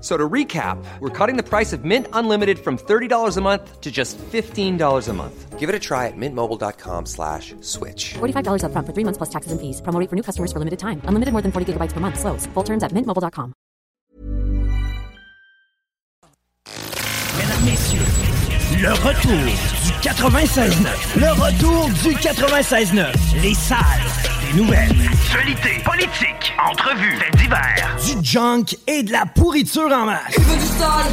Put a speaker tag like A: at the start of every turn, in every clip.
A: So to recap, we're cutting the price of Mint Unlimited from $30 a month to just $15 a month. Give it a try at mintmobile.com slash switch.
B: $45 upfront for three months plus taxes and fees. Promo for new customers for limited time. Unlimited more than 40 gigabytes per month. Slows. Full terms at mintmobile.com.
C: Mesdames, Messieurs, le retour du 96.9. Le retour du 96.9. Les salles des nouvelles. Actualité, politique, entrevues, faits divers. Du junk et de la pourriture en masse.
D: Il veut du sale,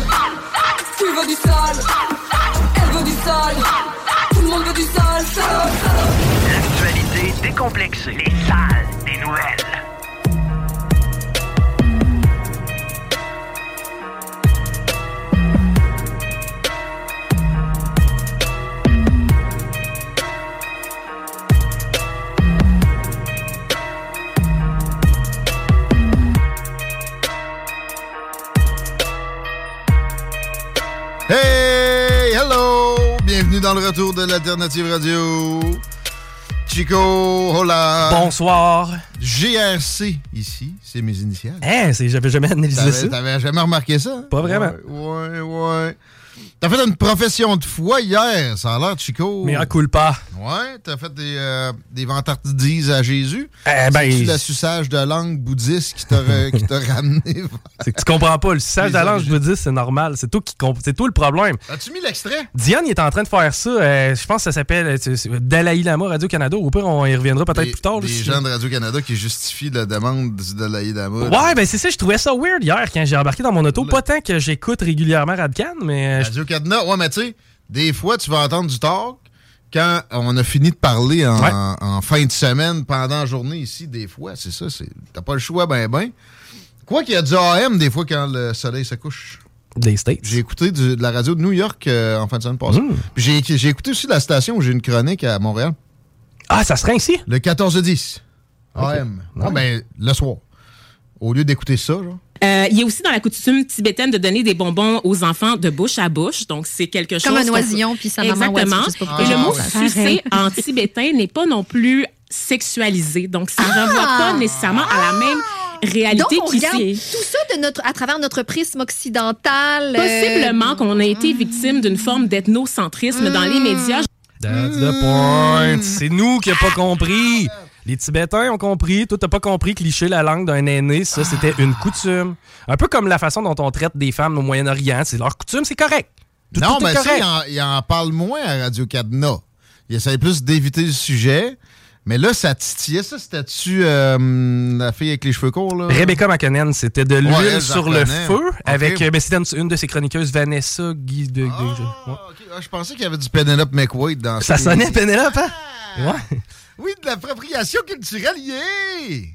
D: tu veux du sale, elle veut du sale, tout le monde veut du sale, sale, sale.
C: L'actualité décomplexée. Les salles
E: Hey, hello! Bienvenue dans le retour de l'Alternative Radio. Chico, hola!
F: Bonsoir.
E: GRC, ici, c'est mes initiales.
F: Hein, c'est- j'avais jamais analysé ça.
E: t'avais jamais remarqué ça?
F: Pas vraiment.
E: Ouais, ouais, ouais. T'as fait une profession de foi hier, ça a l'air, Chico.
F: Mais à coule pas.
E: Ouais, t'as fait des, euh, des vantardises à Jésus.
F: Eh ben,
E: le suçage de langue bouddhiste qui t'a ramené?
F: C'est que tu comprends pas. Le
E: Les
F: de la langue, dire, c'est normal. C'est tout, qui c'est tout le problème.
E: As-tu mis l'extrait?
F: Diane, il est en train de faire ça. euh, je pense que ça s'appelle euh, c'est- c'est Dalai Lama Radio-Canada. Au pire, on y reviendra peut-être plus tard.
E: Des gens de Radio-Canada qui justifient la demande du Dalai Lama.
F: Ouais, ben c'est ça. Je trouvais ça weird hier quand j'ai embarqué dans mon auto. Pas tant que j'écoute régulièrement Radcan, mais euh, je-
E: Radio Cadena, ouais, mais tu sais, des fois, tu vas entendre du talk quand on a fini de parler en,
F: Ouais.
E: en fin de semaine, pendant la journée ici, des fois, c'est ça, c'est t'as pas le choix, ben ben. Quoi qu'il y a du AM des fois quand le soleil se couche.
F: des States.
E: J'ai écouté du- de la radio de New York euh, en fin de semaine passée.
F: Mm.
E: Puis j'ai écouté aussi la station où j'ai une chronique à Montréal.
F: Ah, ça serait ici?
E: Le 14-10. AM. Ah, ben, le soir. Au lieu d'écouter ça, genre.
G: Euh, il y a aussi dans la coutume tibétaine de donner des bonbons aux enfants de bouche à bouche. Donc, c'est quelque chose.
H: Comme un oisillon, puis sa maman
G: Exactement. Et le mot sucer en tibétain n'est pas non plus sexualisé. Donc, ça ne renvoie pas nécessairement à la même réalité
H: Donc, on
G: qu'ici.
H: regarde tout ça de notre, à travers notre prisme occidental. euh,
G: Possiblement qu'on a été victime d'une forme d'ethnocentrisme dans les médias.
F: That's the point. C'est nous qui n'avons pas compris. Les Tibétains ont compris. Toi, t'as pas compris que licher la langue d'un aîné, ça, c'était une coutume. Un peu comme la façon dont on traite des femmes au Moyen-Orient. C'est leur coutume, c'est correct. Tout-
E: non,
F: tout
E: mais ça, il en, en parle moins à Radio Cadena. Il essaie plus d'éviter le sujet. Mais là, ça titillait. Ça, c'était-tu euh, la fille avec les cheveux courts, là?
F: Rebecca McConnell, c'était de l'huile
E: Ouais,
F: sur le
E: connais.
F: feu avec. euh, ben, c'était une, une de ses chroniqueuses, Vanessa Guy de. de-
E: Ah,
F: ouais.
E: Ah, je pensais qu'il y avait du Penelope McWade dans
F: Ça
E: ces-
F: sonnait Pénélope, hein?
E: Ah!
F: Ouais.
E: Oui, de l'appropriation culturelle, yeah!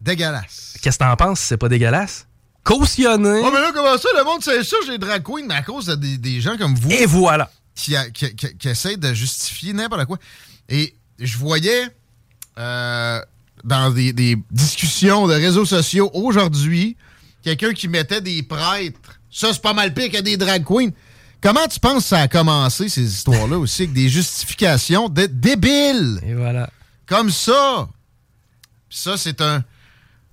E: Dégueulasse.
F: Qu'est-ce que t'en penses? C'est pas dégueulasse? Cautionné.
E: Oh, mais là, comment ça, le monde sait ça, j'ai drag queen, mais à cause de des, des gens comme vous
F: Et voilà.
E: qui, a- qui, qui- qui essayent de justifier n'importe quoi. Et je voyais euh, dans des, des discussions de réseaux sociaux aujourd'hui quelqu'un qui mettait des prêtres. Ça, c'est pas mal pire que des drag queens. Comment tu penses que ça a commencé, ces histoires-là aussi, avec des justifications de débiles?
F: Et voilà.
E: Comme ça. Puis ça, c'est un,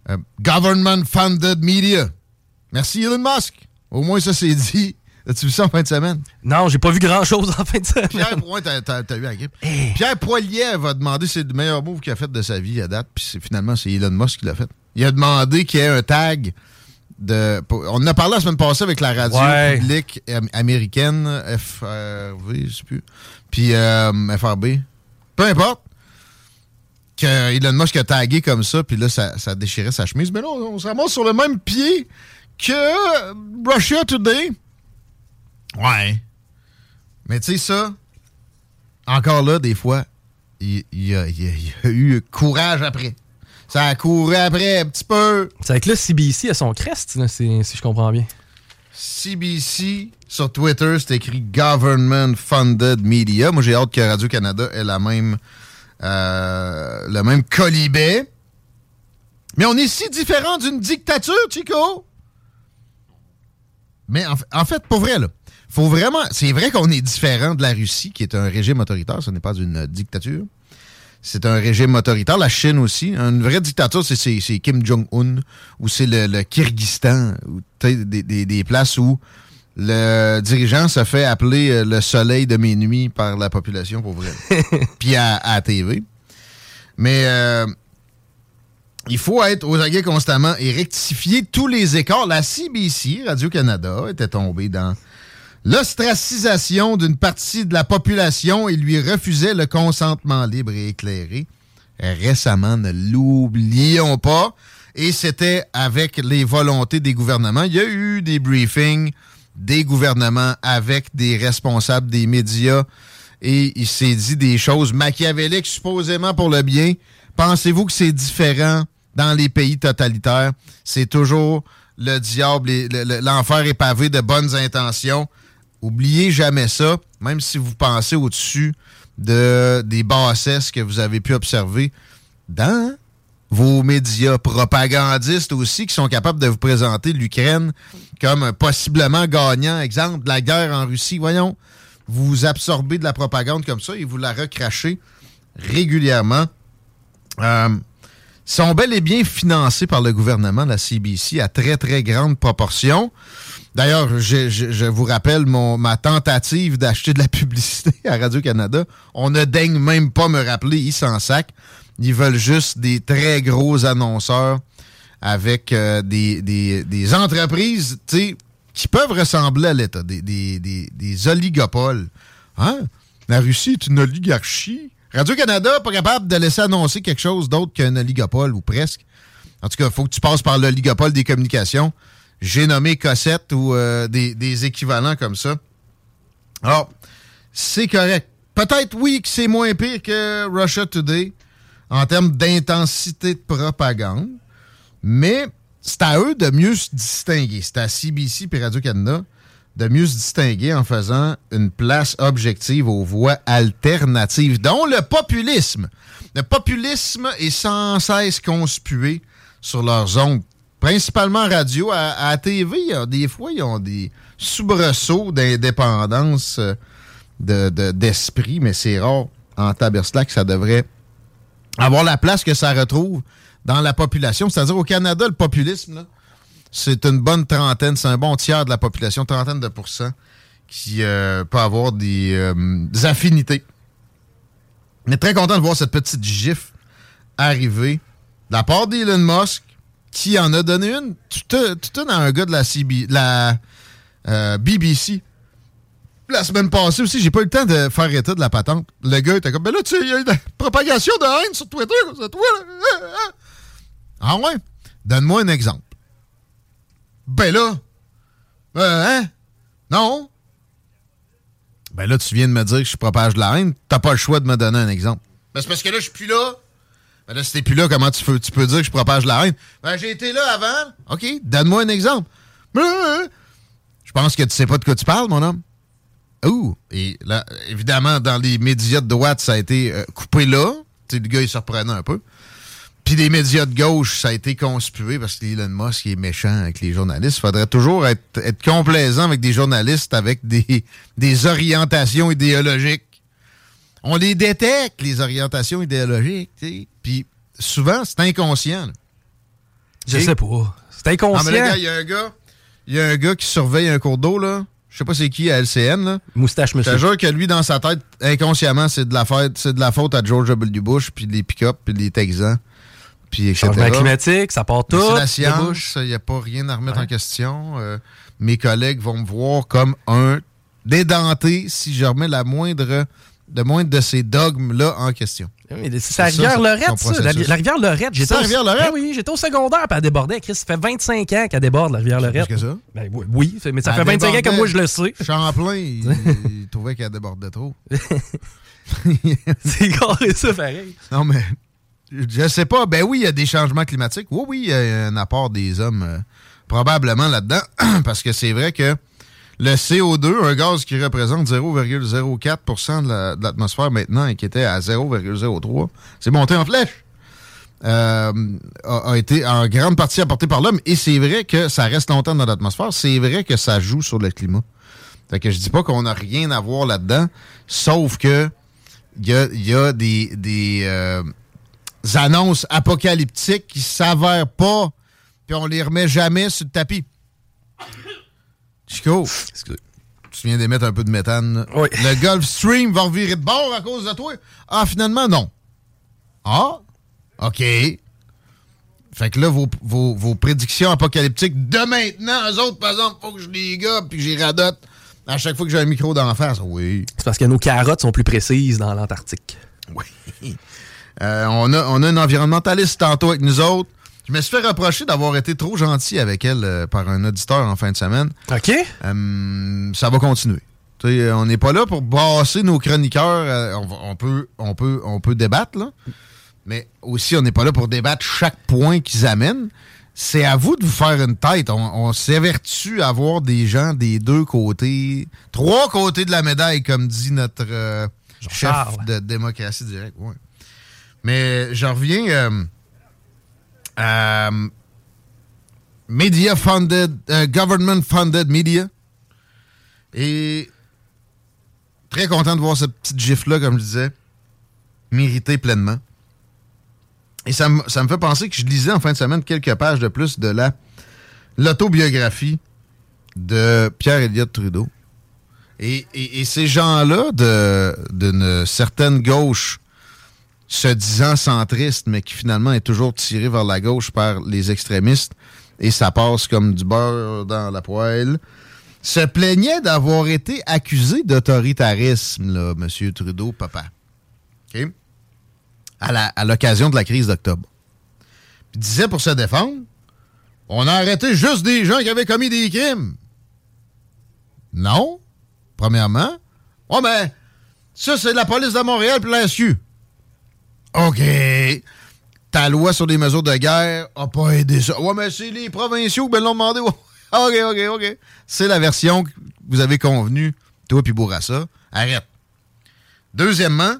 E: un government-funded media. Merci Elon Musk. Au moins, ça, c'est dit. As-tu vu ça en fin de semaine?
F: Non, j'ai pas vu grand-chose en fin de semaine.
E: Pierre, ouais, t'as, t'as- t'as eu la grippe. Pierre Poilier va demander c'est le meilleur move qu'il a fait de sa vie à date, puis c'est- finalement, c'est Elon Musk qui l'a fait. Il a demandé qu'il y ait un tag de. On en a parlé la semaine passée avec la radio
F: Ouais.
E: publique am- américaine, FRV, je sais plus, puis euh, FRB. Peu importe. que Elon Musk a tagué comme ça, puis là, ça, ça déchirait sa chemise. Mais là, on, on se ramasse sur le même pied que Russia Today. Ouais. Mais tu sais, ça, encore là, des fois, y, y il y a eu courage après. Ça a couru après un petit peu.
F: C'est avec là, CBC à son crest, là, si, si je comprends bien.
E: CBC sur Twitter, c'est écrit Government Funded Media. Moi, j'ai hâte que Radio-Canada ait la même, euh, le même colibet. Mais on est si différent d'une dictature, Chico. Mais en fait, pour vrai, là, faut vraiment. C'est vrai qu'on est différent de la Russie, qui est un régime autoritaire, ce n'est pas une dictature. C'est un régime autoritaire. La Chine aussi. Une vraie dictature, c'est- Kim Jong-un ou c'est le, le Kyrgyzstan. ou Des, des- des places où le dirigeant se fait appeler euh, le soleil de mes nuits par la population, pour vrai. Puis à, TV. Mais euh, il faut être aux aguets constamment et rectifier tous les écarts. La CBC, Radio-Canada, était tombée dans l'ostracisation d'une partie de la population et lui refusait le consentement libre et éclairé. Récemment, ne l'oublions pas. Et c'était avec les volontés des gouvernements. Il y a eu des briefings des gouvernements avec des responsables des médias et il s'est dit des choses machiavéliques supposément pour le bien. Pensez-vous que c'est différent dans les pays totalitaires? C'est toujours le diable, l'enfer est pavé de bonnes intentions. Oubliez jamais ça, même si vous pensez au-dessus de, des bassesses que vous avez pu observer dans vos médias propagandistes aussi qui sont capables de vous présenter l'Ukraine comme possiblement gagnant. Exemple, de la guerre en Russie. Voyons, vous absorbez de la propagande comme ça et vous la recrachez régulièrement. Euh, sont bel et bien financés par le gouvernement, la CBC, à très, très grande proportion. D'ailleurs, je, vous rappelle ma tentative d'acheter de la publicité à Radio-Canada. On ne daigne même pas me rappeler, ils s'en sac. Ils veulent juste des très gros annonceurs avec euh, des, des- des entreprises qui peuvent ressembler à l'État, des- des oligopoles. Hein? La Russie est une oligarchie. Radio-Canada pas capable de laisser annoncer quelque chose d'autre qu'un oligopole, ou presque. En tout cas, il faut que tu passes par l'oligopole des communications. J'ai nommé Cossette ou euh, des, des équivalents comme ça. Alors, c'est correct. Peut-être, oui, que c'est moins pire que Russia Today en termes d'intensité de propagande, mais c'est à eux de mieux se distinguer. C'est à CBC et Radio-Canada de mieux se distinguer en faisant une place objective aux voix alternatives, dont le populisme. Le populisme est sans cesse conspué sur leurs ondes, principalement radio. À, TV, des fois, ils ont des soubresauts d'indépendance euh, de- de- d'esprit, mais c'est rare en taberslac ça devrait avoir la place que ça retrouve dans la population. C'est-à-dire au Canada, le populisme, c'est une bonne trentaine, c'est un bon tiers de la population, trentaine de pourcents, qui euh, peut avoir des, euh, des affinités. On est très content de voir cette petite gifle arriver de la part d'Elon Musk, qui en a donné une? Donnes à un gars de la, CB, la euh, BBC. La semaine passée aussi, j'ai pas eu le temps de faire état de la patente. Le gars était comme, ben là, tu sais, il y a eu de la propagation de haine sur Twitter, comme ça, toi, là. Ah ouais? Donne-moi un exemple. Ben là, euh, hein? Non? Ben là, tu viens de me dire que je propage de la haine. T'as pas le choix de me donner un exemple. Ben c'est parce que là, je suis plus là. Ben là, si t'es plus là, comment tu peux, tu peux dire que je propage la haine? Ben j'ai été là avant. OK, donne-moi un exemple. Je pense que tu sais pas de quoi tu parles, mon homme. Ouh! Et là, évidemment, dans les médias de droite, ça a été euh, coupé là. Le gars, il se reprenait un peu. Puis les médias de gauche, ça a été conspué parce que Elon Musk est méchant avec les journalistes. Il faudrait toujours être, être complaisant avec des journalistes avec des, des orientations idéologiques. On les détecte, les orientations idéologiques. Puis souvent, c'est inconscient. là.
F: Je sais pas. C'est inconscient.
E: mais le gars, il y a un gars, il y a un gars qui surveille un cours d'eau, là. Je sais pas c'est qui à LCN, là.
F: Moustache,
E: Je
F: monsieur.
E: te jure que lui, dans sa tête, inconsciemment, c'est de la fête, c'est de la faute à George W. Bush, puis les pick-up, puis les Texans, puis etc.
F: Changement climatique, ça part tout.
E: C'est la science, il n'y a pas rien à remettre en question. Euh, mes collègues vont me voir comme un dédenté si je remets la moindre, de moindre de ces dogmes-là en question.
F: Mais C'est la rivière Lorette, ça. La, la rivière Lorette.
E: C'est la rivière Lorette?
F: Ben oui, j'étais au secondaire, puis elle débordait. Chris, ça fait 25 ans qu'elle déborde, la rivière Lorette.
E: Plus que ça?
F: Ben oui, oui, mais ça
E: Elle
F: fait 25 ans que moi, je le sais.
E: Champlain, il, il trouvait qu'elle débordait trop.
F: C'est carré ça, pareil.
E: Non, mais je sais pas. Ben oui, il y a des changements climatiques. Oui, oui, il y a un apport des hommes euh, probablement là-dedans. Parce que c'est vrai que le CO2, un gaz qui représente 0,04 de la- de l'atmosphère maintenant et qui était à 0,03, c'est monté en flèche. euh, a, été en grande partie apporté par l'homme. Et c'est vrai que ça reste longtemps dans l'atmosphère. C'est vrai que ça joue sur le climat. Fait que je dis pas qu'on n'a rien à voir là-dedans, sauf que il y a, des euh, annonces apocalyptiques qui s'avèrent pas, puis on les remet jamais sur le tapis. Chico, tu viens d'émettre un peu de méthane?
F: Oui.
E: Le Gulf Stream va revirer de bord à cause de toi? Ah, finalement, non. Ah, OK. Fait que là, vos, vos, vos prédictions apocalyptiques de maintenant, eux autres, par exemple, faut que je les gobe puis que j'y radote à chaque fois que j'ai un micro d'en face. Oui.
F: C'est parce que nos carottes sont plus précises dans l'Antarctique.
E: Oui. Euh, on, a, on a une environnementaliste tantôt avec nous autres. Je me suis fait reprocher d'avoir été trop gentil avec elle euh, par un auditeur en fin de semaine.
F: OK.
E: Euh, ça va continuer. On n'est pas là pour brasser nos chroniqueurs. euh, on, peut, on, peut, on peut débattre, là. Mais aussi, on n'est pas là pour débattre chaque point qu'ils amènent. C'est à vous de vous faire une tête. On, on s'évertue à avoir des gens des deux côtés, trois côtés de la médaille, comme dit notre chef de démocratie directe. Ouais. Mais je reviens euh, media funded, euh, government funded media. Et très content de voir cette petite gifle-là, comme je disais, méritée pleinement. Et ça me, ça me fait penser que je lisais en fin de semaine quelques pages de plus de la l'autobiographie de Pierre Elliott Trudeau. Et, et- et ces gens-là d'une certaine gauche se disant centriste, mais qui finalement est toujours tiré vers la gauche par les extrémistes, et ça passe comme du beurre dans la poêle, se plaignait d'avoir été accusé d'autoritarisme, là, M. Trudeau, papa. OK? À l'occasion de la crise d'octobre. Puis disait pour se défendre, on a arrêté juste des gens qui avaient commis des crimes. Non, premièrement. Oh, mais ça, c'est la police de Montréal puis la SQ. OK. Ta loi sur les mesures de guerre a pas aidé ça. Ouais, mais c'est les provinciaux qui me l'ont demandé. OK, OK, OK. C'est la version que vous avez convenue, toi puis Bourassa. Arrête. Deuxièmement,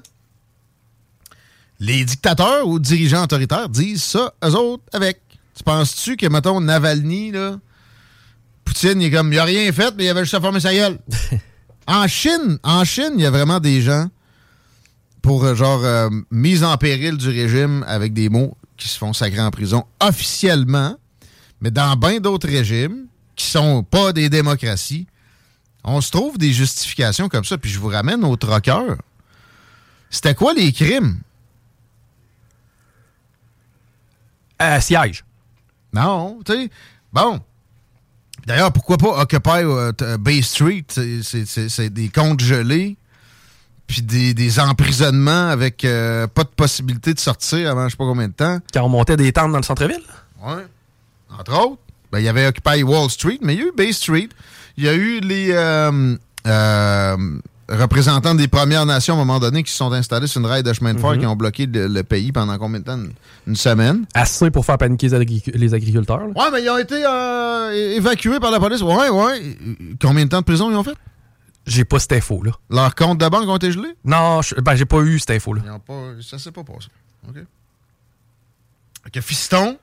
E: les dictateurs ou dirigeants autoritaires disent ça, eux autres, avec. Tu penses-tu que, mettons, Navalny, là, Poutine, il est comme, il a rien fait, mais il avait juste à fermer sa gueule? en Chine, en Chine, il y a vraiment des gens pour, euh, genre, euh, mise en péril du régime avec des mots qui se font sacrer en prison officiellement, mais dans bien d'autres régimes qui sont pas des démocraties, on se trouve des justifications comme ça. Puis je vous ramène au troqueur. C'était quoi les crimes?
F: Euh, siège.
E: Non, tu sais. Bon. D'ailleurs, pourquoi pas Occupy Bay Street? C'est des comptes gelés, puis des, des emprisonnements avec euh, pas de possibilité de sortir avant je sais pas combien de temps.
F: Quand on montait des tentes dans le centre-ville?
E: Ouais. Entre autres, ben, il y avait Occupy Wall Street, mais il y a eu Bay Street. Il y a eu les euh, euh, représentants des Premières Nations à un moment donné qui se sont installés sur une rail de chemin de fer
F: Mhm.
E: qui ont bloqué le, le pays pendant combien de temps? Une, une semaine.
F: Assez pour faire paniquer les, agric- les agriculteurs.
E: Ouais, mais ils ont été évacués par la police. Ouais, ouais. Combien de temps de prison ils ont fait?
F: J'ai pas cette info-là.
E: Leurs comptes de banque ont été gelés?
F: Non, je- ben, j'ai pas eu cette info-là.
E: Ils ont pas, ça s'est pas passé. OK. Que Fiston,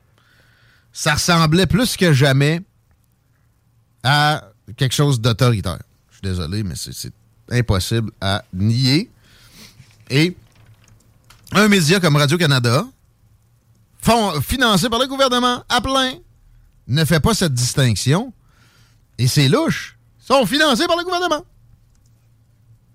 E: ça ressemblait plus que jamais à quelque chose d'autoritaire. Je suis désolé, mais c'est impossible à nier. Et un média comme Radio-Canada, financé par le gouvernement à plein, ne fait pas cette distinction. Et c'est louche. Ils sont financés par le gouvernement.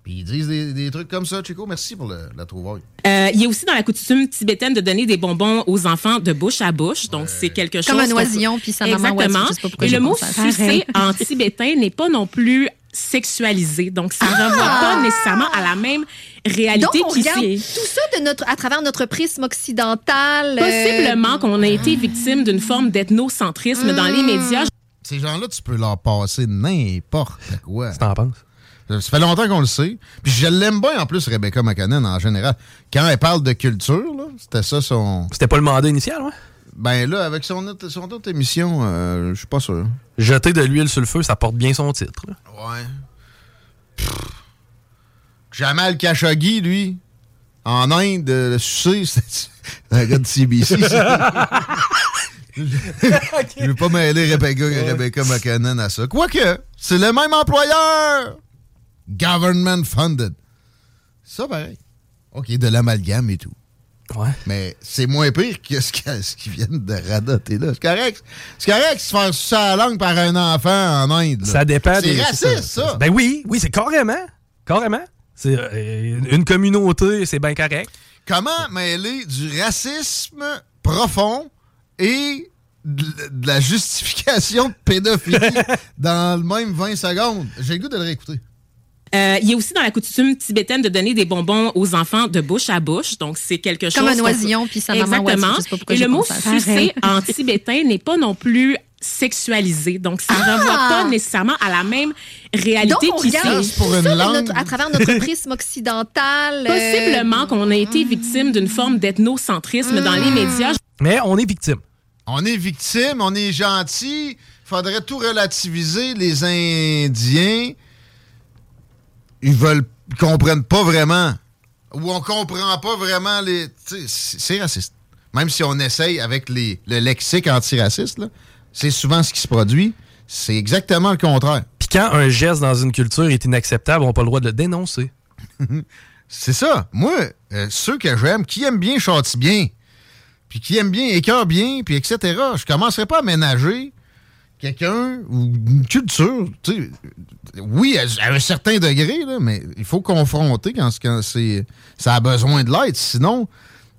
E: Puis ils disent des, des trucs comme ça, Chico. Merci pour le- la trouvaille.
G: Euh, il y a aussi dans la coutume tibétaine de donner des bonbons aux enfants de bouche à bouche. Donc, c'est quelque chose.
H: Comme un oisillon, puis sa maman, ouais,
G: Exactement.
H: je sais pas pourquoi
G: Et le mot sucer en tibétain n'est pas non plus sexualisé. Donc, ça ne renvoie pas nécessairement à la même
H: Donc,
G: réalité
H: on regarde tout ça de notre, à travers notre prisme occidental. euh,
G: Possiblement qu'on a été victime d'une forme d'ethnocentrisme dans les médias.
E: Ces gens-là, tu peux leur passer n'importe quoi.
F: Tu t'en penses?
E: Ça fait longtemps qu'on le sait. Puis je l'aime bien en plus, Rebecca McConnell, en général. Quand elle parle de culture, là, c'était ça son.
F: C'était pas le mandat initial, ouais?
E: Ben là, avec son autre, son autre émission, euh, je suis pas sûr.
F: Jeter de l'huile sur le feu, ça porte bien son titre. là.
E: Ouais. Pff. Jamal Khashoggi, lui, en Inde, euh, le sucer, c'est un gars de CBC. Je veux pas mêler Rebecca, Rebecca McConnell à ça. Quoique, c'est le même employeur. Government funded. Ça, pareil. OK, de l'amalgame et tout.
F: Ouais.
E: Mais c'est moins pire que ce qu'ils viennent de radoter là. C'est correct. C'est correct se faire sucer la langue par un enfant en Inde. là.
F: Ça dépend.
E: C'est raciste, ça.
F: Ben oui, oui, c'est carrément. Carrément. C'est euh, une communauté, c'est bien correct.
E: Comment mêler du racisme profond et de, de la justification de pédophilie dans le même 20 secondes? J'ai le goût de le réécouter.
G: Euh, il y a aussi dans la coutume tibétaine de donner des bonbons aux enfants de bouche à bouche. Donc, c'est quelque chose.
H: Comme un oisillon, puis sa maman
G: Exactement.
H: oisillon. Je sais pas pourquoi
G: Et le mot
H: ça.
G: sucer en tibétain n'est pas non plus sexualisé. Donc, ça ne
H: Ah!
G: renvoie pas nécessairement à la même réalité
H: regarde
E: pour une
H: ça
E: langue.
H: notre- à travers notre prisme occidental. euh,
G: Possiblement qu'on a été victime d'une forme d'ethnocentrisme dans les médias.
F: Mais on est victime.
E: On est victime, on est gentil. Faudrait tout relativiser. Les Indiens, ils veulent, ils comprennent pas vraiment. Ou on comprend pas vraiment les. C'est raciste. Même si on essaye avec les, le lexique antiraciste, là, c'est souvent ce qui se produit. C'est exactement le contraire.
F: Puis quand un geste dans une culture est inacceptable, on n'a pas le droit de le dénoncer.
E: C'est ça. Moi, euh, ceux que j'aime, qui aiment bien châtient bien, puis qui aiment bien écœurent bien, puis etc., je commencerai pas à ménager quelqu'un ou une culture. tu sais, oui, à, à un certain degré, là, mais il faut confronter quand, quand c'est, ça a besoin de l'aide. Sinon,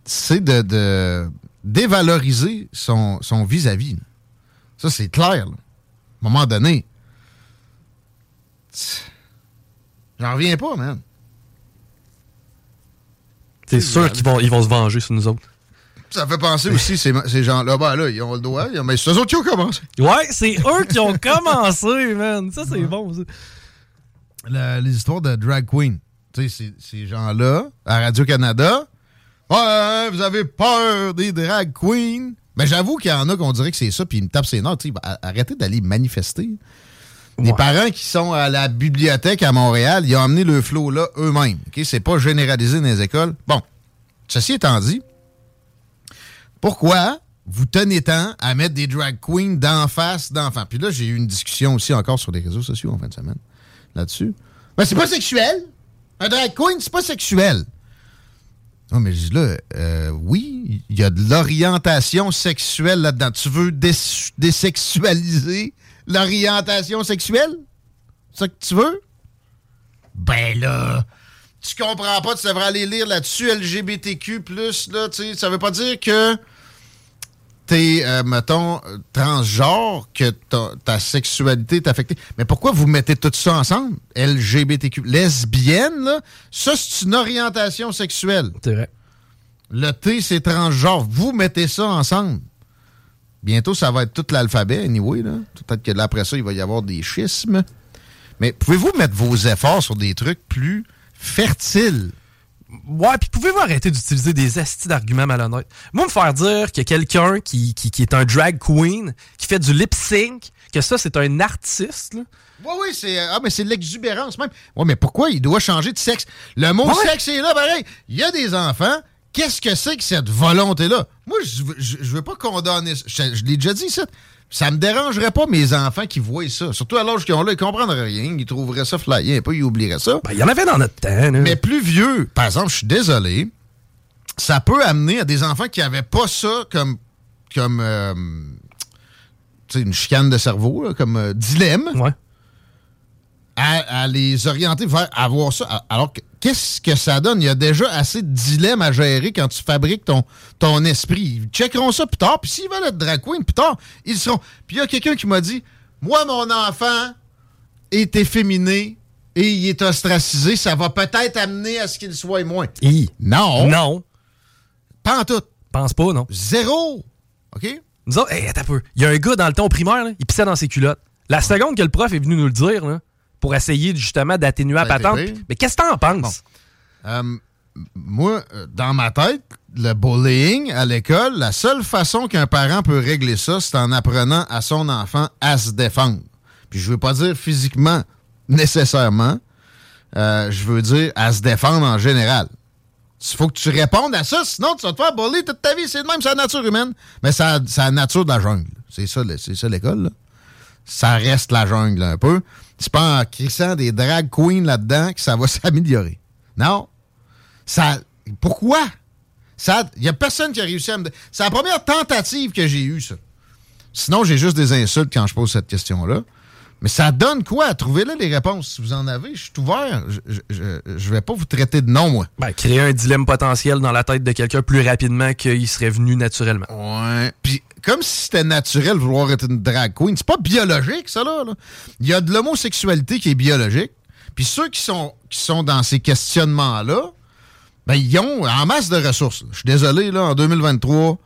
E: c'est de, de dévaloriser son, son vis-à-vis. Ça, c'est clair. là. À un moment donné, j'en reviens pas, man.
F: C'est sûr qu'ils vont, ils vont se venger sur nous autres.
E: Ça fait penser aussi, ces, ces gens-là, ben là, ils ont le droit, mais c'est eux autres qui ont commencé.
F: Ouais, c'est eux qui ont commencé, man. Ça, c'est bon, ça.
E: La- les histoires de drag queen. Tu sais, ces, ces gens-là, à Radio-Canada, ouais, vous avez peur des drag queens. Mais j'avoue qu'il y en a qu'on dirait que c'est ça, puis ils me tapent ses notes. Ben, arrêtez d'aller manifester. Les
F: Ouais.
E: parents qui sont à la bibliothèque à Montréal, ils ont amené le flot là eux-mêmes. OK? C'est pas généralisé dans les écoles. Bon, ceci étant dit, pourquoi vous tenez tant à mettre des drag queens d'en face d'enfants? Puis là, j'ai eu une discussion aussi encore sur les réseaux sociaux en fin de semaine là-dessus. Ben, c'est pas sexuel. Un drag queen, c'est pas sexuel. Non, mais là, euh, oui, il y a de l'orientation sexuelle là-dedans. Tu veux l'orientation sexuelle? C'est ça que tu veux? Ben là, tu comprends pas, tu devrais aller lire là-dessus, LGBTQ+, là, tu sais, ça veut pas dire que t'es, euh, mettons, transgenre, que ta, ta sexualité est affectée. Mais pourquoi vous mettez tout ça ensemble? LGBTQ. Lesbienne, là, ça, c'est une orientation sexuelle.
F: C'est vrai.
E: Le T, c'est transgenre. Vous mettez ça ensemble. Bientôt, ça va être tout l'alphabet, anyway. Là. Peut-être que là, après ça, il va y avoir des schismes. Mais pouvez-vous mettre vos efforts sur des trucs plus fertiles?
F: Ouais, puis pouvez-vous arrêter d'utiliser des astis d'arguments malhonnêtes? Moi, me faire dire que quelqu'un qui, qui, qui est un drag queen, qui fait du lip sync, que ça, c'est un artiste, là.
E: Oui, oui, c'est ah, mais c'est de l'exubérance même. Oui, mais pourquoi il doit changer de sexe? Le mot
F: Ouais.
E: sexe est là, pareil. Il y a des enfants. Qu'est-ce que c'est que cette volonté-là? Moi, je je je veux pas condamner ça. Je, je l'ai déjà dit, ça. Ça me dérangerait pas mes enfants qui voient ça. Surtout à l'âge qu'ils ont là, ils comprendraient rien. Ils trouveraient ça flyé un peu, ils oublieraient ça.
F: Ben, il y en avait dans notre temps, là.
E: Mais plus vieux, par exemple, je suis désolé, ça peut amener à des enfants qui n'avaient pas ça comme, comme euh, une chicane de cerveau, là, comme euh, dilemme,
F: Ouais.
E: à, à les orienter vers avoir ça. Alors, que- qu'est-ce que ça donne? Il y a déjà assez de dilemmes à gérer quand tu fabriques ton, ton esprit. Ils checkeront ça plus tard, puis s'ils veulent être drag queen plus tard, ils seront. Puis il y a quelqu'un qui m'a dit, moi, mon enfant, est efféminé et il est ostracisé, ça va peut-être amener à ce qu'il soit moins. Non.
F: Non.
E: Pas en tout.
F: Pense pas, non.
E: Zéro. OK?
F: Nous autres, hey, attends un peu. Il y a un gars dans le temps au primaire, là, il pissait dans ses culottes. La seconde que le prof est venu nous le dire, là, pour essayer justement d'atténuer la patente. Mais qu'est-ce que t'en penses?
E: Euh, moi, dans ma tête, le bullying à l'école, la seule façon qu'un parent peut régler ça, c'est en apprenant à son enfant à se défendre. Puis je veux pas dire physiquement nécessairement. Euh, je veux dire à se défendre en général. Il faut que tu répondes à ça, sinon tu vas te faire bully toute ta vie. C'est de même, c'est la nature humaine. Mais c'est la- nature de la jungle. C'est ça, ça l'école. Ça reste la jungle un peu. C'est pas en crissant des drag queens là-dedans que ça va s'améliorer. Non. Ça. Pourquoi? Il n'y a personne qui a réussi à me. C'est la première tentative que j'ai eue, ça. Sinon, j'ai juste des insultes quand je pose cette question-là. Mais ça donne quoi? Trouvez-le les réponses? Si vous en avez, je suis ouvert. Je, je, je- je vais pas vous traiter de non, moi.
F: Ben, créer un dilemme potentiel dans la tête de quelqu'un plus rapidement qu'il serait venu naturellement.
E: Ouais. Puis, comme si c'était naturel vouloir être une drag queen, c'est pas biologique, ça, là. là. Il y a de l'homosexualité qui est biologique. Puis ceux qui sont, qui sont dans ces questionnements-là, ben, ils ont en masse de ressources. là. Je suis désolé, là, en 2023,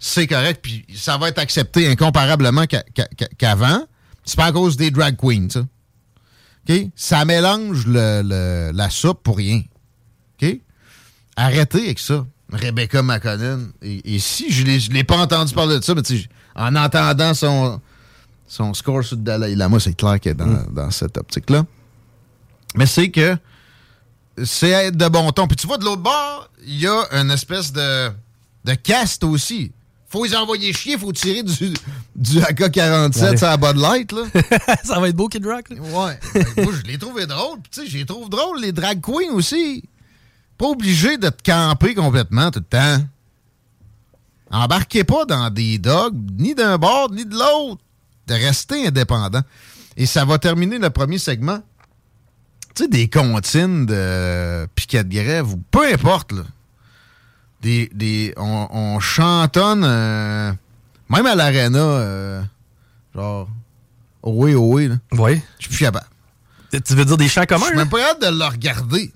E: c'est correct, puis ça va être accepté incomparablement qu'a- qu'a- qu'a- qu'avant. C'est pas à cause des drag queens, ça. OK? Ça mélange le- le- la soupe pour rien. OK? Arrêtez avec ça. Rebecca McConnell. Et, et si je ne l'ai pas entendu parler de ça, mais en entendant son, son score sur le Dalai Lama, c'est clair qu'elle est dans, dans cette optique-là. Mais c'est que c'est être de bon ton. Puis tu vois, de l'autre bord, il y a une espèce de, de caste aussi. Faut les envoyer chier, faut tirer du, du AK-47
F: Ouais.
E: sur la Bud Light, là.
F: ça va être beau, Kid Rock. là.
E: Ouais. Ben, moi, je l'ai trouvé drôle. Puis, Tu sais, je les trouve drôles, les drag queens aussi. Pas obligé de te camper complètement tout le temps. Embarquez pas dans des dogs, ni d'un bord, ni de l'autre. De rester indépendant. Et ça va terminer le premier segment. Tu sais, des comptines de piquet de grève, ou peu importe, là. Des, des, on, on chantonne, euh, même à l'aréna, euh, genre, oh oui, oui, là.
F: Oui.
E: Je suis plus capable.
F: Tu veux dire des chants
E: Je
F: communs?
E: suis
F: là?
E: même pas capable de le regarder.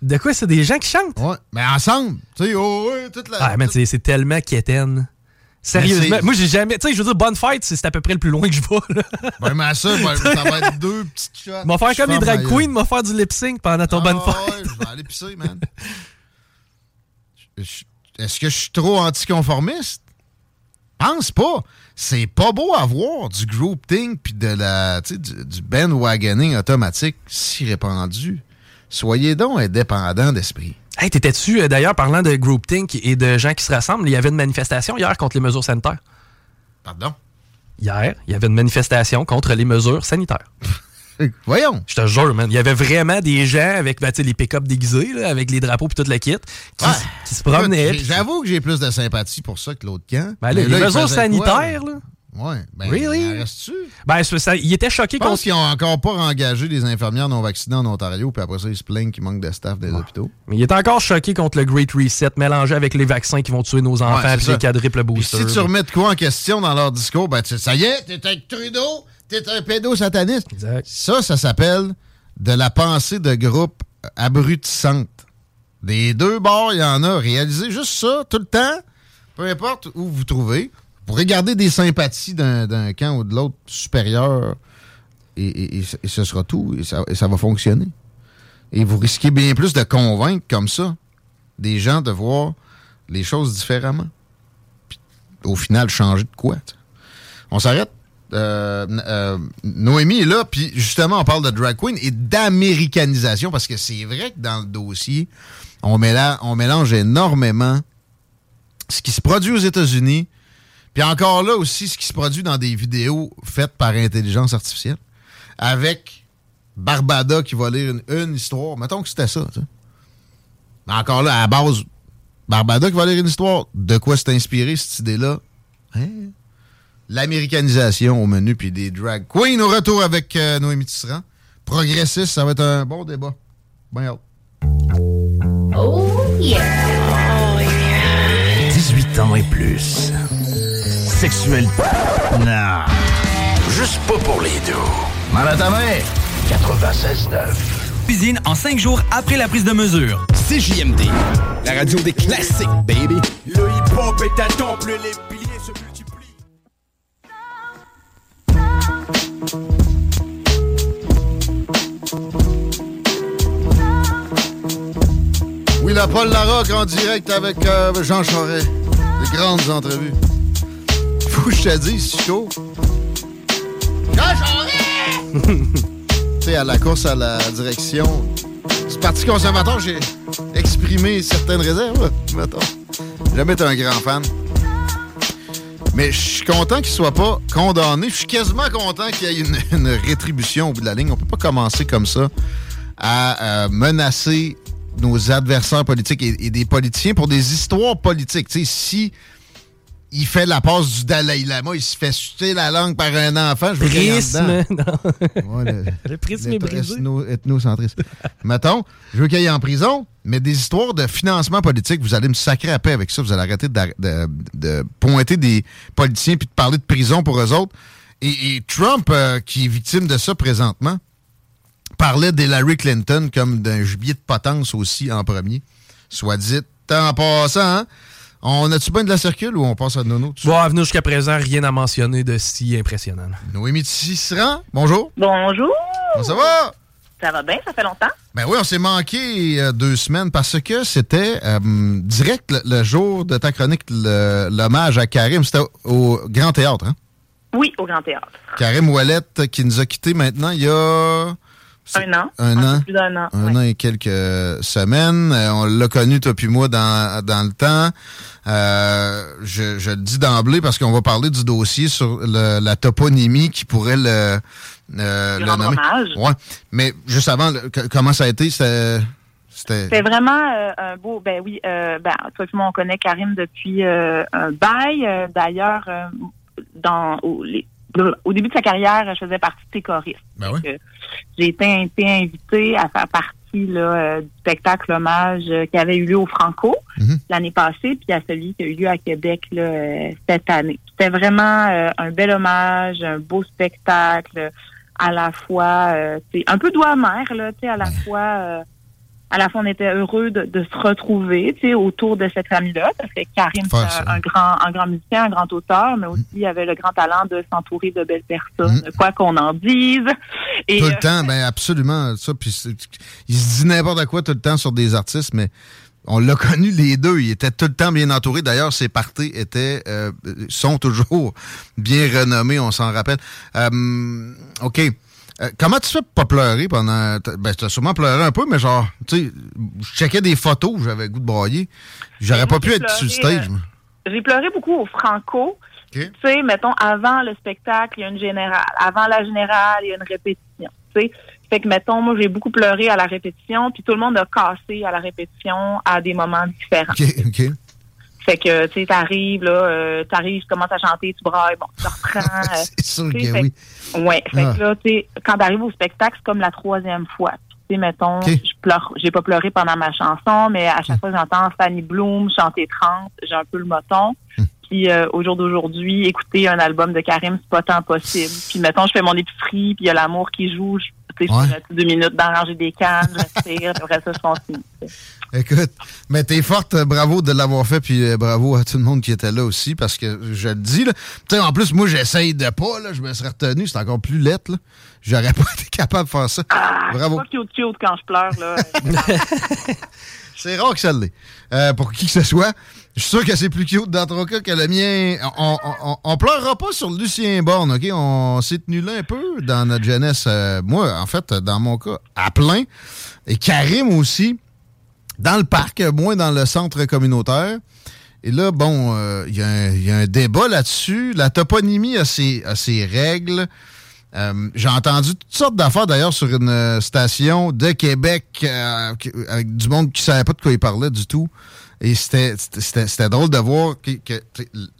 F: De quoi c'est des gens qui chantent?
E: Ouais. Mais ensemble. Tu sais, oh oui, toute la.
F: Ah, man, c'est c'est tellement quétaine. Sérieusement, moi j'ai jamais. Tu sais, je veux dire, bonne fête, c'est à peu près le plus loin que je vais. là.
E: Ben, mais ça, ben, ça va être deux petites shots.
F: M'a faire
E: Je
F: comme les drag queens, m'a faire du lip sync pendant ton
E: Ah,
F: bonne fête.
E: ouais, je vais aller pisser, man. Est-ce que je suis trop anticonformiste? Pense pas. C'est pas beau à voir du groupthink puis de la, du bandwagoning automatique si répandu. Soyez donc indépendants d'esprit.
F: Hey, t'étais-tu, euh, d'ailleurs, parlant de groupthink et de gens qui se rassemblent, il y avait une manifestation hier contre les mesures sanitaires?
E: Pardon?
F: Hier, il y avait une manifestation contre les mesures sanitaires.
E: Voyons.
F: Je te jure, man. Il y avait vraiment des gens avec ben, les pick-up déguisés, là, avec les drapeaux et toute la kit, qui,
E: Ouais.
F: qui se promenaient.
E: J'avoue que j'ai plus de sympathie pour ça que l'autre camp.
F: Ben, là, les
E: là,
F: mesures
E: quoi,
F: sanitaires,
E: là? Ouais. Ben,
F: Really? Ben, ça, ça- il était choqué
E: Je pense qu'ils ont encore pas engagé des infirmières non vaccinées en Ontario, puis après ça, ils se plaignent qu'il manque de staff des hôpitaux.
F: Mais il est encore choqué contre le Great Reset mélangé avec les vaccins qui vont tuer nos enfants
E: Ouais,
F: puis les quadruples boosters.
E: si tu remets de quoi en question dans leur discours, ben, tu sais, ça y est, t'es avec Trudeau, t'es un pédosataniste.
F: Exact.
E: Ça, ça s'appelle de la pensée de groupe abrutissante. Des deux bords, il y en a. Réalisez juste ça tout le temps, peu importe où vous vous trouvez. Vous pourrez garder des sympathies d'un camp ou de l'autre supérieur et, et- et ce- sera tout. Et ça, et ça va fonctionner. Et vous risquez bien plus de convaincre comme ça des gens de voir les choses différemment. Puis, au final, changer de quoi? On s'arrête? Euh, euh, Noémie est là, puis justement, on parle de drag queen et d'américanisation, parce que c'est vrai que dans le dossier, on mélange, énormément ce qui se produit aux États-Unis, puis encore là aussi, ce qui se produit dans des vidéos faites par intelligence artificielle, avec Barbada qui va lire une, histoire. Mettons que c'était ça. tu sais. Mais encore là, à la base, Barbada qui va lire une histoire. De quoi s'est inspiré cette idée-là? Hein? L'américanisation au menu, puis des drag queens au retour avec euh, Noémie Tisserand. Progressiste, ça va être un bon débat. Ben hâte.
C: 18 ans et plus. Sexuel. Non. Juste pas pour les deux.
I: Mal à ta main. 96.9.
J: Cuisine en 5 jours après la prise de mesure.
K: CJMD, la radio des classiques, baby.
L: Le hip-hop est un temple, les
E: Oui, la Paul Larocque en direct avec euh, Jean Charest. Des grandes entrevues. Faut que je te dise, Chico. Jean Charest! tu sais, à la course à la direction du Parti conservateur, j'ai exprimé certaines réserves, mettons. Jamais été un grand fan. Mais je suis content qu'il soit pas condamné. Je suis quasiment content qu'il y ait une, rétribution au bout de la ligne. On peut pas commencer comme ça à euh, menacer nos adversaires politiques et, des politiciens pour des histoires politiques. Il fait la passe du Dalai Lama, il se fait sucer la langue par un enfant, je veux qu'il y ait en
F: Prisme. non.
E: Ouais, le,
F: Le prisme est brisé.
E: ethno- ethnocentrisme. Mettons, je veux qu'il aille en prison, mais des histoires de financement politique, vous allez me sacrer à paix avec ça. Vous allez arrêter de, de- de pointer des politiciens puis de parler de prison pour eux autres. Et, et Trump, euh, qui est victime de ça présentement, parlait d'Hillary Clinton comme d'un gibier de potence aussi en premier. Soit dit en passant, hein? On a-tu bien de la circule ou on passe à Nono?
F: Bon, à venir jusqu'à présent, rien à mentionner de si impressionnant.
E: Noémie Tisserand, bonjour.
M: Bonjour.
E: Comment ça va?
M: Ça va bien, ça fait longtemps?
E: Ben oui, on s'est manqué euh, deux semaines parce que c'était euh, direct le, le jour de ta chronique, l'hommage à Karim. C'était au, au Grand Théâtre, hein?
M: Oui, au Grand Théâtre.
E: Karim Ouellette qui nous a quittés maintenant il y a
M: Un an.
E: un an.
M: Plus d'un an.
E: un
M: ouais.
E: an et quelques semaines. Euh, on l'a connu, toi puis moi, dans, dans le temps. Euh, je, je le dis d'emblée parce qu'on va parler du dossier sur le- la toponymie qui pourrait le, euh, le nommer.
M: hommage.
E: Ouais. Mais juste avant, le- comment ça a été? C'était...
M: Vraiment euh, un beau. Ben oui, euh, ben toi et moi on connaît Karim depuis euh, un bail. D'ailleurs, dans au, les- au début de sa carrière, je faisais partie de choristes.
E: Ben oui.
M: Euh, J'ai été, été invitée à faire partie là, euh, du spectacle hommage euh, qui avait eu lieu au Franco
E: Mhm.
M: l'année passée, puis à celui qui a eu lieu à Québec là, cette année. C'était vraiment euh, un bel hommage, un beau spectacle, à la fois, euh, un peu doigt amer, là, tu sais, à la fois. euh, à la fois, on était heureux de, de se retrouver, tu sais, autour de cette famille-là, parce que Karim, c'est un, grand, un grand musicien, un grand auteur, mais aussi il avait le grand talent de s'entourer de belles personnes, quoi qu'on en dise. Et,
E: tout
M: euh,
E: le temps, ben absolument. Ça, puis il se dit n'importe quoi tout le temps sur des artistes, mais on l'a connu les deux. Il était tout le temps bien entouré. D'ailleurs, ses parties étaient, euh, sont toujours bien renommés, on s'en rappelle. Euh, OK. Euh, comment tu fais pour pas pleurer pendant. t'as- Ben, tu as sûrement pleuré un peu, mais genre, tu sais, je checkais des photos, j'avais goût de broyer. J'aurais pas pu être sur le stage.
M: euh. J'ai pleuré beaucoup au Franco. Tu sais, mettons, avant le spectacle, il y a une générale. Avant la générale, il y a une répétition. Tu sais, fait que, mettons, moi, j'ai beaucoup pleuré à la répétition, puis tout le monde a cassé à la répétition à des moments différents.
E: OK, OK.
M: Fait que, tu sais, t'arrives, là, euh, t'arrives, tu commences à chanter, tu brailles, bon, tu reprends. euh,
E: C'est sûr
M: tu
E: que
M: fait
E: oui.
M: Ouais, fait
E: Ah.
M: que là, tu sais, quand t'arrives au spectacle, c'est comme la troisième fois. Tu sais, mettons, je pleure, j'ai pas pleuré pendant ma chanson, mais à chaque fois que j'entends Fanny Bloom chanter 30, j'ai un peu le moton. Puis euh, au jour d'aujourd'hui, écouter un album de Karim, c'est pas tant possible. Puis mettons, je fais mon épicerie, puis il y a l'amour qui joue, je, tu sais, je
E: Ouais.
M: fais deux minutes d'arranger des cannes, je puis après ça, je continue.
E: Écoute, mais t'es forte, bravo de l'avoir fait, puis euh, bravo à tout le monde qui était là aussi, parce que je le dis, là. En plus, moi, j'essaye de pas, là, je me serais retenu, c'est encore plus lettre, là. J'aurais pas été capable de faire ça. bravo.
M: Pas cute cute quand je pleure, là.
E: C'est rare que ça l'est. Euh, pour qui que ce soit. Je suis sûr que c'est plus cute dans ton cas que le mien. On, on, on- on pleurera pas sur Lucien Borne, OK? On s'est tenu là un peu dans notre jeunesse. Euh, moi, en fait, dans mon cas, à plein. Et Karim aussi, dans le parc, moins dans le centre communautaire. Et là, bon, euh, il y, a un- il y a un débat là-dessus. La toponymie a ses, règles. Euh, J'ai entendu toutes sortes d'affaires d'ailleurs sur une euh, station de Québec euh, avec du monde qui savait pas de quoi il parlait du tout. Et c'était- drôle de voir que,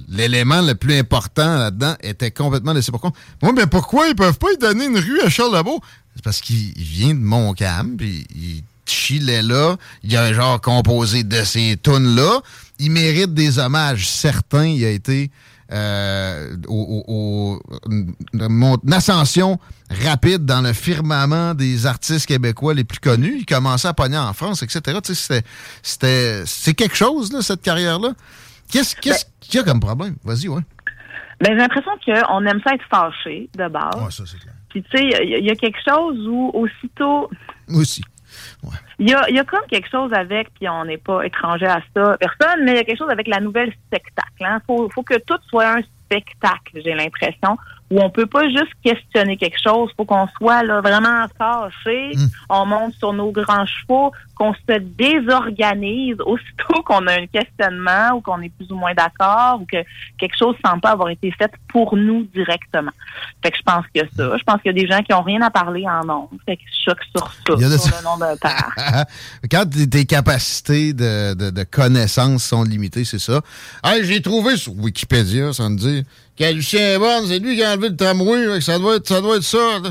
E: l'élément le plus important là-dedans était complètement laissé pour compte. Moi, mais pourquoi ils peuvent pas donner une rue à Charles Lebeau? C'est parce qu'il il vient de Montcalm, puis il chillait là. Il a un genre composé de ces tunes-là. Il mérite des hommages certains. Il a été euh, au, au- au- mon ascension rapide dans le firmament des artistes québécois les plus connus. Il commençait à pogner en France, etc. Tu sais, c'était- c'était, c'est quelque chose, là, cette carrière-là. Qu'est-ce qu'est-ce qu'il y a comme problème? Vas-y, ouais.
M: Ben, j'ai l'impression qu'on aime ça être fâché, de base.
E: Ouais, ça, c'est clair.
M: Puis, tu sais, il y, y a quelque chose où, aussitôt,
E: Moi
M: il y a, il y a comme quelque chose avec, puis on n'est pas étranger à ça, personne, mais il y a quelque chose avec la nouvelle spectacle. Il faut, faut que tout soit un spectacle, j'ai l'impression, où on peut pas juste questionner quelque chose, faut qu'on soit là vraiment fâché, on monte sur nos grands chevaux, qu'on se désorganise aussitôt qu'on a un questionnement ou qu'on est plus ou moins d'accord ou que quelque chose semble pas avoir été fait pour nous directement. Fait que je pense que ça. Je pense qu'il y a des gens qui ont rien à parler en nom. Fait que je choque sur ça, sur
E: ça.
M: le nom d'un père.
E: Quand tes- tes capacités de, de, de connaissances sont limitées, c'est ça. Hey, j'ai trouvé sur Wikipédia, ça me dit, que Lucien Borne, c'est lui qui a enlevé le tramway, ça doit être ça. Doit être ça là.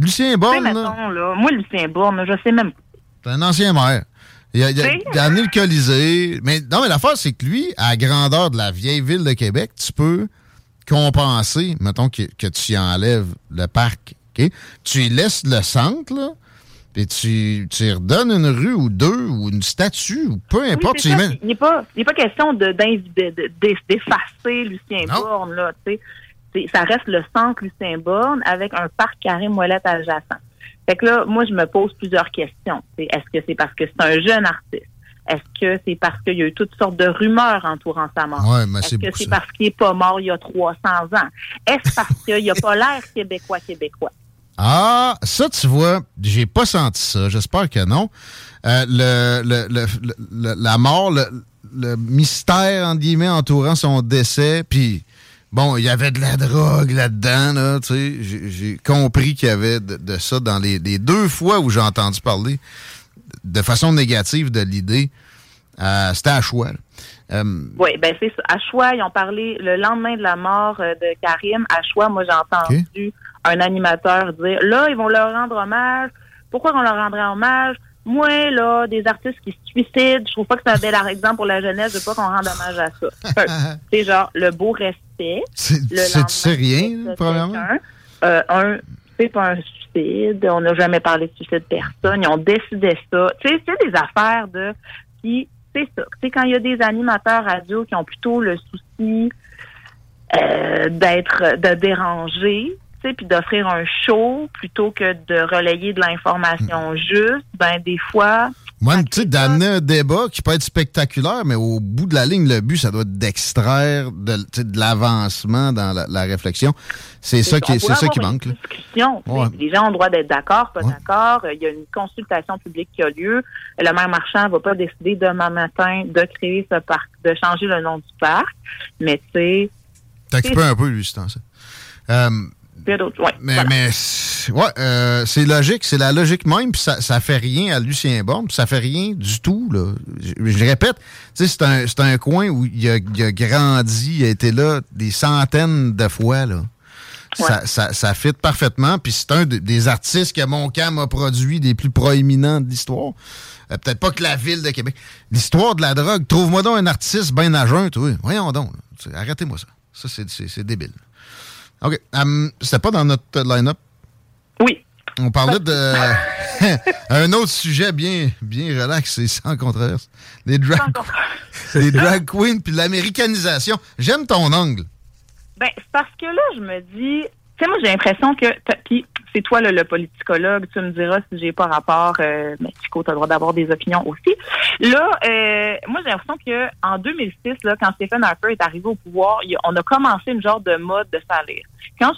E: Lucien Borne, là,
M: moi, Lucien Bourne, je sais même pas.
E: c'est un ancien maire. Il a, il a- il amené le Colisée. Mais non, mais l'affaire, c'est que lui, à la grandeur de la vieille ville de Québec, tu peux compenser, mettons que, que tu y enlèves le parc? Tu y laisses le centre, là, puis tu, tu redonnes une rue ou deux ou une statue ou peu importe. tu
M: Il n'est pas, pas question de, d'inv- de- d'effacer Lucien Bourne, là, tu sais. C'est- Ça reste le centre Lucien Bourne avec un parc carré moellette adjacent. Fait que là, moi, je me pose plusieurs questions. Est-ce que c'est parce que c'est un jeune artiste? Est-ce que c'est parce qu'il y a eu toutes sortes de rumeurs entourant sa mort?
E: Ouais,
M: Est-ce que c'est parce qu'il n'est pas mort il y a 300 ans? Est-ce parce qu'il n'a pas l'air québécois-québécois?
E: Ah, ça, tu vois, j'ai pas senti ça. J'espère que non. Euh, le, le- le- la mort, le, le mystère, entre guillemets, entourant son décès, puis bon, il y avait de la drogue là-dedans, là, tu sais. J'ai- compris qu'il y avait de, de ça dans les, les deux fois où j'ai entendu parler de façon négative de l'idée. Euh, C'était à choix. là. Euh,
M: Oui, ben c'est ça. À Choix, ils ont parlé le lendemain de la mort euh, de Karim. À Choix, moi, j'ai entendu un animateur dire là, ils vont leur rendre hommage. Pourquoi on leur rendrait hommage? Moi, là, des artistes qui se suicident, je trouve pas que c'est un bel exemple pour la jeunesse. Je veux pas qu'on rende hommage à ça. C'est genre le beau respect.
E: c'est- rien,
M: de quelqu'un. Euh, un, c'est pas un suicide. On n'a jamais parlé de suicide de personne. Ils ont décidé ça. Tu sais, c'est des affaires de qui, c'est ça. Tu sais, quand il y a des animateurs radio qui ont plutôt le souci euh, d'être, de déranger, puis d'offrir un show plutôt que de relayer de l'information juste, ben des fois,
E: Moi, tu sais, d'amener un débat qui peut être spectaculaire, mais au bout de la ligne, le but, ça doit être d'extraire de, l'avancement dans la, la réflexion. C'est ça qui, c'est ça qui manque.
M: une discussion.
E: Ouais.
M: Les gens ont le droit d'être d'accord, pas d'accord. Euh, Il y a une consultation publique qui a lieu. Le maire marchand va pas décider demain matin de créer ce parc, de changer le nom du parc. Mais tu sais,
E: T'as occupé un peu, lui, ce temps-ça.
M: Il y a d'autres. Ouais,
E: mais
M: voilà.
E: mais c'est- ouais, euh, c'est logique, c'est la logique même, puis ça, ça fait rien à Lucien Borne, puis ça fait rien du tout. Là. Je, je répète, c'est un, un coin où il a, il a grandi, il a été là des centaines de fois. Là. Ça, ça, ça fit parfaitement, puis c'est un de- des artistes que Montcalm a produit des plus proéminents de l'histoire. Euh, Peut-être pas que la ville de Québec. L'histoire de la drogue, trouve-moi donc un artiste bien à jeun, toi. Voyons donc. Arrêtez-moi ça. Ça, c'est débile. OK. C'était pas dans notre line-up?
M: Oui.
E: On parlait de un autre sujet bien, bien relax et sans controverse. Les drag, les drag queens puis l'américanisation. J'aime ton angle.
M: Ben, c'est parce que là, je me dis, tu sais, moi, j'ai l'impression que, puis c'est toi, le, le politicologue, tu me diras si j'ai pas rapport, euh, mais Chico, t'as le droit d'avoir des opinions aussi. Là, euh, moi, j'ai l'impression que en 2006, là, quand Stephen Harper est arrivé au pouvoir, on a commencé une genre de mode de salir. Quand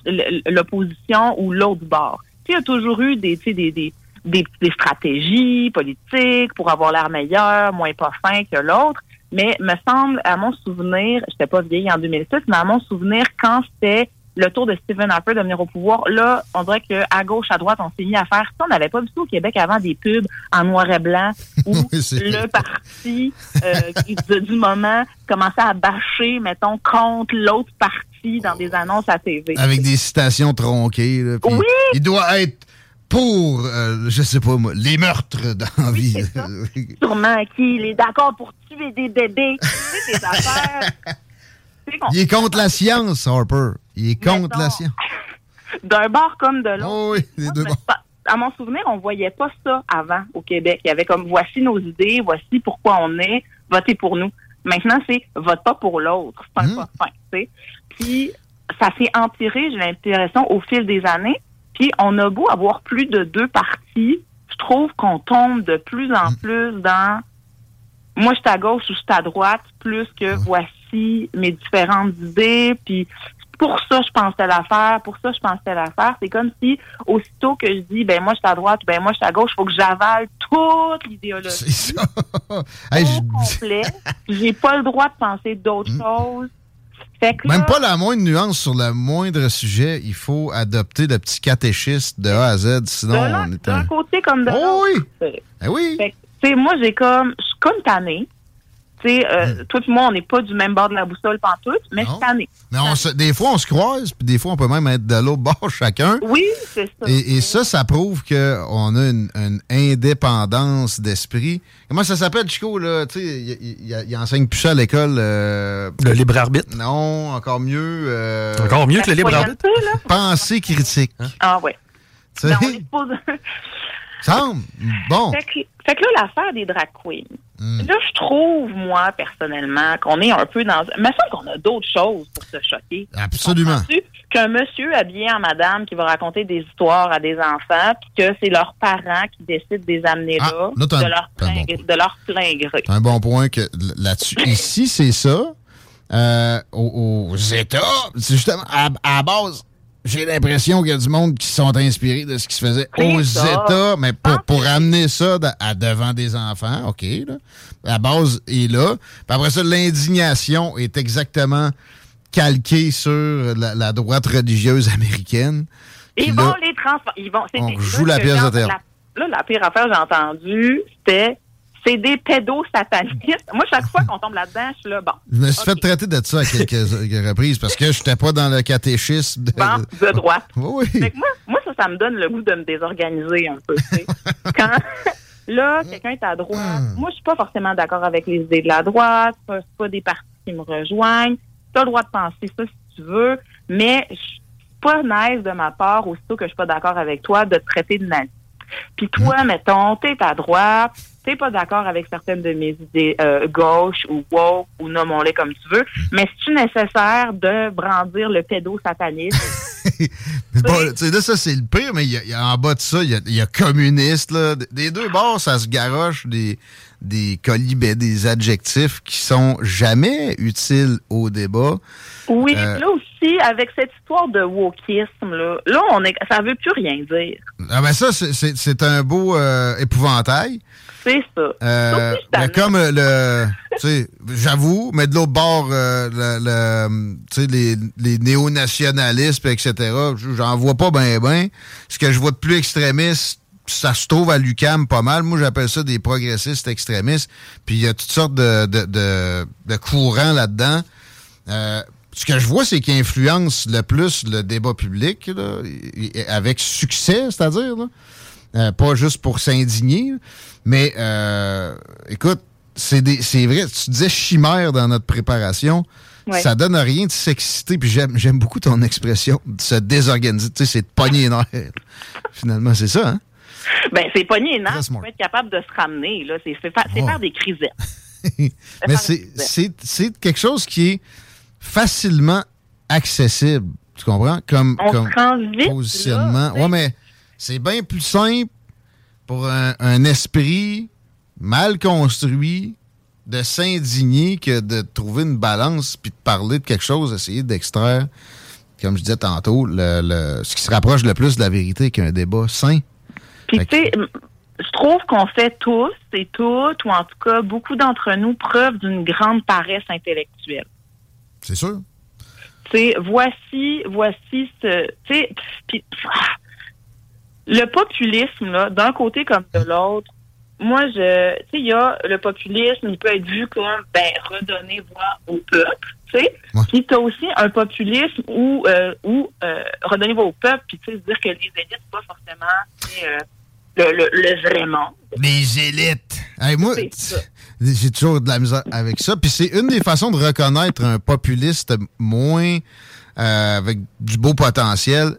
M: l'opposition ou l'autre bord, tu il y a toujours eu des, tu des, des, des, des stratégies politiques pour avoir l'air meilleur, moins pas fin que l'autre. Mais me semble, à mon souvenir, j'étais pas vieille en 2006, mais à mon souvenir, quand c'était le tour de Stephen Harper de venir au pouvoir, là, on dirait que à gauche, à droite, on s'est mis à faire ça. On n'avait pas vu ça au Québec avant des pubs en noir et blanc où le parti euh, du, du moment commençait à bâcher, mettons, contre l'autre parti dans des annonces à TV.
E: Avec des citations tronquées. là,
M: Oui!
E: Il doit être pour, euh, je sais pas moi, les meurtres d'envie.
M: Sûrement qui il est d'accord pour tuer des bébés. des affaires.
E: Il est contre la science, Harper. Il est contre la science.
M: D'un bord comme de l'autre.
E: Oh oui, les deux bords.
M: à mon souvenir, on voyait pas ça avant au Québec. Il y avait comme voici nos idées, voici pourquoi on est, votez pour nous. Maintenant, c'est vote pas pour l'autre. C'est un pas fin, tu sais. Puis ça s'est empiré, j'ai l'impression, au fil des années. Puis on a beau avoir plus de deux partis, je trouve qu'on tombe de plus en plus dans moi je suis à gauche ou je suis à droite, plus que voici mes différentes idées, puis pour ça, je pense telle affaire, pour ça, je pense telle affaire. C'est comme si, aussitôt que je dis, ben moi, je suis à droite, ben moi, je suis à gauche, il faut que j'avale toute l'idéologie
E: Hey,
M: au
E: je-
M: complet. J'ai pas le droit de penser d'autres choses. Fait que
E: Même
M: là,
E: pas la moindre nuance sur le moindre sujet. Il faut adopter le petit catéchisme de A à Z, sinon on est
M: d'un
E: un...
M: côté comme de l'autre.
E: oui. Eh oui.
M: Fait que, tu sais, moi, j'ai comme, je suis comme tannée. Tu sais, euh, toi et moi, on n'est pas du même bord de la boussole pantoute, mais je suis tannée.
E: Mais on se- des fois, on se croise, puis des fois, on peut même être de l'autre bord chacun.
M: Oui, c'est ça.
E: Et, et ça, ça prouve qu'on a une, une indépendance d'esprit. Comment ça s'appelle, Chico, là? Tu sais, il, enseigne plus ça à l'école. euh,
F: Le libre arbitre.
E: Non, encore mieux. euh,
F: Encore mieux que le libre arbitre.
E: Pensée critique.
M: Ah ouais.
E: Tu sais,
M: Ben, on est supposé-
E: semble. Bon.
M: Fait que, fait que là, l'affaire des drag queens.
E: Hmm.
M: Là, je trouve, moi, personnellement, qu'on est un peu dans... Mais ça qu'on a d'autres choses pour se choquer.
E: Absolument.
M: Qu'un monsieur habillé en madame qui va raconter des histoires à des enfants, puis que c'est leurs parents qui décident de les amener
E: Ah,
M: là, de, leur plein, de leur plein gré.
E: Un bon point que là-dessus. Ici, c'est ça. Euh, aux, aux États, c'est justement à, à base. J'ai l'impression qu'il y a du monde qui sont inspirés de ce qui se faisait aux
M: ça.
E: États, mais pour, pour amener ça à devant des enfants, OK. Là. La base est là. Puis après ça, l'indignation est exactement calquée sur la, la droite religieuse américaine.
M: Ils
E: là,
M: vont les transformer. Ils vont.
E: on joue la pièce de
M: la- Là, la pire affaire que j'ai entendue, c'était c'est des pédosatanistes. Moi, chaque fois qu'on tombe là-dedans, je suis là, bon.
E: je me suis fait traiter de ça à quelques, quelques reprises parce que je n'étais pas dans le catéchisme de,
M: Bon, de droite.
E: Oui.
M: Fait que moi, moi, ça, ça me donne le goût de me désorganiser un peu. Quand là, quelqu'un est à droite, moi, je suis pas forcément d'accord avec les idées de la droite. C'est pas- c'est pas des partis qui me rejoignent. Tu as le droit de penser ça si tu veux, mais je suis pas nice de ma part, aussitôt que je suis pas d'accord avec toi, de te traiter de nazi. Puis toi, mettons, t'es à droite, t'es pas d'accord avec certaines de mes idées euh, gauche ou woke ou nommons-les comme tu veux, mais c'est-tu nécessaire de brandir le pédosatanisme?
E: Bon, tu sais, là, ça, c'est le pire, mais y a- il y a en bas de ça, il y a, il y a communiste, là. Des deux bords, ça se garoche des, des colibets, des adjectifs qui sont jamais utiles au débat.
M: Oui,
E: Euh,
M: là aussi, avec cette histoire de wokisme, là, là on est, ça veut plus rien dire.
E: Ah ben ça, c'est- un beau euh, épouvantail.
M: C'est ça.
E: Euh, mais comme euh, le, tu sais, j'avoue, mais de l'autre bord, euh, le, le, tu sais, les, les néo-nationalistes, etc., j'en vois pas ben ben. Ce que je vois de plus extrémiste, ça se trouve à l'UCAM pas mal. Moi, j'appelle ça des progressistes extrémistes. Puis il y a toutes sortes de, de, de, de courants là-dedans. Euh, ce que je vois, c'est qu'ils influencent le plus le débat public, là, avec succès, c'est-à-dire. Euh, pas juste pour s'indigner, mais euh, écoute, c'est des- c'est vrai, tu disais chimère dans notre préparation.
M: Ouais.
E: Ça donne rien de s'exciter, puis j'aime beaucoup ton expression, de se désorganiser, tu sais, c'est de pogner les. Finalement, c'est ça, hein?
M: Ben, c'est pogné les nerfs, être capable de se ramener, là. C'est c'est fa- c'est
E: Oh.
M: faire des crisettes.
E: Mais c'est quelque chose qui est facilement accessible. Tu comprends? Comme,
M: On se
E: comme
M: rend vite,
E: positionnement. ouais, mais c'est bien plus simple pour un, un esprit mal construit de s'indigner que de trouver une balance puis de parler de quelque chose, essayer d'extraire, comme je disais tantôt, le, le- ce qui se rapproche le plus de la vérité qu'un débat sain.
M: Puis, tu sais, je trouve qu'on fait tous et toutes, ou en tout cas, beaucoup d'entre nous, preuve d'une grande paresse intellectuelle.
E: C'est sûr.
M: Tu sais, voici, voici ce, tu sais, puis, le populisme, là, d'un côté comme de l'autre, moi, je, tu sais, il y a le populisme, il peut être vu comme, ben, redonner voix au peuple, tu sais. Puis t'as aussi un populisme où, euh, où euh, redonner voix au peuple, puis tu sais, se dire que les élites, c'est pas forcément euh, le, le, le vrai monde.
E: Les élites. Hey, moi, j'ai toujours de la misère avec ça. Puis c'est une des façons de reconnaître un populiste moins euh, avec du beau potentiel.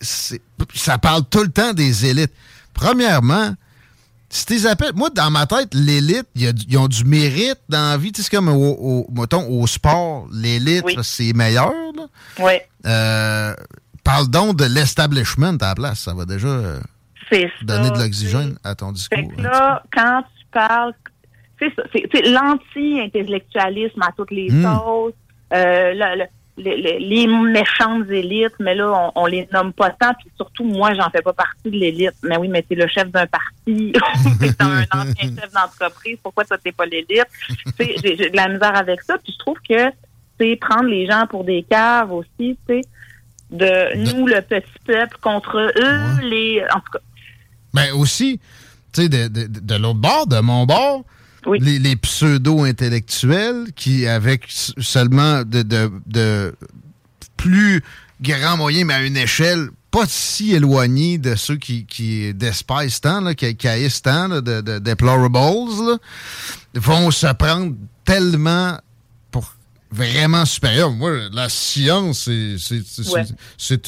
E: Ça parle tout le temps des élites. Premièrement, si tu appelles, moi, dans ma tête, l'élite, ils ont du mérite dans la vie. Tu sais, c'est comme au, au- mettons, au sport, l'élite, c'est meilleur. là.
M: Oui.
E: Euh, parle donc de l'establishment à la place. Ça va déjà euh,
M: C'est
E: donner
M: ça,
E: de l'oxygène à ton discours.
M: Fait que là, quand tu parles, c'est ça, c'est c'est l'anti-intellectualisme à toutes les
E: Hmm.
M: sauces, euh, le- le- le- le- les méchantes élites, mais là, on, on les nomme pas tant, puis surtout, moi, j'en fais pas partie de l'élite. Mais oui, mais t'es le chef d'un parti, t'es un ancien chef d'entreprise, pourquoi toi, t'es pas l'élite? Tu sais, J'ai j'ai de la misère avec ça, puis je trouve que c'est prendre les gens pour des caves aussi, tu sais, de nous, le petit peuple, contre eux, les... En tout cas,
E: Mais aussi, tu sais, de, de- de l'autre bord, de mon bord, les, les pseudo-intellectuels qui, avec seulement de, de- de plus grands moyens, mais à une échelle pas si éloignée de ceux qui, qui despisent tant, là, qui, qui haïssent tant, là, de, de deplorables, là, vont se prendre tellement vraiment supérieur. Moi, la science, c'est-
N: Ouais.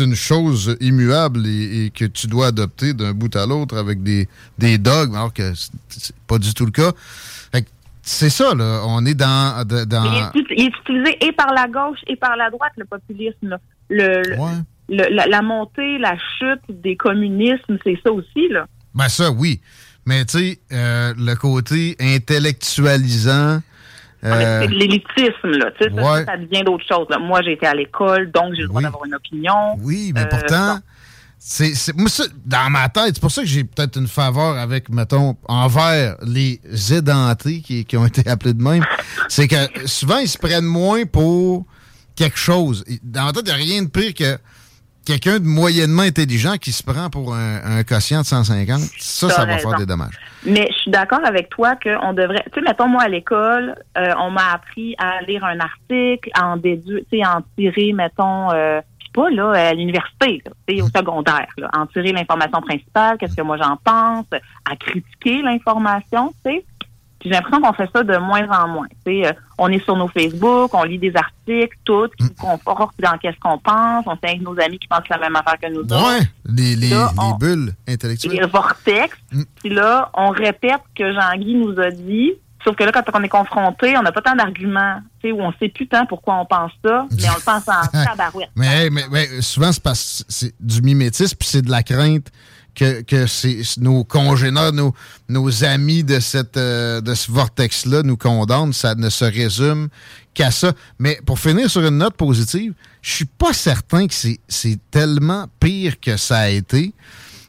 E: une chose immuable et, et que tu dois adopter d'un bout à l'autre avec des, des dogmes, alors que c'est- pas du tout le cas. C'est ça, là. On est dans... dans...
M: Il est, ut- il est utilisé et par la gauche et par la droite, le populisme. là. Le, le- le- la, la montée, la chute des communismes, c'est ça aussi, là.
E: Ben ça, oui. Mais tu sais, euh, le côté intellectualisant...
M: Ah,
E: euh,
M: C'est de l'élitisme, là. Tu sais, ça,
E: ouais.
M: ça, devient d'autres choses. là. Moi, j'ai été à l'école, donc j'ai le droit d'avoir une opinion.
E: Oui, mais
M: Euh,
E: pourtant, c'est, c'est- dans ma tête, c'est pour ça que j'ai peut-être une faveur avec, mettons, envers les édentés qui, qui ont été appelés de même. C'est que souvent, ils se prennent moins pour quelque chose. Dans ma tête, il n'y a rien de pire que quelqu'un de moyennement intelligent qui se prend pour un, un quotient de 150. Ça, ça va
M: raison.
E: faire des dommages.
M: Mais je suis d'accord avec toi qu'on devrait. Tu sais, mettons, moi, à l'école, euh, on m'a appris à lire un article, à en déduire, tu sais, à en tirer, mettons, euh, pas, là, à l'université, au secondaire, là, en tirer l'information principale, qu'est-ce que moi j'en pense, à critiquer l'information, tu sais. Puis j'ai l'impression qu'on fait ça de moins en moins. Euh, on est sur nos Facebook, on lit des articles, tout, qui nous confortent dans qu'est-ce qu'on pense, on sait avec nos amis qui pensent la même affaire que nous autres.
E: Ouais, les, les,
M: Là,
E: les
M: on-
E: bulles intellectuelles.
M: les vortex. Puis là, on répète ce que Jean-Guy nous a dit. Sauf que là, quand on est confronté, on n'a pas tant d'arguments. Tu sais, où on sait plus tant pourquoi on pense ça, mais on le pense en tabarouette.
E: Mais, mais, mais souvent, c'est du mimétisme, puis c'est de la crainte que, que nos congénères, nos, nos amis de, cette, euh, de ce vortex-là nous condamnent. Ça ne se résume qu'à ça. Mais pour finir sur une note positive, je suis pas certain que c'est tellement pire que ça a été.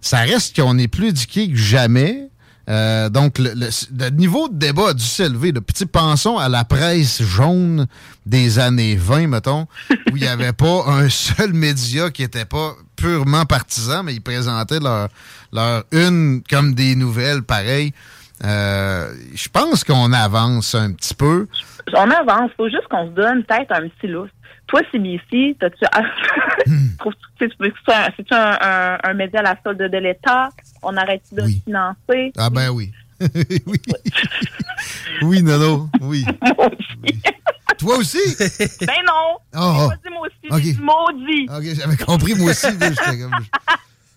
E: Ça reste qu'on est plus éduqué que jamais. Euh, donc, le, le- le niveau de débat a dû s'élever. sais, pensons à la presse jaune des années 20, mettons, où il n'y avait pas un seul média qui n'était pas purement partisan, mais ils présentaient leur, leur une comme des nouvelles pareilles. Euh, Je pense qu'on avance un petit peu.
M: On avance. faut juste qu'on se donne peut-être un petit lousse. Toi, CBC, t'as-tu... Trouves-tu que c'est un, c'est un, un, un média à la solde de l'État? On arrête de le financer?
E: Ah ben oui. oui. oui, Nono, oui. Toi aussi?
M: ben non!
E: Oh,
M: pas dit moi aussi,
E: ok.
M: j'ai dit maudit.
E: OK, j'avais compris, moi aussi. là, j'étais comme-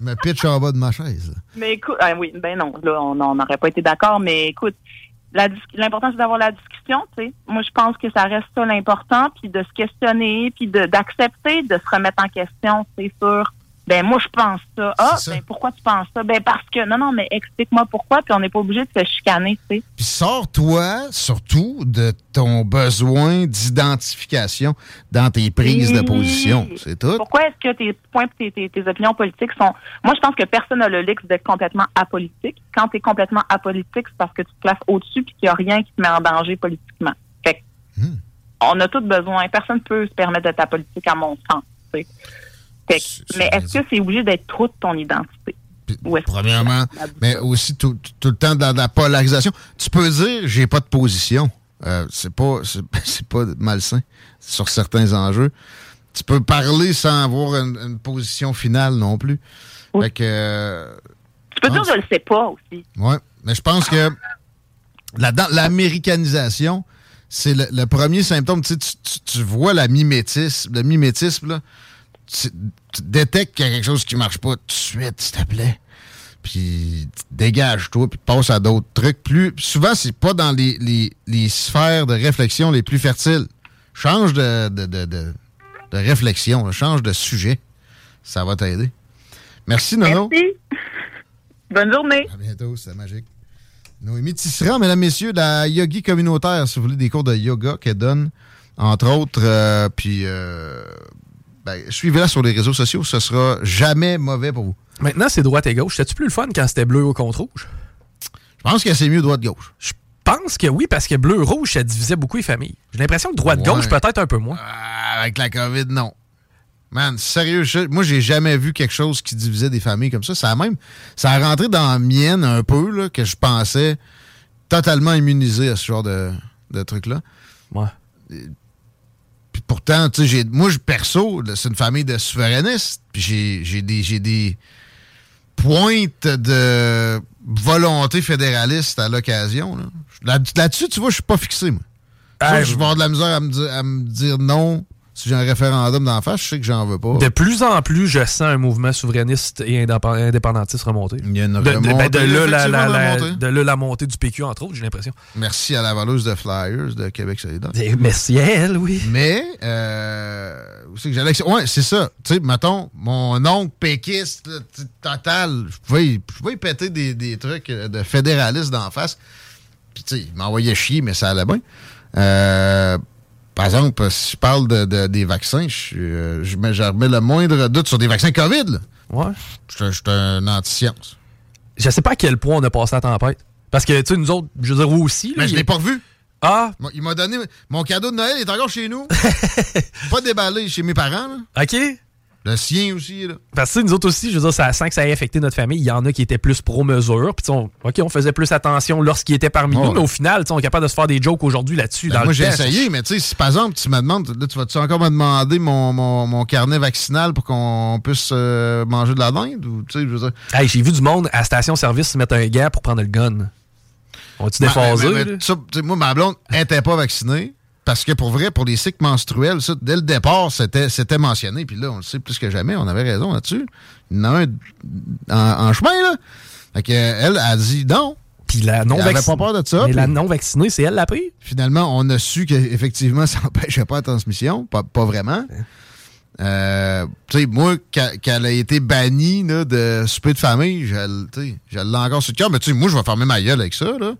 E: Je me pitch en bas de ma chaise.
M: Mais écoute, ah oui, ben non, là, on n'aurait pas été d'accord, mais écoute, l'important, c'est d'avoir la discussion, tu sais. Moi, je pense que ça reste ça l'important, puis de se questionner, puis de- d'accepter de, se remettre en question, c'est sûr. Ben moi, je pense ça. Ah, ben pourquoi tu penses ça? Ben parce que, non, non, mais explique-moi pourquoi, puis on n'est pas obligé de se chicaner, tu sais.
E: Puis sors-toi surtout de ton besoin d'identification dans tes prises de position. C'est tout.
M: Pourquoi est-ce que tes points tes, tes, tes opinions politiques sont. Moi, je pense que personne n'a le luxe d'être complètement apolitique. Quand tu es complètement apolitique, c'est parce que tu te places au-dessus puis qu'il n'y a rien qui te met en danger politiquement. Fait que
E: Hmm.
M: on a tous besoin. Personne ne peut se permettre d'être apolitique, à mon sens. tu sais. Fait mais est-ce que c'est obligé d'être trop de ton identité?
E: Premièrement, mais aussi tout, tout- le temps dans la polarisation. Tu peux dire j'ai pas de position. Euh, c'est pas c'est pas malsain sur certains enjeux. Tu peux parler sans avoir une, une position finale non plus. Fait que euh,
M: Tu peux dire je le sais pas aussi.
E: ouais, mais je pense que là-dedans, l'américanisation, c'est le, le premier symptôme. Tu, sais, tu- tu- tu vois la mimétisme, le mimétisme, là, tu, tu détectes qu'il y a quelque chose qui marche pas tout de suite, s'il te plaît. Puis dégage-toi, puis passe à d'autres trucs. Plus, souvent, c'est pas dans les, les- les sphères de réflexion les plus fertiles. Change de, de, de, de- de réflexion, là. change de sujet. Ça va t'aider. Merci, Nono.
M: Merci. Bonne journée.
E: À bientôt, c'est magique. Noémie Tisserand, mesdames, messieurs, de la yogi communautaire, si vous voulez des cours de yoga qu'elle donne, entre autres. euh, puis, euh, ben, suivez-la sur les réseaux sociaux, ce sera jamais mauvais pour vous.
F: Maintenant, c'est droite et gauche. C'était-tu plus le fun quand c'était bleu au contre rouge?
E: Je pense que c'est mieux droite-gauche.
F: Je pense que oui, parce que bleu-rouge, ça divisait beaucoup les familles. J'ai l'impression que droite-gauche,
E: Ouais.
F: peut-être un peu moins.
E: Avec la COVID, non. Man, sérieux, je- moi, j'ai jamais vu quelque chose qui divisait des familles comme ça. Ça a même, ça a rentré dans la mienne un peu, là, que je pensais totalement immunisé à ce genre de, de truc-là.
F: Ouais.
E: Puis pourtant, tu sais, j'ai- moi, je perso, c'est une famille de souverainistes. Puis j'ai, j'ai des, j'ai des pointes de volonté fédéraliste à l'occasion. là. Là- Là-dessus, tu vois, je suis pas fixé, moi. Je vais avoir de la misère à me dire, à me dire non. Si j'ai un référendum d'en face, je sais que j'en veux pas.
F: De plus en plus, je sens un mouvement souverainiste et indép- indépendantiste remonter.
E: Il y a une
F: de- ben,
E: remontée,
F: de là, la, la-
E: effectivement, de
F: la-
E: remontée.
F: de là, la montée du PQ, entre autres, j'ai l'impression.
E: Merci à la voleuse de Flyers de Québec solidaire.
F: Et Merci à elle, oui.
E: Mais, euh, c'est que j'allais. Ouais, c'est ça. Tu sais, mettons, mon oncle péquiste, total, je pouvais, y- péter des, des trucs euh, de fédéralistes d'en face. Puis, tu sais, il m'envoyait chier, mais ça allait bien. Euh, par exemple, si je parle de, de- des vaccins, je, euh, je, mets, je remets le moindre doute sur des vaccins COVID. Là.
F: Ouais.
E: Je suis un- je suis un anti-science.
F: Je sais pas à quel point on a passé la tempête. Parce que, tu sais, nous autres, je veux dire, vous aussi. là,
E: Mais je
F: il-
E: l'ai pas revu.
F: Ah,
E: Il m'a donné. Mon cadeau de Noël est encore chez nous. pas déballé chez mes parents. là.
F: OK.
E: Le sien aussi. Là.
F: Parce que nous autres aussi, je veux dire, ça, sans que ça ait affecté notre famille, il y en a qui étaient plus pro-mesure. Puis, on, OK, on faisait plus attention lorsqu'ils étaient parmi nous, mais au final, on est capable de se faire des jokes aujourd'hui là-dessus.
E: Ben, moi, j'ai essayé, mais tu sais, si par exemple, tu me demandes, là, tu vas-tu encore me demander mon, mon, mon carnet vaccinal pour qu'on puisse euh, manger de la dinde? Ou, je veux dire?
F: Hey, j'ai vu du monde à station-service se mettre un gars pour prendre le gun. On déphasé?
E: tu sais, moi, ma blonde n'était pas vaccinée. Parce que pour vrai, pour les cycles menstruels, ça, dès le départ, c'était, c'était mentionné. Puis là, on le sait plus que jamais, on avait raison là-dessus. Il y en a un en, en chemin, là. Fait que, elle a dit non.
F: Puis la non vaccinée.
E: pas peur de ça.
F: Mais la non vaccinée, c'est elle la pris?
E: Finalement, on a su qu'effectivement, ça n'empêchait pas la transmission. Pas, pas vraiment. Euh, tu sais, moi, qu'elle a été bannie là, de souper de famille, je, l'ai encore sur le cœur. Mais tu sais, moi, je vais fermer ma gueule avec ça. Là.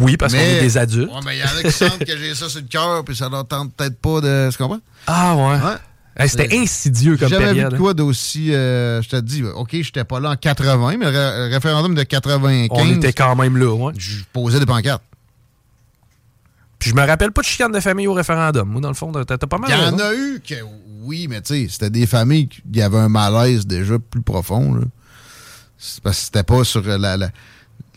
F: Oui, parce qu'on est des adultes.
E: Ouais, mais il y en a qui sentent que j'ai ça sur le cœur, puis ça leur tente peut-être pas de. Tu comprends?
F: Ah ouais. C'était insidieux comme période.
E: vu de quoi d'aussi. euh, je te dis, OK, j'étais pas là en 80, mais le ré- référendum de 95.
F: On était quand même là, ouais.
E: Je posais des pancartes.
F: Puis je me rappelle pas de chicane de famille au référendum. Moi, dans le fond, t'as pas mal
E: Il y en a eu que oui, mais tu sais, c'était des familles qui y avait un malaise déjà plus profond. là. Parce que c'était pas sur la, la-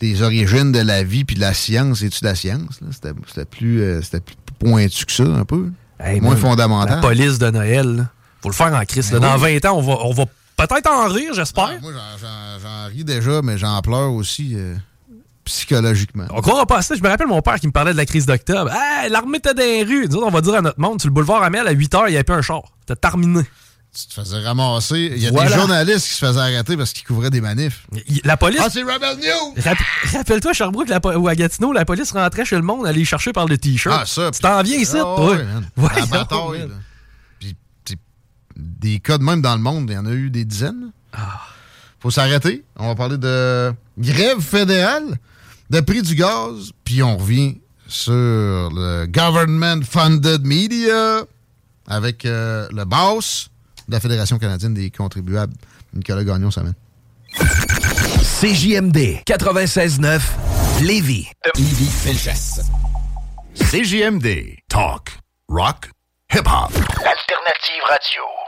E: les origines de la vie puis de la science, de la science. C'était plus, euh, c'était plus pointu que ça, un peu.
F: Hey,
E: Moins
F: man,
E: fondamental.
F: La police de Noël, là. faut le faire en crise. là.
E: Ben
F: Dans
E: oui.
F: 20 ans, on va, on va peut-être en rire, j'espère.
E: Ah, moi, j'en ris déjà, mais j'en pleure aussi euh, psychologiquement.
F: On croira pas à ça. Je me rappelle mon père qui me parlait de la crise d'octobre. Hey, l'armée était dans les rues. Nous autres, on va dire à notre monde, sur le boulevard Amel, à 8 h, il n'y avait plus un char. C'était terminé.
E: Tu te faisais ramasser. Il y a
F: Voilà.
E: des journalistes qui se faisaient arrêter parce qu'ils couvraient des manifs.
F: La police.
E: Ah, c'est Rebel News!
F: Rapp- Rappelle-toi, Sherbrooke la po- ou à Gatineau, la police rentrait chez le monde, allait chercher par le T-shirt.
E: Ah, ça.
F: Tu t'en viens ici,
E: Ah,
F: toi?
E: ouais, man. là. Puis, des cas de même dans le monde, il y en a eu des dizaines.
F: Ah.
E: Faut s'arrêter. On va parler de grève fédérale, de prix du gaz, puis on revient sur le government funded media avec euh, le boss de la Fédération canadienne des contribuables, Nicolas Gagnon, ça mène.
C: CJMD 96.9 Lévis.
I: Lévis Felchasse. CJMD. Talk. Rock. Hip-hop. Alternative radio.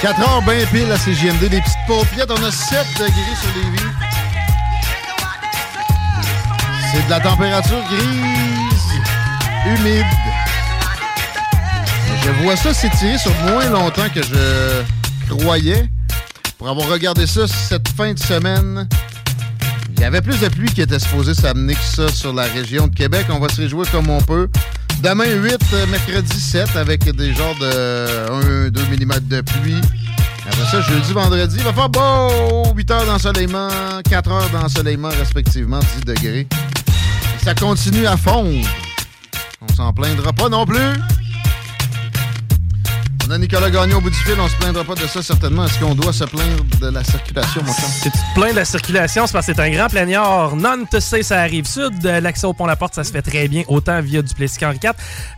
E: Quatre heures bien pile à CGMD, des petites paupiètes. On a 7 degrés sur les vies. C'est de la température grise, humide. je vois ça s'étirer sur moins longtemps que je croyais. Pour avoir regardé ça cette fin de semaine, il y avait plus de pluie qui était supposé s'amener que ça sur la région de Québec. On va se réjouir comme on peut. Demain 8, euh, mercredi 7, avec des genres de 1-2 mm de pluie. Après ça, jeudi, vendredi, il va faire beau! 8 heures d'ensoleillement, 4 heures d'ensoleillement, respectivement, 10 degrés. ça continue à fondre. On s'en plaindra pas non plus. On a Nicolas Gagnon au bout du fil, on se plaindra pas de ça certainement. Est-ce qu'on doit se plaindre de la circulation, mon chum?
F: Tu te plains de la circulation, c'est parce que c'est un grand plaignard. Non, te sais, ça arrive sud. Euh, L'accès au pont-la-porte, ça se fait très bien, autant via Duplessis qu'Henri IV.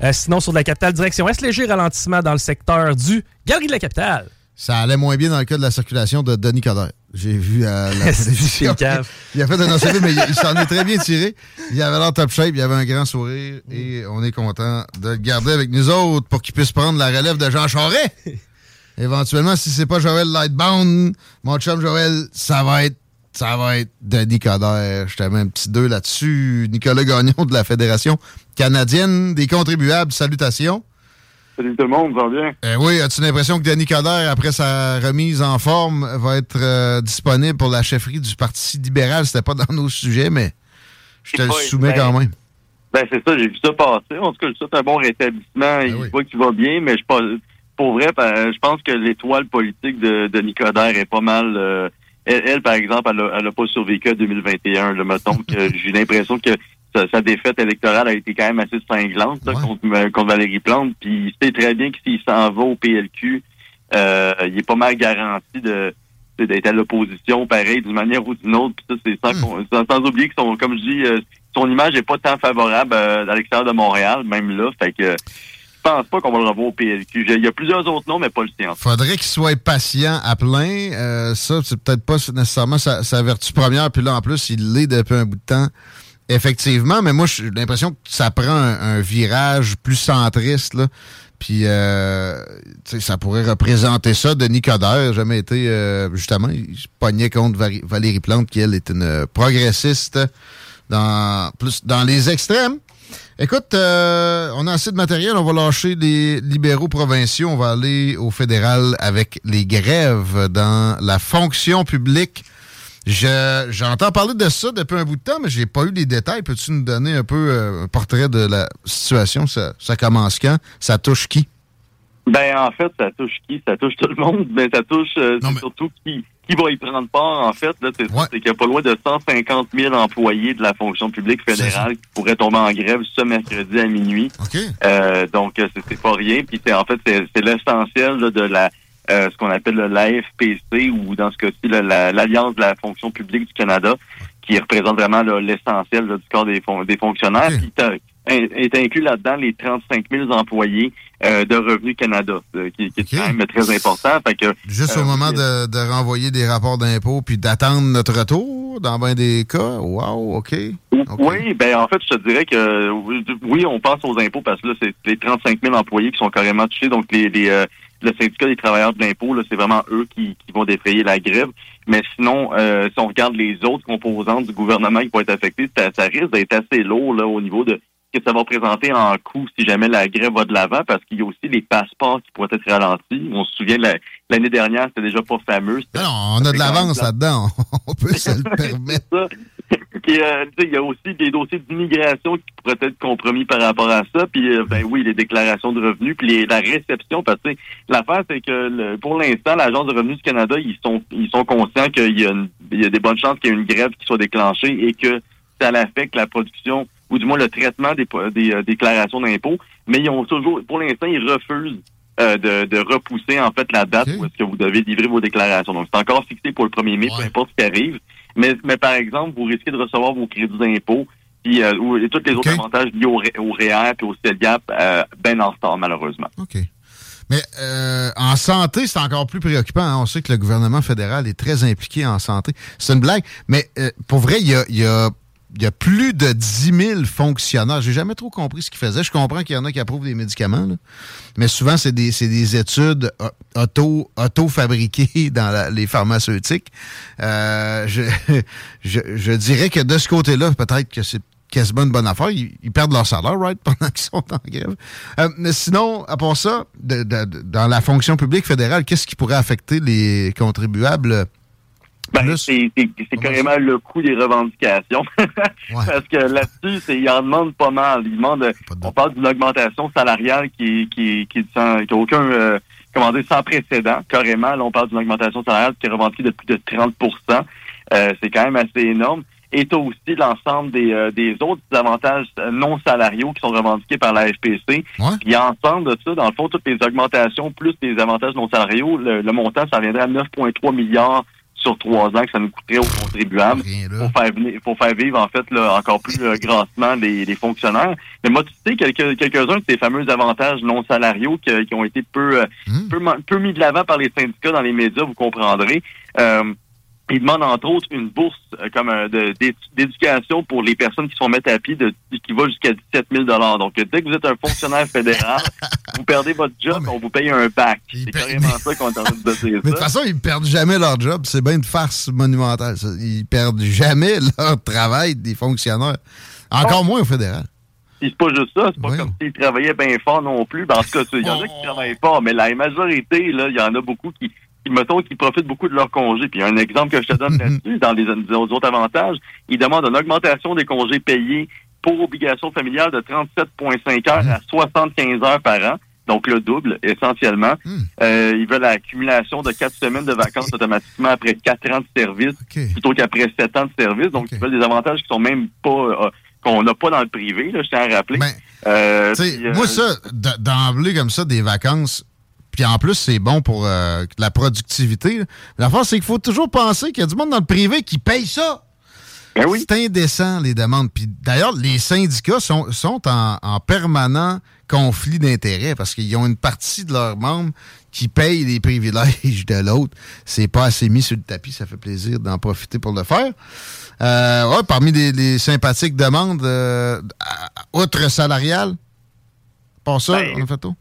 F: Euh, sinon, sur de la capitale, direction Est, léger ralentissement dans le secteur du Galerie de la Capitale?
E: Ça allait moins bien dans le cas de la circulation de Denis Coderre. J'ai vu à la télévision. il a fait un enseignement, mais il, s'en est très bien tiré. Il avait l'air top shape, il avait un grand sourire et on est content de le garder avec nous autres pour qu'il puisse prendre la relève de Jean Charest. Éventuellement, si c'est pas Joël Lightbound, mon chum Joël, ça va être ça va être Denis Coderre. Je te mets un petit deux là-dessus. Nicolas Gagnon de la Fédération canadienne des contribuables. Salutations.
N: Salut tout le monde, va bien?
E: Eh oui, as-tu l'impression que Denis Coderre, après sa remise en forme, va être euh, disponible pour la chefferie du Parti libéral? C'était pas dans nos sujets, mais je te le soumets quand même.
N: Ben c'est ça, j'ai vu ça passer. En tout cas, ça, c'est un bon rétablissement. il voit qu'il va bien, mais je pour vrai, je pense que l'étoile politique de Denis Coderre est pas mal... Euh, elle, par exemple, elle n'a pas survécu à 2021. Le mettons que j'ai l'impression que sa, défaite électorale a été quand même assez cinglante contre, euh, contre, Valérie Plante. Puis il sait très bien que s'il s'en va au PLQ, euh, il est pas mal garanti de d'être à l'opposition, pareil, d'une manière ou d'une autre. Puis ça, c'est sans, hmm. sans, oublier que son, comme je dis, euh, son image est pas tant favorable à l'extérieur de Montréal, même là. Fait que je pense pas qu'on va le revoir au PLQ. Il y a plusieurs autres noms, mais pas le sien.
E: Faudrait qu'il soit patient à plein. ça, c'est peut-être pas nécessairement sa, sa, vertu première. Puis là, en plus, il l'est depuis un bout de temps. Effectivement, mais moi, j'ai l'impression que ça prend un, virage plus centriste, là. Puis, euh, ça pourrait représenter ça. Denis Coderre jamais été, euh, justement, il pognait contre Valérie Plante, qui, elle, est une progressiste dans, plus dans les extrêmes. Écoute, euh, on a assez de matériel. On va lâcher les libéraux provinciaux. On va aller au fédéral avec les grèves dans la fonction publique. J'entends parler de ça depuis un bout de temps, mais j'ai pas eu les détails. Peux-tu nous donner un peu euh, un portrait de la situation? Ça, commence quand? Ça touche qui?
N: Ben, en fait, ça touche qui? Ça touche tout le monde, mais ça touche euh, surtout qui, qui va y prendre part, en fait. C'est qu'il y a pas loin de 150 000 employés de la fonction publique fédérale qui pourraient tomber en grève ce mercredi à minuit. Euh, donc, c'est pas rien. Puis, en fait, c'est l'essentiel de la euh, ce qu'on appelle l'AFPC ou dans ce cas-ci l'Alliance de la fonction publique du Canada, qui représente vraiment l'essentiel du corps des, des fonctionnaires, qui est inclus là-dedans les 35 000 employés euh, de Revenu Canada, euh, qui, est quand même très important.
E: Juste au moment de, renvoyer des rapports d'impôts puis d'attendre notre retour, dans bien des cas, wow, OK.
N: Oui, ben en fait, je te dirais que oui, on pense aux impôts parce que là, c'est les 35 000 employés qui sont carrément touchés, donc les, les le syndicat des travailleurs de l'impôt, c'est vraiment eux qui, vont défrayer la grève. Mais sinon, euh, si on regarde les autres composantes du gouvernement qui vont être affectées, ça, risque d'être assez lourd là, au niveau de ce que ça va présenter en coût si jamais la grève va de l'avant, parce qu'il y a aussi les passeports qui pourraient être ralentis. On se souvient, l'année dernière, c'était déjà pas fameux.
E: Non, on a de l'avance là-dedans. on peut se le permettre.
N: Euh, il y a aussi des dossiers d'immigration qui pourraient être compromis par rapport à ça. Puis, euh, ben oui, les déclarations de revenus, puis la réception. Parce que l'affaire, c'est que pour l'instant, l'Agence de revenus du Canada, ils sont ils sont conscients qu'il y, a il y a des bonnes chances qu'il y ait une grève qui soit déclenchée et que ça affecte la production ou du moins le traitement des, des euh, déclarations d'impôts. Mais ils ont toujours, pour l'instant, ils refusent de, de, repousser en fait la date où est-ce que vous devez livrer vos déclarations. Donc, c'est encore fixé pour le 1er mai, peu importe ce qui arrive. Mais, mais par exemple, vous risquez de recevoir vos crédits d'impôt puis, euh, et tous les autres avantages liés au, au REER et au CELGAP euh, ben en retard, malheureusement.
E: OK. Mais euh, en santé, c'est encore plus préoccupant. Hein. On sait que le gouvernement fédéral est très impliqué en santé. C'est une blague, mais euh, pour vrai, il y a, y a il y a plus de 10 000 fonctionnaires. J'ai jamais trop compris ce qu'ils faisaient. Je comprends qu'il y en a qui approuvent des médicaments, mais souvent, c'est des, des, études auto, auto-fabriquées dans les pharmaceutiques. Euh, je, je, dirais que de ce côté-là, peut-être que c'est quasiment une bonne affaire. Ils, ils perdent leur salaire, right, pendant qu'ils sont en grève. Euh, mais sinon, à part ça, dans la fonction publique fédérale, qu'est-ce qui pourrait affecter les contribuables?
N: Ben, c'est c'est- c'est carrément le coût des revendications. Parce que là-dessus, c'est- ils en demandent pas mal. Ils demandent, euh, on parle d'une augmentation salariale qui, qui, qui, sans- qui a aucun, euh, comment dire, sans précédent. Carrément, là, on parle d'une augmentation salariale qui est revendiquée de plus de 30% Euh, C'est quand même assez énorme. Et tu aussi l'ensemble des, euh, des autres avantages non salariaux qui sont revendiqués par la FPC. Puis ensemble de ça, dans le fond, toutes les augmentations plus les avantages non salariaux, le, le montant, ça reviendrait à 9,3 milliards sur trois ans que ça nous coûterait aux contribuables pour faire, venir- pour faire vivre, en fait, là, encore plus euh, grassement les, les fonctionnaires. Mais moi, tu sais, quelques- quelques-uns de ces fameux avantages non salariaux qui, qui ont été peu, euh, peu, ma- peu mis de l'avant par les syndicats dans les médias, vous comprendrez. Euh, ils demandent entre autres une bourse euh, comme euh, d'éducation pour les personnes qui sont mettre à pied de, qui va jusqu'à 17 000 Donc, euh, dès que vous êtes un fonctionnaire fédéral, vous perdez votre job, on vous paye un bac. C'est carrément ça qu'on est en train de dire
E: Mais de toute façon, ils perdent jamais leur job. C'est bien une farce monumentale. ça. Ils perdent jamais leur travail des fonctionnaires. Encore moins au fédéral.
N: Puis c'est pas juste ça, c'est pas comme s'ils travaillaient bien fort non plus. Ben, en tout cas, il y en a qui travaillent fort, mais la majorité, là, il y en a beaucoup qui, mettons, qui profitent beaucoup de leur congé. Puis un exemple que je te donne là-dessus, dans les, les autres avantages, ils demandent une augmentation des congés payés pour obligation familiale de 37,5 heures à 75 heures par an. Donc le double, essentiellement. Euh, ils veulent l'accumulation de quatre semaines de vacances automatiquement après quatre ans de service, plutôt qu'après sept ans de service. Donc ils veulent des avantages qui sont même pas euh, qu'on n'a pas dans le privé, là, je tiens à rappeler. Euh,
E: sais,
N: puis, euh,
E: moi, ça, d'emblée comme ça, des vacances, puis en plus, c'est bon pour euh, la productivité. La force, c'est qu'il faut toujours penser qu'il y a du monde dans le privé qui paye ça. C'est indécent, les demandes. Puis d'ailleurs, les syndicats sont, sont en, en permanent conflit d'intérêts parce qu'ils ont une partie de leurs membres qui payent les privilèges de l'autre. C'est pas assez mis sur le tapis, ça fait plaisir d'en profiter pour le faire. Euh, ouais, parmi les, les sympathiques demandes, euh, outre salariale, pour ça, on a fait tout.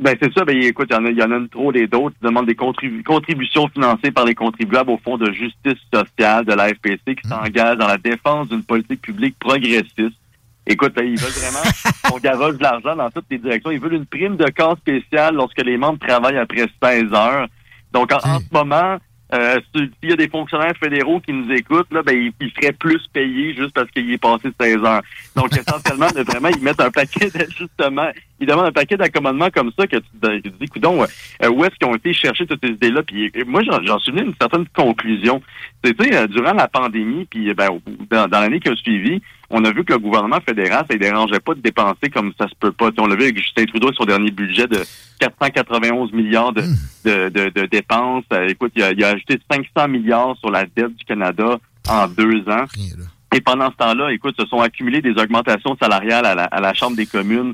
N: Ben c'est ça, ben écoute, il y en a, il y en a une trop des d'autres qui demandent des contribu- contributions financées par les contribuables au Fonds de justice sociale de la FPC qui s'engage dans la défense d'une politique publique progressiste. Écoute, ben, ils veulent vraiment qu'on gavoche de l'argent dans toutes les directions. Ils veulent une prime de cas spéciale lorsque les membres travaillent après 16 heures. Donc, en, en ce moment, euh, s'il y a des fonctionnaires fédéraux qui nous écoutent, là, ben, ils, ils seraient plus payés juste parce qu'il est passé 16 heures. Donc, essentiellement, de vraiment, ils mettent un paquet d'ajustements. Ils demandent un paquet d'accommodements comme ça que tu dis, coudonc, euh, où est-ce qu'ils ont été chercher toutes ces idées-là? Puis moi, j'en suis venu à une certaine conclusion. C'était euh, durant la pandémie, puis euh, ben, dans, dans l'année qui a suivi, on a vu que le gouvernement fédéral, ça ne dérangeait pas de dépenser comme ça se peut pas. On l'a vu avec Justin Trudeau, son dernier budget de 491 milliards de, de, de- de dépenses. Euh, écoute, il a, il a ajouté 500 milliards sur la dette du Canada en deux ans. Et pendant ce temps-là, écoute, se sont accumulées des augmentations salariales à la, à la Chambre des communes.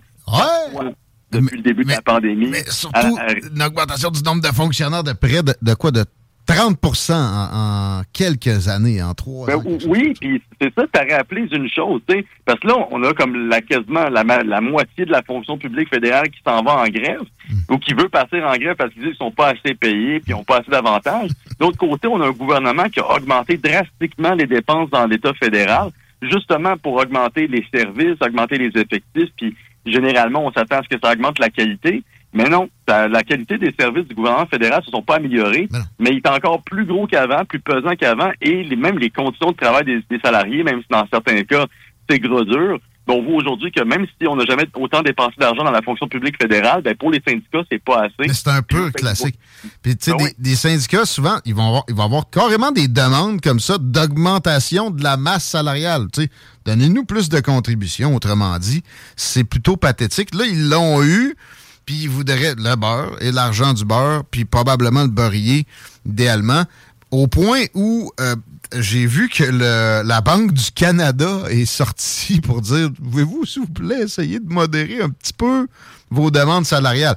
N: Depuis le début de la pandémie. Mais
E: Surtout une augmentation du nombre de fonctionnaires de près de, de quoi? De 30 en, en quelques années, en trois
N: Ben,
E: ans.
N: ou- oui, puis c'est ça, ça rappelé une chose, tu sais, parce que là, on a comme la quasiment la, moitié de la fonction publique fédérale qui s'en va en grève ou qui veut passer en grève parce qu'ils disent qu'ils sont pas assez payés puis ils n'ont pas assez d'avantages. D'autre côté, on a un gouvernement qui a augmenté drastiquement les dépenses dans l'État fédéral, justement pour augmenter les services, augmenter les effectifs, puis généralement, on s'attend à ce que ça augmente la qualité. Mais non, la qualité des services du gouvernement fédéral se sont pas améliorés, mais il est encore plus gros qu'avant, plus pesant qu'avant, et les, même les conditions de travail des, des salariés, même si dans certains cas, c'est gros dur, on voit aujourd'hui que même si on n'a jamais autant dépensé d'argent dans la fonction publique fédérale, ben, pour les syndicats, c'est pas assez.
E: C'est un peu classique. Puis, tu sais,
N: Ah
E: des, des syndicats, souvent, ils vont, avoir, ils vont avoir carrément des demandes comme ça d'augmentation de la masse salariale. Tu sais, donnez-nous plus de contributions, autrement dit. C'est plutôt pathétique. Là, ils l'ont eu, puis ils voudraient le beurre et l'argent du beurre, puis probablement le beurrier, idéalement, au point où euh, j'ai vu que le- la Banque du Canada est sortie pour dire, pouvez-vous, s'il vous plaît, essayer de modérer un petit peu vos demandes salariales?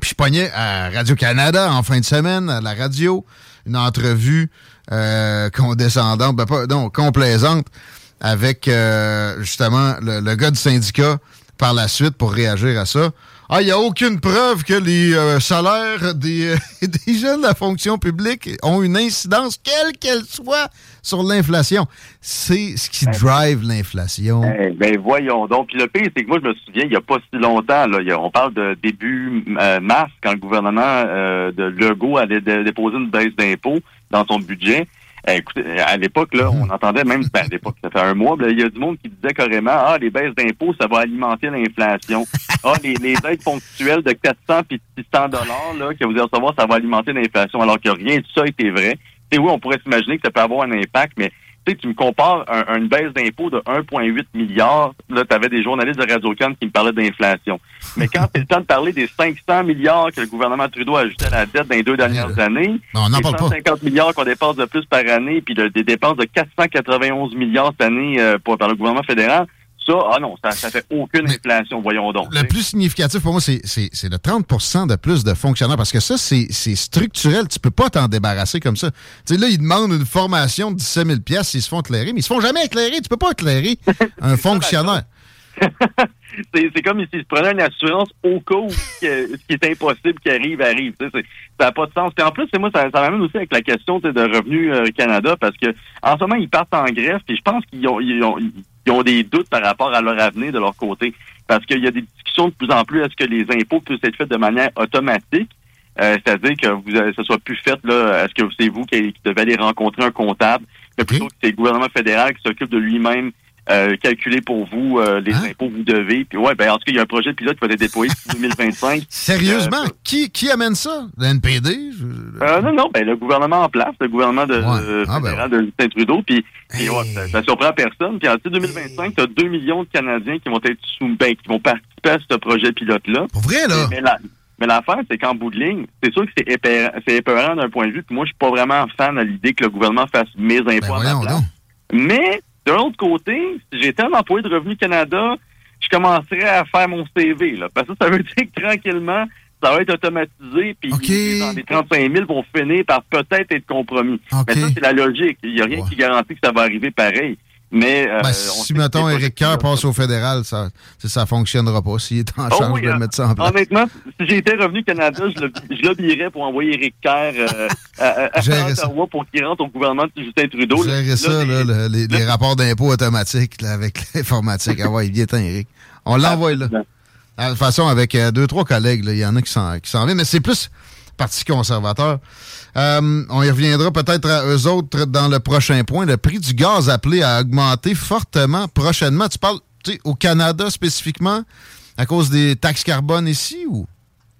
E: Puis je pognais à Radio-Canada en fin de semaine, à la radio, une entrevue euh, condescendante, ben pas, non, complaisante, avec euh, justement le, le gars du syndicat par la suite pour réagir à ça. Ah, il n'y a aucune preuve que les euh, salaires des, des jeunes de la fonction publique ont une incidence, quelle qu'elle soit, sur l'inflation. C'est ce qui drive l'inflation.
N: Eh ben voyons donc. Puis le pire, c'est que moi, je me souviens, il n'y a pas si longtemps, là, a- on parle de début euh, mars, quand le gouvernement euh, de Legault allait dé- déposer une baisse d'impôts dans son budget. Eh, écoutez, à l'époque, là, on entendait même, ben, à l'époque, ça fait un mois, ben, il y a du monde qui disait carrément, ah, les baisses d'impôts, ça va alimenter l'inflation. ah, les, les aides ponctuelles de 400 puis 600 dollars, là, que vous allez recevoir, ça va alimenter l'inflation, alors que rien de ça était vrai. Et oui, on pourrait s'imaginer que ça peut avoir un impact, mais tu sais, tu me compares un- une baisse d'impôt de 1,8 milliard, là, tu avais des journalistes de Radio-Can qui me parlaient d'inflation. Mais quand c'est le temps de parler des 500 milliards que le gouvernement Trudeau a ajouté à la dette dans les deux dernières années,
E: Non, on n'en
N: les
E: parle pas.
N: 150 milliards qu'on dépense de plus par année, puis le- des dépenses de 491 milliards cette année euh, pour- par le gouvernement fédéral, ça, ah non, ça, ça fait aucune inflation, voyons donc.
E: Le plus significatif pour moi, c'est le 30% de plus de fonctionnaires parce que ça, c'est structurel. Tu peux pas t'en débarrasser comme ça. Tu sais, là, ils demandent une formation de 17 000 pièces ils se font éclairer, mais ils se font jamais éclairer. Tu peux pas éclairer un fonctionnaire.
N: c'est comme s'ils se prenaient une assurance au cas où que- ce qui est impossible qui arrive, arrive. Ça n'a pas de sens. Puis en plus, c'est moi, ça, ça m'amène aussi avec la question de Revenu euh, Canada, parce que en ce moment, ils partent en greffe, et je pense qu'ils ont, ils ont, ils ont des doutes par rapport à leur avenir de leur côté. Parce qu'il y a des discussions de plus en plus, est-ce que les impôts peuvent être faits de manière automatique? Euh, C'est-à-dire que vous, euh, ce soit plus fait, là, est-ce que c'est vous qui, qui devez aller rencontrer un comptable, mais plutôt que c'est le gouvernement fédéral qui s'occupe de lui-même euh, calculer pour vous euh, les impôts que vous devez. Puis ouais, ben en tout cas, il y a un projet pilote qui va être déployé pour 2025.
E: Sérieusement, qui, qui amène ça? Le NPD? Je-
N: Euh, non, non, ben le gouvernement en place, le gouvernement de, euh,
E: Ah, ben
N: fédéral de Justin Trudeau, puis puis, ouais, ça, ça surprend personne. Puis en 2025, tu as 2 millions de Canadiens qui vont être sous ben, qui vont participer à ce projet pilote-là.
E: Pour vrai, là?
N: Mais la- mais l'affaire, c'est qu'en bout de ligne, c'est sûr que c'est épeurant, d'un point de vue. Puis moi, je suis pas vraiment fan à l'idée que le gouvernement fasse mes
E: Ben,
N: impôts à ma place. Mais d'un autre côté, si j'étais un employé de Revenu Canada, je commencerais à faire mon CV. Là, parce que ça veut dire que tranquillement, ça va être automatisé, puis dans les 35 000 vont finir par peut-être être compromis. Mais ça, c'est la logique. Il n'y a rien qui garantit que ça va arriver pareil. Mais euh,
E: Ben, si, mettons, Éric Kerr passe au fédéral, ça ne fonctionnera pas s'il est en
N: Oh
E: charge
N: oui,
E: de
N: hein.
E: mettre ça en place.
N: Honnêtement, si j'étais revenu Canada, je, le- je pour envoyer Éric Kerr euh, à, à- à. Ottawa pour qu'il rentre au gouvernement de Justin Trudeau. là.
E: Gérer ça, là, le- les, les rapports d'impôts automatiques là, avec l'informatique. Ah ouais, il temps, Eric. On l'envoie là. De toute façon, avec euh, deux, trois collègues, il y en a qui s'en qui s'en viennent, mais c'est plus Parti conservateur. Euh, on y reviendra peut-être à eux autres dans le prochain point. Le prix du gaz appelé à augmenter fortement prochainement. Tu parles au Canada spécifiquement à cause des taxes carbone ici ou?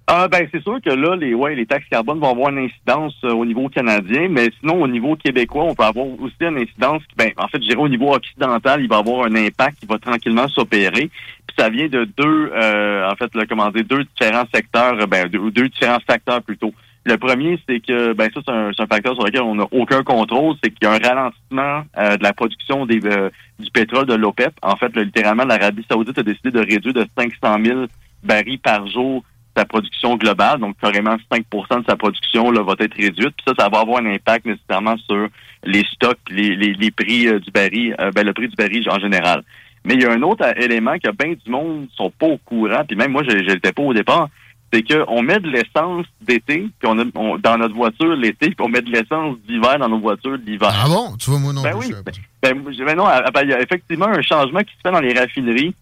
N: Ah ben c'est sûr que là, les ouais, les taxes carbone vont avoir une incidence euh, au niveau canadien, mais sinon au niveau québécois, on peut avoir aussi une incidence qui, ben, en fait, je dirais au niveau occidental, il va avoir un impact qui va tranquillement s'opérer. Ça vient de deux, euh, en fait, là, comment dire, deux différents secteurs, euh, ben, deux, deux différents facteurs plutôt. Le premier, c'est que, ben ça, c'est un, un facteur sur lequel on n'a aucun contrôle, c'est qu'il y a un ralentissement euh, de la production des, euh, du pétrole de l'OPEP. En fait, là, littéralement, l'Arabie saoudite a décidé de réduire de 500 000 barils par jour sa production globale, donc carrément 5% de sa production là, va être réduite. Puis ça, ça va avoir un impact nécessairement sur les stocks, les, les, les prix euh, du baril, euh, ben, le prix du baril en général. Mais il y a un autre élément que bien du monde sont pas au courant, puis même moi, je n'étais pas au départ, c'est qu'on met de l'essence d'été, puis on, a- on- dans notre voiture l'été, puis on met de l'essence d'hiver dans nos voitures l'hiver.
E: Ah bon? Tu vois, moi non
N: Ben oui. Ben, je- ben non, ah, ben, il y a effectivement un changement qui se fait dans les raffineries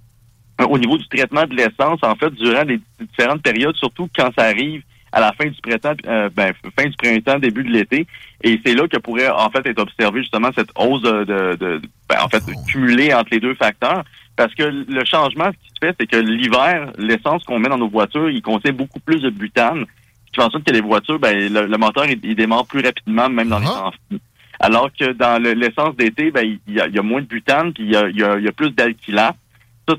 N: euh, au niveau du traitement de l'essence, en fait, durant les différentes périodes, surtout quand ça arrive à la fin du printemps, euh, ben, fin du printemps, début de l'été. Et c'est là que pourrait, en fait, être observé justement cette hausse de, de, de- ben, en fait, cumulée entre les deux facteurs. Parce que le changement, ce qui se fait, c'est que l'hiver, l'essence qu'on met dans nos voitures, il contient beaucoup plus de butane, ce qui fait en sorte que les voitures, ben, le, le moteur, il, il démarre plus rapidement, même dans les temps froids. Alors que dans le- l'essence d'été, ben, il y y a moins de butane, puis il y a, il y a- il y a plus d'alkylate. Ça,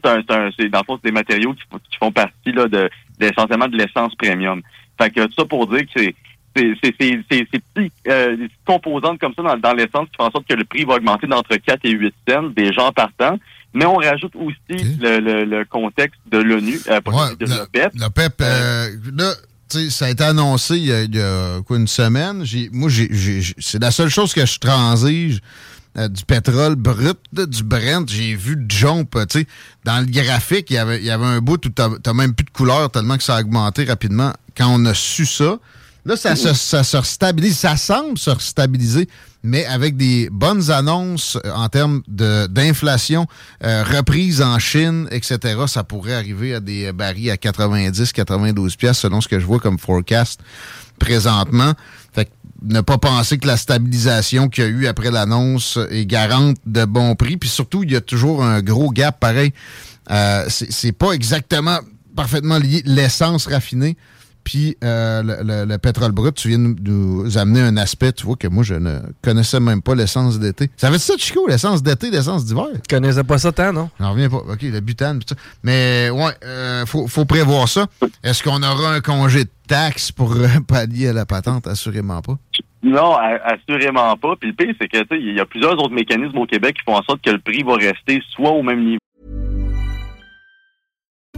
N: c'est dans le fond, c'est des matériaux qui, font- qui font partie là, de, de- essentiellement de l'essence premium. Fait que ça pour dire que c'est c'est c'est- c'est- c'est- ces petits euh, composantes comme ça dans, dans l'essence qui font en sorte que le prix va augmenter d'entre 4 et 8 cents des gens partant. Mais on rajoute aussi le, le, le contexte de l'ONU, euh,
E: Ouais,
N: de l'OPEP.
E: Le PEP, euh, là, tu sais, ça a été annoncé il y a, il y a, quoi, une semaine. J'ai- moi, j'ai- c'est la seule chose que je transige euh, du pétrole brut, du Brent. J'ai vu jump, tu sais, dans le graphique, il y avait, y avait un bout où tu n'as même plus de couleur tellement que ça a augmenté rapidement. Quand on a su ça, là, ça, se, ça se stabilise. Ça semble se stabiliser, mais avec des bonnes annonces euh, en termes d'inflation, euh, reprise en Chine, etc., ça pourrait arriver à des barils à 90, 92 pièces selon ce que je vois comme forecast présentement. Ne pas penser que la stabilisation qu'il y a eu après l'annonce est garante de bons prix. Puis surtout, il y a toujours un gros gap pareil. Euh, c'est pas exactement parfaitement lié l'essence raffinée puis euh, le, le- le pétrole brut. Tu viens de nous, amener un aspect, tu vois, que moi, je ne connaissais même pas l'essence d'été. Ça veut dire ça, Chico, l'essence d'été, l'essence d'hiver?
F: Je connaissais pas ça tant, non?
E: J'en reviens pas. OK, le butane, pis ça. Mais ouais, euh, faut, faut prévoir ça. Est-ce qu'on aura un congé de taxes pour euh, pallier à la patente? Assurément pas.
N: Non, assurément pas. Puis le pire, c'est que tu sais, il y a plusieurs autres mécanismes au Québec qui font en sorte que le prix va rester soit au même niveau.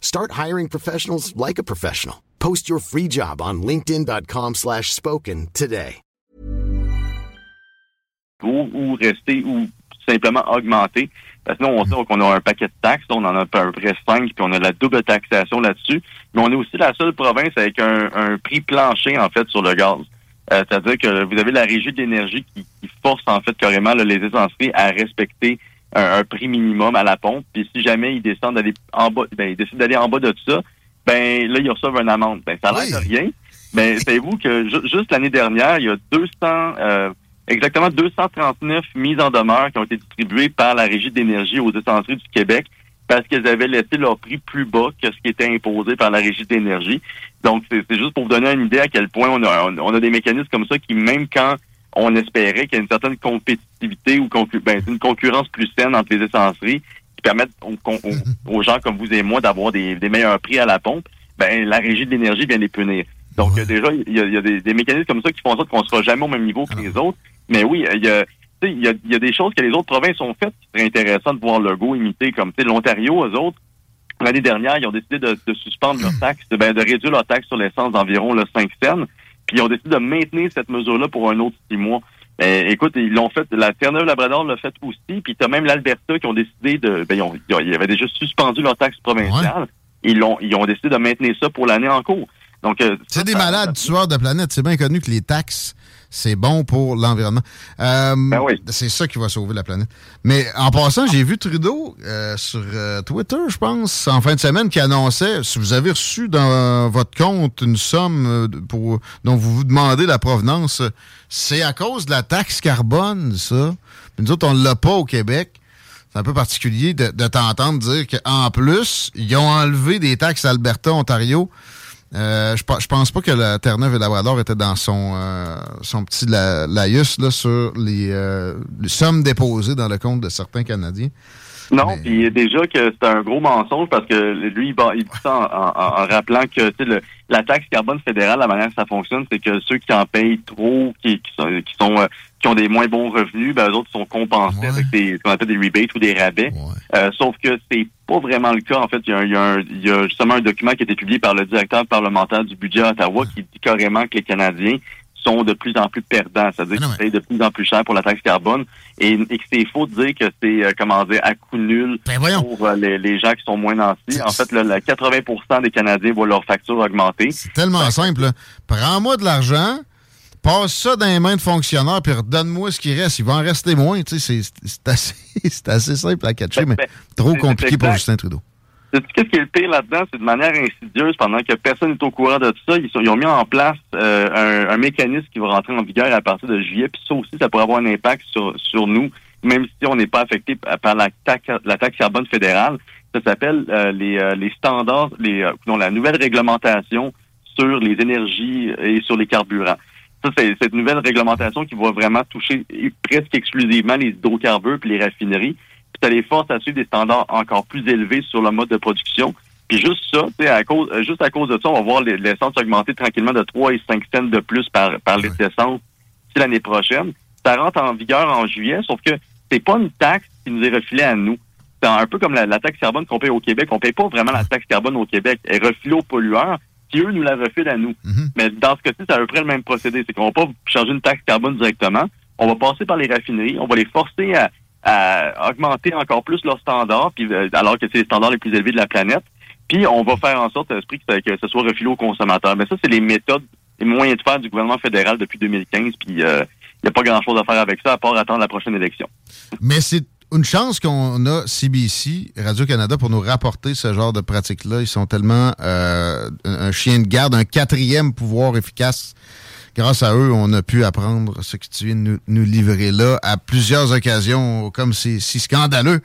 O: Start hiring professionals like a professional. Post your free job on linkedin.com/spoken slash spoken today.
N: ou, ou rester ou simplement augmenter. Parce que nous, on sait qu'on a un paquet de taxes, on en a à peu près cinq, puis on a la double taxation là-dessus. Mais on est aussi la seule province avec un, un prix plancher, en fait, sur le gaz. Euh, C'est-à-dire que vous avez la régie de l'énergie qui, qui force, en fait, carrément là, les essenceries à respecter un, un prix minimum à la pompe. Puis si jamais ils descendent d'aller en bas, ben, ils décident d'aller en bas de ça, ben là, ils reçoivent une amende. Ben, ça a l'air de rien. Mais savez-vous que ju- juste l'année dernière, il y a 200, euh, exactement 239 mises en demeure qui ont été distribuées par la Régie d'énergie aux essenceries du Québec parce qu'elles avaient laissé leur prix plus bas que ce qui était imposé par la Régie d'énergie. Donc, c'est c'est juste pour vous donner une idée à quel point on a, on, on a des mécanismes comme ça qui, même quand on espérait qu'il y ait une certaine compétitivité ou concu- ben, une concurrence plus saine entre les essenceries qui permettent aux, aux- aux gens comme vous et moi d'avoir des, des meilleurs prix à la pompe, ben, la Régie de l'énergie vient les punir. Donc, déjà, il y a, il y a des, des mécanismes comme ça qui font en sorte qu'on sera jamais au même niveau que les autres. Mais oui, il y a, tu sais, il y a, il y a des choses que les autres provinces ont faites qui seraient intéressantes de voir le go imiter, comme l'Ontario, eux autres, l'année dernière, ils ont décidé de, de suspendre leurs taxes, de, ben, de réduire leurs taxes sur l'essence d'environ le 5 cents. Puis ils ont décidé de maintenir cette mesure-là pour un autre six mois. Ben, écoute, ils l'ont fait, la Terre-Neuve-Labrador l'a fait aussi, puis t'as même l'Alberta qui ont décidé de, ben, ils, ont, ils avaient déjà suspendu leurs taxes provinciales. Ils l'ont, ils ont décidé de maintenir ça pour l'année en cours. Donc, euh,
E: C'est des malades tueurs de planète. C'est bien connu que les taxes, c'est bon pour l'environnement. Euh, C'est ça qui va sauver la planète. Mais en passant, j'ai vu Trudeau euh, sur euh, Twitter, je pense, en fin de semaine, qui annonçait, si vous avez reçu dans votre compte une somme euh, pour, dont vous vous demandez la provenance, c'est à cause de la taxe carbone, ça. Puis nous autres, on ne l'a pas au Québec. C'est un peu particulier de, de t'entendre dire qu'en plus, ils ont enlevé des taxes à Alberta, Ontario. Euh, je, je pense pas que la Terre-Neuve et Labrador était dans son, euh, son petit la- laïus sur euh, les sommes déposées dans le compte de certains Canadiens.
N: Non, puis déjà que c'est un gros mensonge parce que lui, il, dit ça en, en- en rappelant que tu sais, le- la taxe carbone fédérale, la manière que ça fonctionne, c'est que ceux qui en payent trop, qui, qui sont, qui sont euh, qui ont des moins bons revenus, ben eux autres sont compensés avec des ce qu'on appelle des rebates ou des rabais. Euh, sauf que c'est pas vraiment le cas. En fait, il y, a, il y a un- il y a justement un document qui a été publié par le directeur parlementaire du budget à Ottawa qui dit carrément que les Canadiens sont de plus en plus perdants, c'est-à-dire qu'ils payent de plus en plus cher pour la taxe carbone et, et que c'est faux de dire que c'est, euh, comment dire, à coût nul pour euh, les, les gens qui sont moins nantis. En fait, là, le 80% des Canadiens voient leur facture augmenter.
E: C'est tellement simple. là. Prends-moi de l'argent, passe ça dans les mains de fonctionnaires, puis redonne-moi ce qui reste. Il va en rester moins. Tu sais, C'est c'est assez, c'est assez simple à catcher, mais trop
N: c'est-
E: compliqué pour. Justin Trudeau.
N: Qu'est-ce qui est le pire là-dedans? C'est de manière insidieuse, pendant que personne n'est au courant de tout ça, ils, ont mis en place euh, un, un mécanisme qui va rentrer en vigueur à partir de juillet. Puis ça aussi, ça pourrait avoir un impact sur, sur nous, même si on n'est pas affecté par la taxe, la taxe carbone fédérale. Ça s'appelle euh, les, euh, les standards, les, euh, non, la nouvelle réglementation sur les énergies et sur les carburants. Ça, c'est cette nouvelle réglementation qui va vraiment toucher presque exclusivement les hydrocarbures puis les raffineries. Puis ça les force à suivre des standards encore plus élevés sur le mode de production. Puis juste ça, tu sais, à cause, euh, juste à cause de ça, on va voir les- l'essence augmenter tranquillement de 3 et 5 cents de plus par, par litre d'essence l'année prochaine. Ça rentre en vigueur en juillet, sauf que c'est pas une taxe qui nous est refilée à nous. C'est un peu comme la, la taxe carbone qu'on paye au Québec. On paye pas vraiment la taxe carbone au Québec. Elle est refilée aux pollueurs, qui eux nous la refilent à nous. Mais dans ce cas-ci, c'est à peu près le même procédé. C'est qu'on va pas charger une taxe carbone directement. On va passer par les raffineries. On va les forcer à, à augmenter encore plus leurs standards, puis, euh, alors que c'est les standards les plus élevés de la planète. Puis on va faire en sorte à l'esprit que, ça- que ce soit refilé aux consommateurs. Mais ça, c'est les méthodes, les moyens de faire du gouvernement fédéral depuis 2015. Puis il n'y a pas grand-chose à faire avec ça, à part attendre la prochaine élection.
E: Mais c'est une chance qu'on a CBC, Radio-Canada, pour nous rapporter ce genre de pratiques-là. Ils sont tellement euh, un chien de garde, un quatrième pouvoir efficace. Grâce à eux, on a pu apprendre ce que tu viens de nous, livrer là à plusieurs occasions, comme c'est si scandaleux.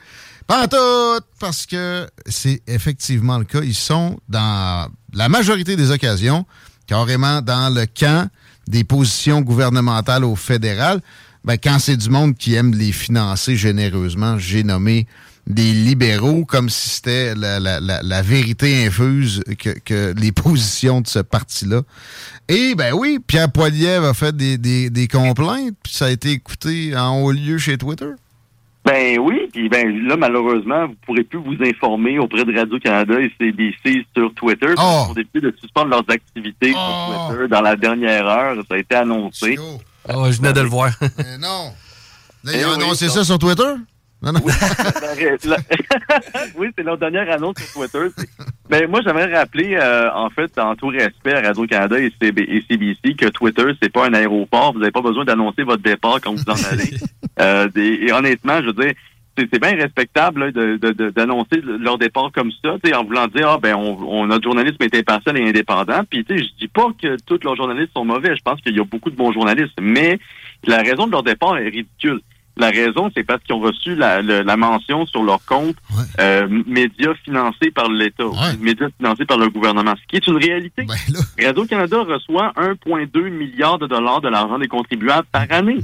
E: Pas tout, parce que c'est effectivement le cas. Ils sont dans la majorité des occasions, carrément dans le camp des positions gouvernementales au fédéral. Ben, quand c'est du monde qui aime les financer généreusement, j'ai nommé des libéraux comme si c'était la, vérité infuse que les positions de ce parti-là. Et ben oui, Pierre Poilievre a fait des, des, des complaintes, puis ça a été écouté en haut lieu chez Twitter.
N: Ben oui, puis ben là malheureusement, vous pourrez plus vous informer auprès de Radio Canada et CBC sur Twitter.
E: Oh.
N: Ils ont décidé de suspendre leurs activités sur Twitter dans la dernière heure. Ça a été annoncé.
F: Oh, je venais de le voir.
E: non. Là,
N: Eh
E: ils ont annoncé ça sur Twitter? Non, non.
N: La- oui, c'est leur dernière annonce sur Twitter. Ben, moi, j'aimerais rappeler, euh, en fait, en tout respect à Radio-Canada et, et CBC, que Twitter, c'est pas un aéroport. Vous n'avez pas besoin d'annoncer votre départ quand vous en allez. Euh, et honnêtement, je veux dire, c'est bien respectable là, de- de- de- d'annoncer leur départ comme ça, en voulant dire, ah ben, on, on- notre journalisme est impartial et indépendant. Puis, tu sais, je dis pas que tous leurs journalistes sont mauvais. Je pense qu'il y a beaucoup de bons journalistes. Mais la raison de leur départ est ridicule. La raison, c'est parce qu'ils ont reçu la, le- la mention sur leur compte euh, médias financés par l'État, médias financés par le gouvernement, ce qui est une réalité. Radio-Canada reçoit 1,2 milliard de dollars de l'argent des contribuables par année.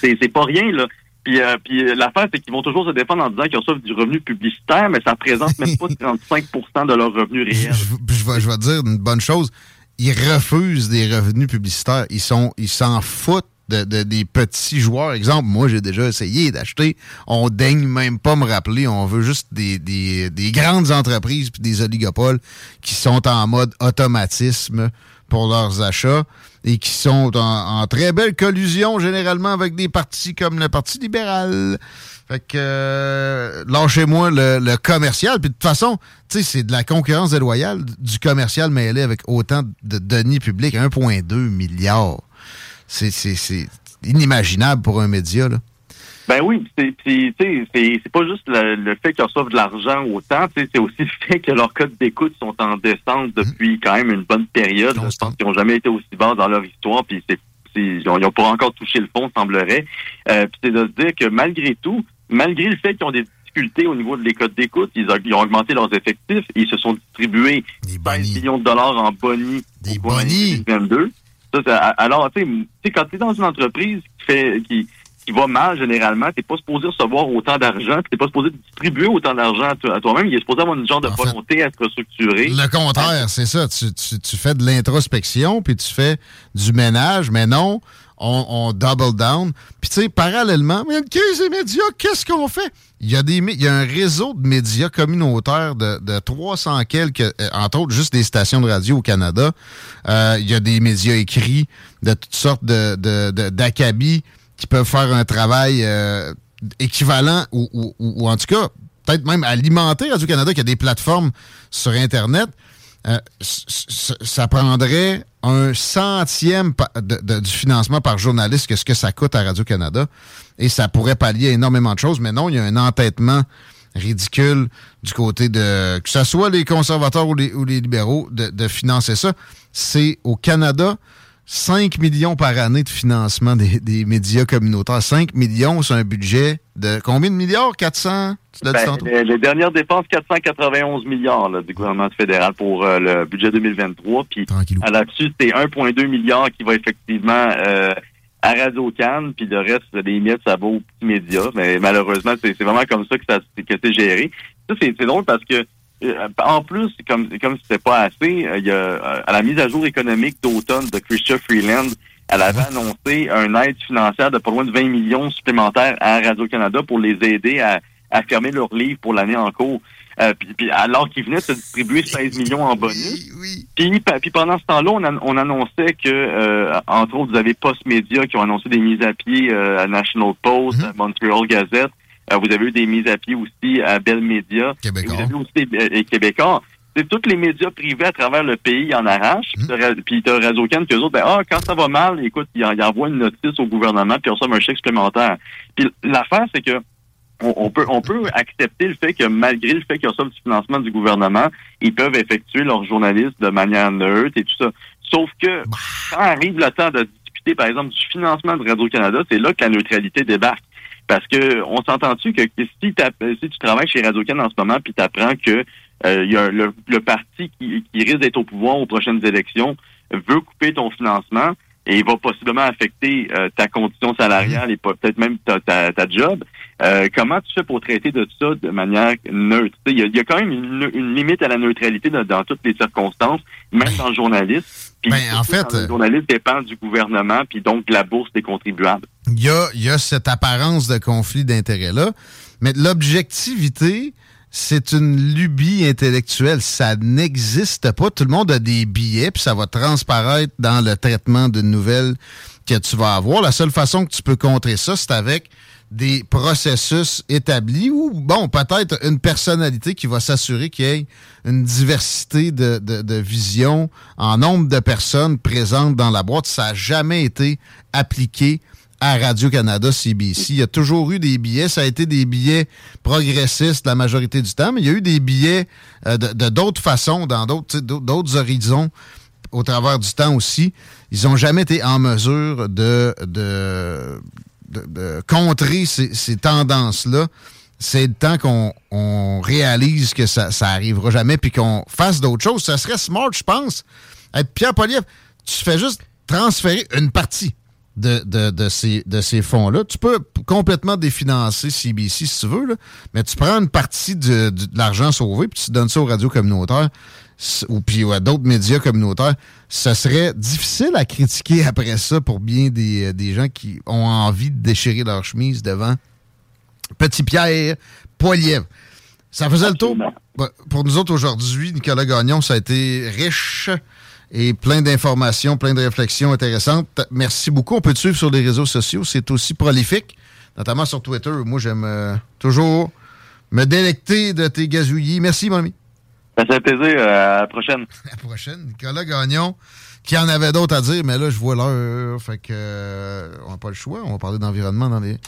N: C'est c'est pas rien, là. Puis, euh, puis euh, l'affaire, c'est qu'ils vont toujours se défendre en disant qu'ils reçoivent du revenu publicitaire, mais ça représente même pas 35% de leur revenu réel.
E: Puis je vais, je vais te dire une bonne chose. Ils refusent des revenus publicitaires. Ils sont, ils s'en foutent de, de- des petits joueurs. Exemple, moi, j'ai déjà essayé d'acheter. On daigne même pas me rappeler. On veut juste des, des- des grandes entreprises puis des oligopoles qui sont en mode automatisme pour leurs achats et qui sont en, très belle collusion généralement avec des partis comme le Parti libéral. Fait que euh, lâchez-moi le, commercial. Puis de toute façon, tu sais, c'est de la concurrence déloyale du commercial mêlé avec autant de deniers publics, 1,2 milliard. C'est, inimaginable pour un média, là.
N: Ben oui, c'est pas juste le, le fait qu'ils reçoivent de l'argent autant, c'est aussi le fait que leurs codes d'écoute sont en descente depuis quand même une bonne période. Je pense qu'ils n'ont jamais été aussi bas dans leur histoire, puis c'est ils n'ont pas encore touché le fond, semblerait. Euh, puis c'est de se dire que malgré tout, malgré le fait qu'ils ont des difficultés au niveau de les codes d'écoute, ils, ont- ils ont augmenté leurs effectifs, ils se sont distribués 16 millions de dollars en bonnie des au cours de l'année 2022. Ça, alors, tu sais, quand tu es dans une entreprise qui fait qui, qui va mal généralement, t'es pas supposé recevoir autant d'argent, t'es pas supposé distribuer autant d'argent à toi-même. Il est supposé avoir une genre de volonté à se restructurer.
E: Le contraire, c'est ça. Tu, tu- tu fais de l'introspection, puis tu fais du ménage, mais non, on, double down. Puis tu sais, parallèlement, mais des médias, qu'est-ce qu'on fait? Il y, a des, il y a un réseau de médias communautaires de, de 300 quelques, euh, entre autres, juste des stations de radio au Canada. Euh, il y a des médias écrits de toutes sortes de, de, de- d'acabis qui peuvent faire un travail euh, équivalent ou- ou en tout cas peut-être même alimenter Radio-Canada qui a des plateformes sur Internet. Euh, ça prendrait un centième de- du financement par journaliste que ce que ça coûte à Radio-Canada et ça pourrait pallier énormément de choses, mais non, il y a un entêtement ridicule du côté de, que ce soit les conservateurs ou les, libéraux, de, de financer ça. C'est au Canada, 5 millions par année de financement des, des médias communautaires. 5 millions, c'est un budget de combien de milliards? 400? Tu l'as dit
N: Ben,
E: tantôt?
N: les, les dernières dépenses, 491 milliards là, du gouvernement fédéral pour euh, le budget 2023. Puis à là-dessus, c'est 1,2 milliard qui va effectivement euh, à Radio Cannes, puis le reste des miettes, ça va aux petits médias. Mais malheureusement, c'est vraiment comme ça que ça que c'est géré. Ça, c'est drôle parce que euh, en plus, comme comme c'était pas assez, il y a à la mise à jour économique d'automne de Christian Freeland, elle avait annoncé un aide financière de pas loin de 20 millions supplémentaires à Radio-Canada pour les aider à, à fermer leurs livres pour l'année en cours. Euh, puis, puis alors qu'ils venaient de se distribuer 16 millions en bonus. Puis, pa- puis pendant ce temps-là, on, an- on annonçait que, euh, entre autres, vous avez Postmedia qui ont annoncé des mises à pied euh, à National Post, à Montreal Gazette. Vous avez eu des mises à pied aussi à Bell Media. Et Vous avez aussi des Québécois. C'est tous les médias privés à travers le pays en arrachent. Puis t'as- Puis t'as Radio Can que autres, ben, ah, quand ça va mal, écoute, ils, en- ils envoient une notice au gouvernement puis ils reçoivent un chèque supplémentaire. Puis l'affaire, c'est que on, peut on peut accepter le fait que malgré le fait qu'ils reçoivent du financement du gouvernement, ils peuvent effectuer leur journalisme de manière neutre et tout ça. Sauf que quand arrive le temps de discuter, par exemple, du financement de Radio-Canada, c'est là que la neutralité débarque. Parce que on s'entend-tu que si, si tu travailles chez Radio-Can en ce moment puis tu apprends que euh, y a le, le parti qui, qui risque d'être au pouvoir aux prochaines élections veut couper ton financement et il va possiblement affecter euh, ta condition salariale et peut-être même ta, ta, ta job. Euh, comment tu fais pour traiter de ça de manière neutre? Il y, a- il y a quand même une, une limite à la neutralité dans, dans toutes les circonstances, même dans le journalisme. Puis
E: Ben, en fait,
N: le journaliste dépend du gouvernement, puis donc de la bourse des contribuables.
E: Il y a, il y a cette apparence de conflit d'intérêts-là, mais l'objectivité, c'est une lubie intellectuelle. Ça n'existe pas. Tout le monde a des billets, puis ça va transparaître dans le traitement d'une nouvelle que tu vas avoir. La seule façon que tu peux contrer ça, c'est avec des processus établis ou, bon, peut-être une personnalité qui va s'assurer qu'il y ait une diversité de, de, de visions en nombre de personnes présentes dans la boîte. Ça n'a jamais été appliqué à Radio-Canada, CBC. Il y a toujours eu des billets. Ça a été des billets progressistes la majorité du temps, mais il y a eu des billets euh, de d'autres façons, dans d'autres horizons au travers du temps aussi. Ils n'ont jamais été en mesure de, contrer ces, ces tendances-là. C'est le temps qu'on on réalise que ça, ça arrivera jamais puis qu'on fasse d'autres choses. Ça serait smart, je pense. Être Pierre Poliev, tu fais juste transférer une partie de, de, de ces, de ces fonds-là. Tu peux complètement définancer CBC si tu veux, là, mais tu prends une partie de, de- de l'argent sauvé puis tu donnes ça aux radios communautaires ou puis à d'autres médias communautaires. Ça serait difficile à critiquer après ça pour bien des, euh, des gens qui ont envie de déchirer leur chemise devant Petit Pierre Poilievre. Ça faisait le tour. Pour nous autres aujourd'hui, Nicolas Gagnon, ça a été riche et plein d'informations, plein de réflexions intéressantes. Merci beaucoup. On peut te suivre sur les réseaux sociaux. C'est aussi prolifique, notamment sur Twitter. Moi, j'aime euh, toujours me délecter de tes gazouillis. Merci, mon ami.
N: Ça fait plaisir. euh, à la prochaine.
E: À la prochaine. Nicolas Gagnon, qui en avait d'autres à dire, mais là, je vois l'heure. Fait que, euh, on n'a pas le choix. On va parler d'environnement dans les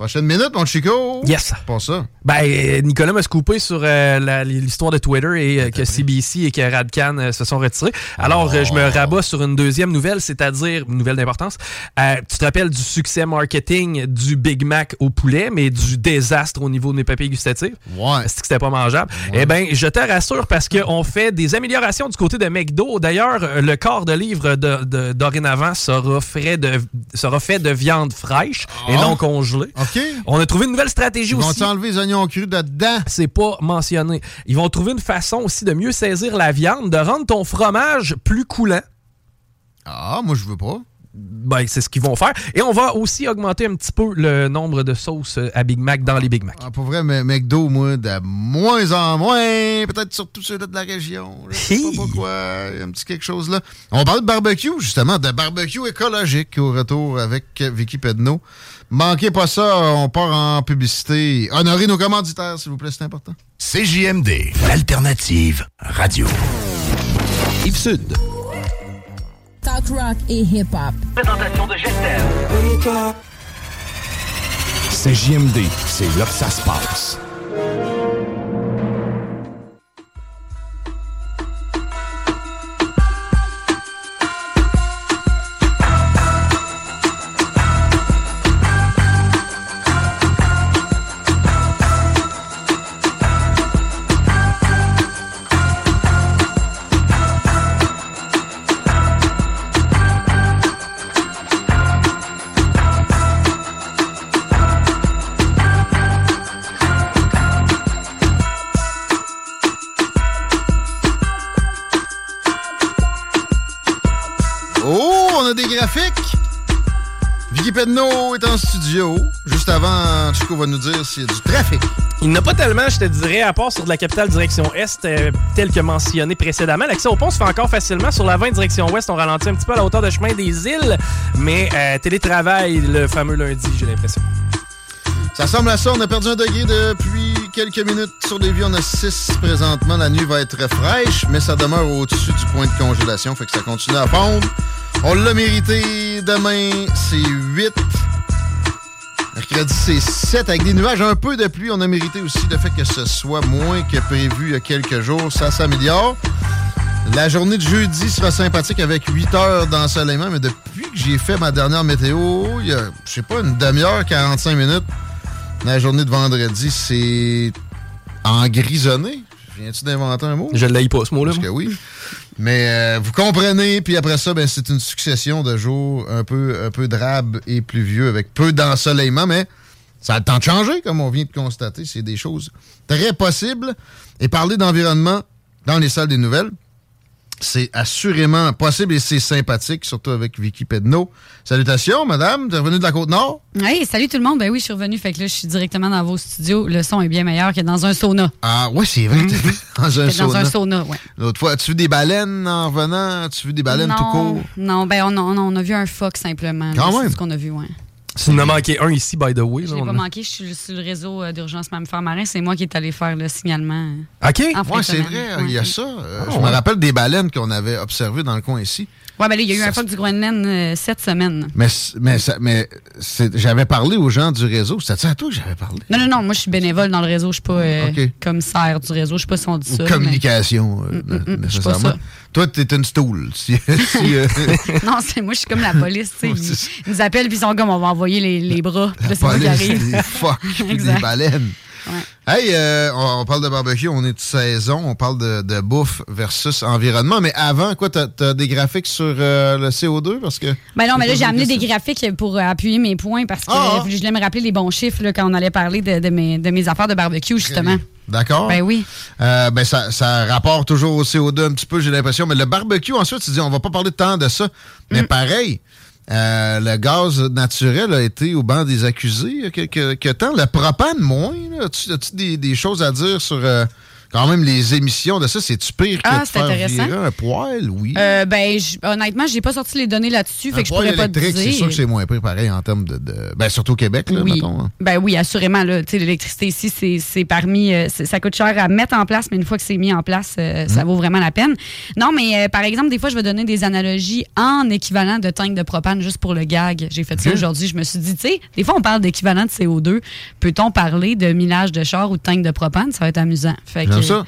E: prochaines minutes, mon Chico.
F: Yes.
E: Pas ça.
F: Ben, Nicolas m'a scoopé sur euh, l'histoire de Twitter et euh, que CBC et que Radcan euh, se sont retirés. Alors, euh, je me rabats sur une deuxième nouvelle, c'est-à-dire une nouvelle d'importance. Tu te rappelles du succès marketing du Big Mac au poulet, mais du désastre au niveau de mes papiers gustatifs?
E: Ouais.
F: C'est que c'était pas mangeable? Eh ben, je te rassure parce qu'on fait des améliorations du côté de McDo. D'ailleurs, le quart de livre de, de- dorénavant sera, frais de, sera fait de viande fraîche et
E: Ah.
F: non congelée.
E: OK.
F: On a trouvé une nouvelle stratégie
E: Ils vont
F: aussi.
E: enlever les oignons crus de dedans?
F: C'est pas mentionné. Ils vont trouver une façon aussi de mieux saisir la viande, de rendre ton fromage plus coulant.
E: Ah, moi, je veux pas.
F: Ben, c'est ce qu'ils vont faire. Et on va aussi augmenter un petit peu le nombre de sauces euh, à Big Mac dans les Big Mac.
E: Ah, pour vrai, mais McDo, moi, de moins en moins, peut-être surtout ceux-là de la région. Je sais pas pourquoi, il y a un petit quelque chose là. On parle de barbecue, justement, de barbecue écologique au retour avec Vicky Pedno. Manquez pas ça, on part en publicité. Honorez nos commanditaires, s'il vous plaît, c'est important.
I: CJMD, l'alternative radio.
K: Yves Sud.
P: Talk rock et hip-hop.
K: Présentation de Gester. CJMD, c'est là que ça se passe.
E: Des graphiques. Vicky Pedno est en studio. Juste avant, Chico va nous dire s'il y a du trafic.
F: Il n'y en a pas tellement, je te dirais, à part sur de la capitale direction Est, euh, tel que mentionné précédemment. L'accès au pont se fait encore facilement. Sur la 20 direction Ouest, on ralentit un petit peu à la hauteur de chemin des îles. Mais euh, télétravail, le fameux lundi, j'ai l'impression.
E: Ça ressemble à ça. On a perdu un degré depuis quelques minutes sur les vies. On a 6 présentement. La nuit va être fraîche, mais ça demeure au-dessus du point de congélation. Fait que ça continue à fondre. On l'a mérité. Demain, c'est 8. Mercredi, c'est 7 avec des nuages, un peu de pluie. On a mérité aussi le fait que ce soit moins que prévu il y a quelques jours. Ça s'améliore. La journée de jeudi sera sympathique avec 8 heures d'ensoleillement, mais depuis que j'ai fait ma dernière météo, il y a, je sais pas, une demi-heure, 45 minutes, la journée de vendredi, c'est en grisonné. Viens-tu d'inventer un mot?
F: Je l'ai pas, ce mot-là.
E: Parce que oui. Mais euh, vous comprenez, puis après ça, ben, c'est une succession de jours un peu, un peu drabe et pluvieux avec peu d'ensoleillement, mais ça a le temps de changer, comme on vient de constater. C'est des choses très possibles. Et parler d'environnement dans les salles des nouvelles, c'est assurément possible et c'est sympathique, surtout avec Vicky Pedno. Salutations, madame. T'es revenue de la Côte-Nord?
Q: Hey, salut tout le monde. Ben oui, je suis revenue. Fait que là, je suis directement dans vos studios. Le son est bien meilleur que dans un sauna.
E: Ah, ouais, c'est vrai. t'es dans un sauna.
Q: Dans un sauna, ouais.
E: L'autre fois, as-tu vu des baleines en revenant? As-tu vu des baleines
Q: non,
E: tout court?
Q: Non, ben on, a- on a- on a vu un phoque simplement.
E: Quand
Q: là,
E: même.
Q: C'est ce qu'on a vu, ouais.
F: Tu en as manqué un ici, by the way.
Q: Je l'ai pas
F: a-
Q: manqué, je suis sur le réseau euh, d'urgence mammifère marin. C'est moi qui est allé faire le signalement.
F: OK.
Q: En fin
E: Ouais,
Q: de
E: c'est vrai, il y a ça. Euh,
Q: Ah,
E: je
Q: ouais.
E: me rappelle des baleines qu'on avait observées dans le coin ici.
Q: Ouais, ben là, il y a eu un phoque du Groenland euh, cette semaine.
E: Mais, mais, mais j'avais parlé aux gens du réseau. C'était à toi que j'avais parlé?
Q: Non, non, non, moi, je suis bénévole dans le réseau. Je suis pas euh, commissaire du réseau. Je sais pas si on dit
E: Ou
Q: ça.
E: communication, euh,
Q: mm, pas
E: nécessairement.
Q: ça.
E: Toi, t'es une stool. Si, si,
Q: mais- Non, c'est moi, je suis comme la police. tu ils, ils nous appellent puis ils sont comme, on va envoyer les, les bras. Là, qui
E: police,
Q: arrive.
E: des
Q: Exact.
E: Hey, euh, on, on parle de barbecue, on est de saison, on parle de, de bouffe versus environnement. Mais avant, quoi, t'as as des graphiques sur euh, le CO2 parce que.
Q: Ben non, mais là,
E: J'ai
Q: amené des graphiques pour euh, appuyer mes points parce que
E: Ah, ah.
Q: je voulais me rappeler les bons chiffres là, quand on allait parler de, de mes, de mes affaires de barbecue, justement.
E: D'accord.
Q: Ben oui.
E: Euh, ben ça, ça rapporte toujours au CO2 un petit peu, j'ai l'impression. Mais le barbecue, ensuite, tu dis, on va pas parler tant de ça.
Q: Mm.
E: Mais pareil, euh, le gaz naturel a été au banc des accusés il y a temps. Le propane, moins. As-tu as-tu des, des choses à dire sur euh, quand même les émissions de ça? C'est-tu pire que
Q: Ah,
E: de faire
Q: intéressant.
E: virer un poêle? Oui.
Q: Euh, ben, honnêtement, j'ai pas sorti les données là-dessus, fait que je pourrais pas te
E: électrique, c'est
Q: dire.
E: sûr que c'est moins pire, pareil, en termes de... de- Ben, surtout au Québec, là,
Q: oui.
E: mettons. hein.
Q: Ben oui, assurément. là, tu sais, L'électricité ici, c'est- parmi. euh, ça coûte cher à mettre en place, mais une fois que c'est mis en place, euh,
E: Mm.
Q: ça vaut vraiment la peine. Non, mais euh, par exemple, des fois, je vais donner des analogies en équivalent de tank de propane juste pour le gag. J'ai fait ça aujourd'hui. Je me suis dit, tu sais, des fois, on parle d'équivalent de CO2. Peut-on parler de millage de char ou de tank de propane? Ça va être amusant. Fait
F: ça.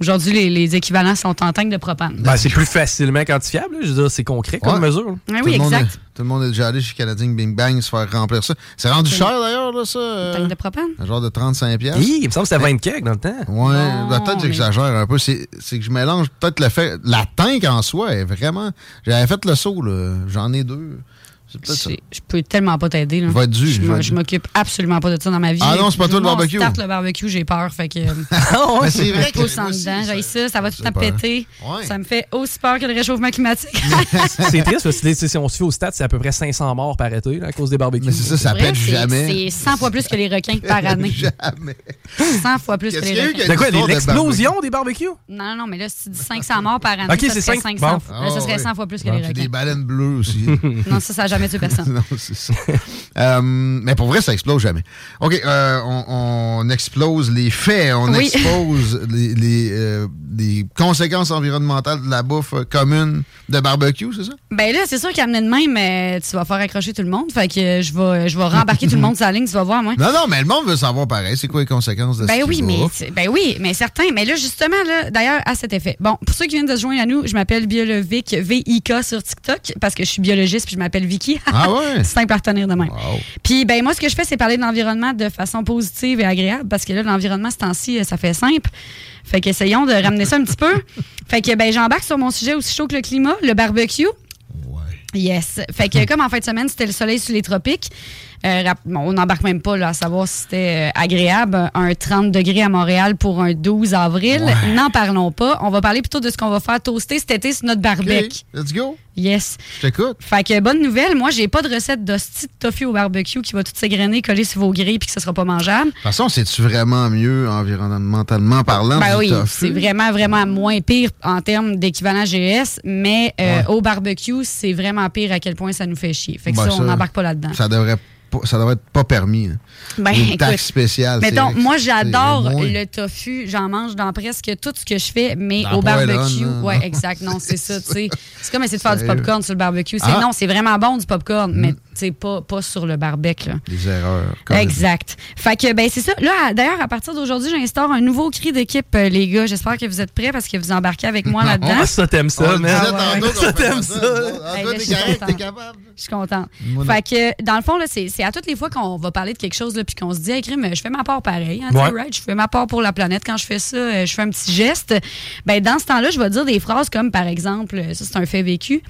Q: Aujourd'hui, les, les équivalents sont en tank de propane.
F: Ben, c'est plus facilement quantifiable. là. Je veux dire, c'est concret comme
E: Ouais.
F: mesure.
Q: Ah
E: tout
Q: oui,
E: le monde
Q: exact.
E: est- tout le monde est déjà allé chez Canadien Bing Bang se faire remplir ça. C'est rendu cher, d'ailleurs, là, ça? euh,
Q: Tank de propane?
E: Un genre de 35 pièces.
F: Hi, il me semble que c'était 20 keg dans le temps.
E: Ouais, ben, peut-être que
Q: mais-
E: j'exagère un peu. C'est c'est que je mélange peut-être le fait. La tank en soi est vraiment. J'avais fait le saut, là. J'en ai deux. C'est.
Q: C'est- Je peux tellement pas t'aider.
E: Je vais être dû,
Q: Je
E: je
Q: Je m'occupe absolument pas de ça dans ma vie.
E: Ah non, c'est pas toi le barbecue.
Q: Start le barbecue, j'ai peur. Fait que.
E: Mais c'est vrai que
Q: j'ai ça, ça va tout
E: peur.
Q: péter. Ça me fait aussi peur que le réchauffement climatique.
F: C'est triste parce que si on se fait au stade, c'est à peu près 500 morts par été à cause des barbecues.
E: Mais c'est ça, ça pète
Q: c'est-
E: jamais.
Q: C'est 100 fois plus que les requins par année.
E: Jamais.
Q: 100 fois plus que
E: Qu'est-ce
Q: les
E: qu'il y a eu
Q: requins.
F: De quoi? L'explosion des barbecues?
Q: Non, non, non, mais là, si tu dis 500 morts par année,
F: Ok,
Q: ça
F: c'est
Q: serait
F: cinq-
Q: 500
F: bon.
Q: fois- là, ça
E: Ah,
Q: serait
E: ouais.
Q: 100 fois plus que
E: Bon,
Q: les
E: puis
Q: requins.
E: des baleines bleues aussi.
Q: Non, ça, ça n'a jamais tué personne.
E: non, c'est ça. Euh, mais pour vrai, ça explose jamais. OK, euh, on, on explose les faits, on
Q: Oui.
E: expose les, les, euh, les conséquences environnementales de la bouffe commune de barbecue, c'est ça?
Q: Ben là, c'est sûr qu'amener de même, tu vas faire accrocher tout le monde. Fait que je vais, je vais rembarquer tout le monde sur la ligne, tu vas voir, moi.
E: Non, non, mais le monde veut savoir pareil. C'est quoi les conséquences de
Q: Ben
E: ce
Q: oui, mais ben oui, mais certain. Mais là, justement, là, d'ailleurs, à cet effet. Bon, pour ceux qui viennent de se joindre à nous, je m'appelle Biolovic VIK sur TikTok parce que je suis biologiste puis je m'appelle Vicky.
E: Ah ouais?
Q: C'est simple à retenir de même. Puis ben moi, ce que je fais, c'est parler de l'environnement de façon positive et agréable parce que là, l'environnement, ce temps-ci, euh, ça fait simple. Fait qu'essayons de ramener ça un petit peu. Fait que ben j'embarque sur mon sujet aussi chaud que le climat, le barbecue. Yes. Fait que comme en fin de semaine, c'était le soleil sous les tropiques, bon, on n'embarque même pas là, à savoir si c'était euh, agréable. Un 30 degrés à Montréal pour un 12 avril. N'en parlons pas. On va parler plutôt de ce qu'on va faire toaster cet été sur notre barbecue.
E: Let's go.
Q: Yes.
E: Je t'écoute.
Q: Fait que bonne nouvelle, moi j'ai pas de recette d'hostie de tofu au barbecue qui va tout s'égrener, coller sur vos grilles puis que ce sera pas mangeable.
E: De toute façon, c'est-tu vraiment mieux environnementalement parlant
Q: Ben
E: du
Q: oui, c'est vraiment, vraiment moins pire en termes d'équivalent GES, mais euh, au barbecue, c'est vraiment pire à quel point ça nous fait chier. Fait que
E: Ben,
Q: ça, on n'embarque pas là-dedans.
E: Ça devrait, pas- ça devrait être pas permis. hein.
Q: Ben,
E: Une
Q: écoute,
E: taxe spéciale.
Q: Mettons,
E: c'est-
Q: moi, j'adore le tofu. J'en mange dans presque tout ce que je fais, mais
E: Dans
Q: au barbecue.
E: là,
Q: Ouais,
E: non?
Q: exact. Non, c'est ça, tu sais. C'est comme essayer de faire du
E: Sérieux?
Q: popcorn sur le barbecue. C'est
E: Ah.
Q: non, c'est vraiment bon du popcorn, mais tu sais, pas, pas sur le barbecue, là.
E: Des erreurs.
Q: Exact. Fait que, ben, c'est ça. Là, d'ailleurs, à partir d'aujourd'hui, j'instaure un nouveau cri d'équipe, euh, les gars. J'espère que vous êtes prêts parce que vous embarquez avec moi là-dedans.
F: Ah, ça, t'aimes ça, man.
E: disait
Q: ouais, ouais.
F: Ça, t'aimes ça.
E: Ah,
Q: je suis contente.
E: t'es capable.
Q: Je suis contente.
E: Moi, non.
Q: fait que, dans le fond, là, c'est c'est à toutes les fois qu'on va parler de quelque chose, là, puis qu'on se dit, hey, crime, je fais ma part pareil. hein,
F: Ouais.
Q: right? Je fais ma part pour la planète. Quand je fais ça, euh, je fais un petit geste. Ben, dans ce temps-là, je vais dire des phrases comme, par exemple, euh, ça, c'est un fait vécu.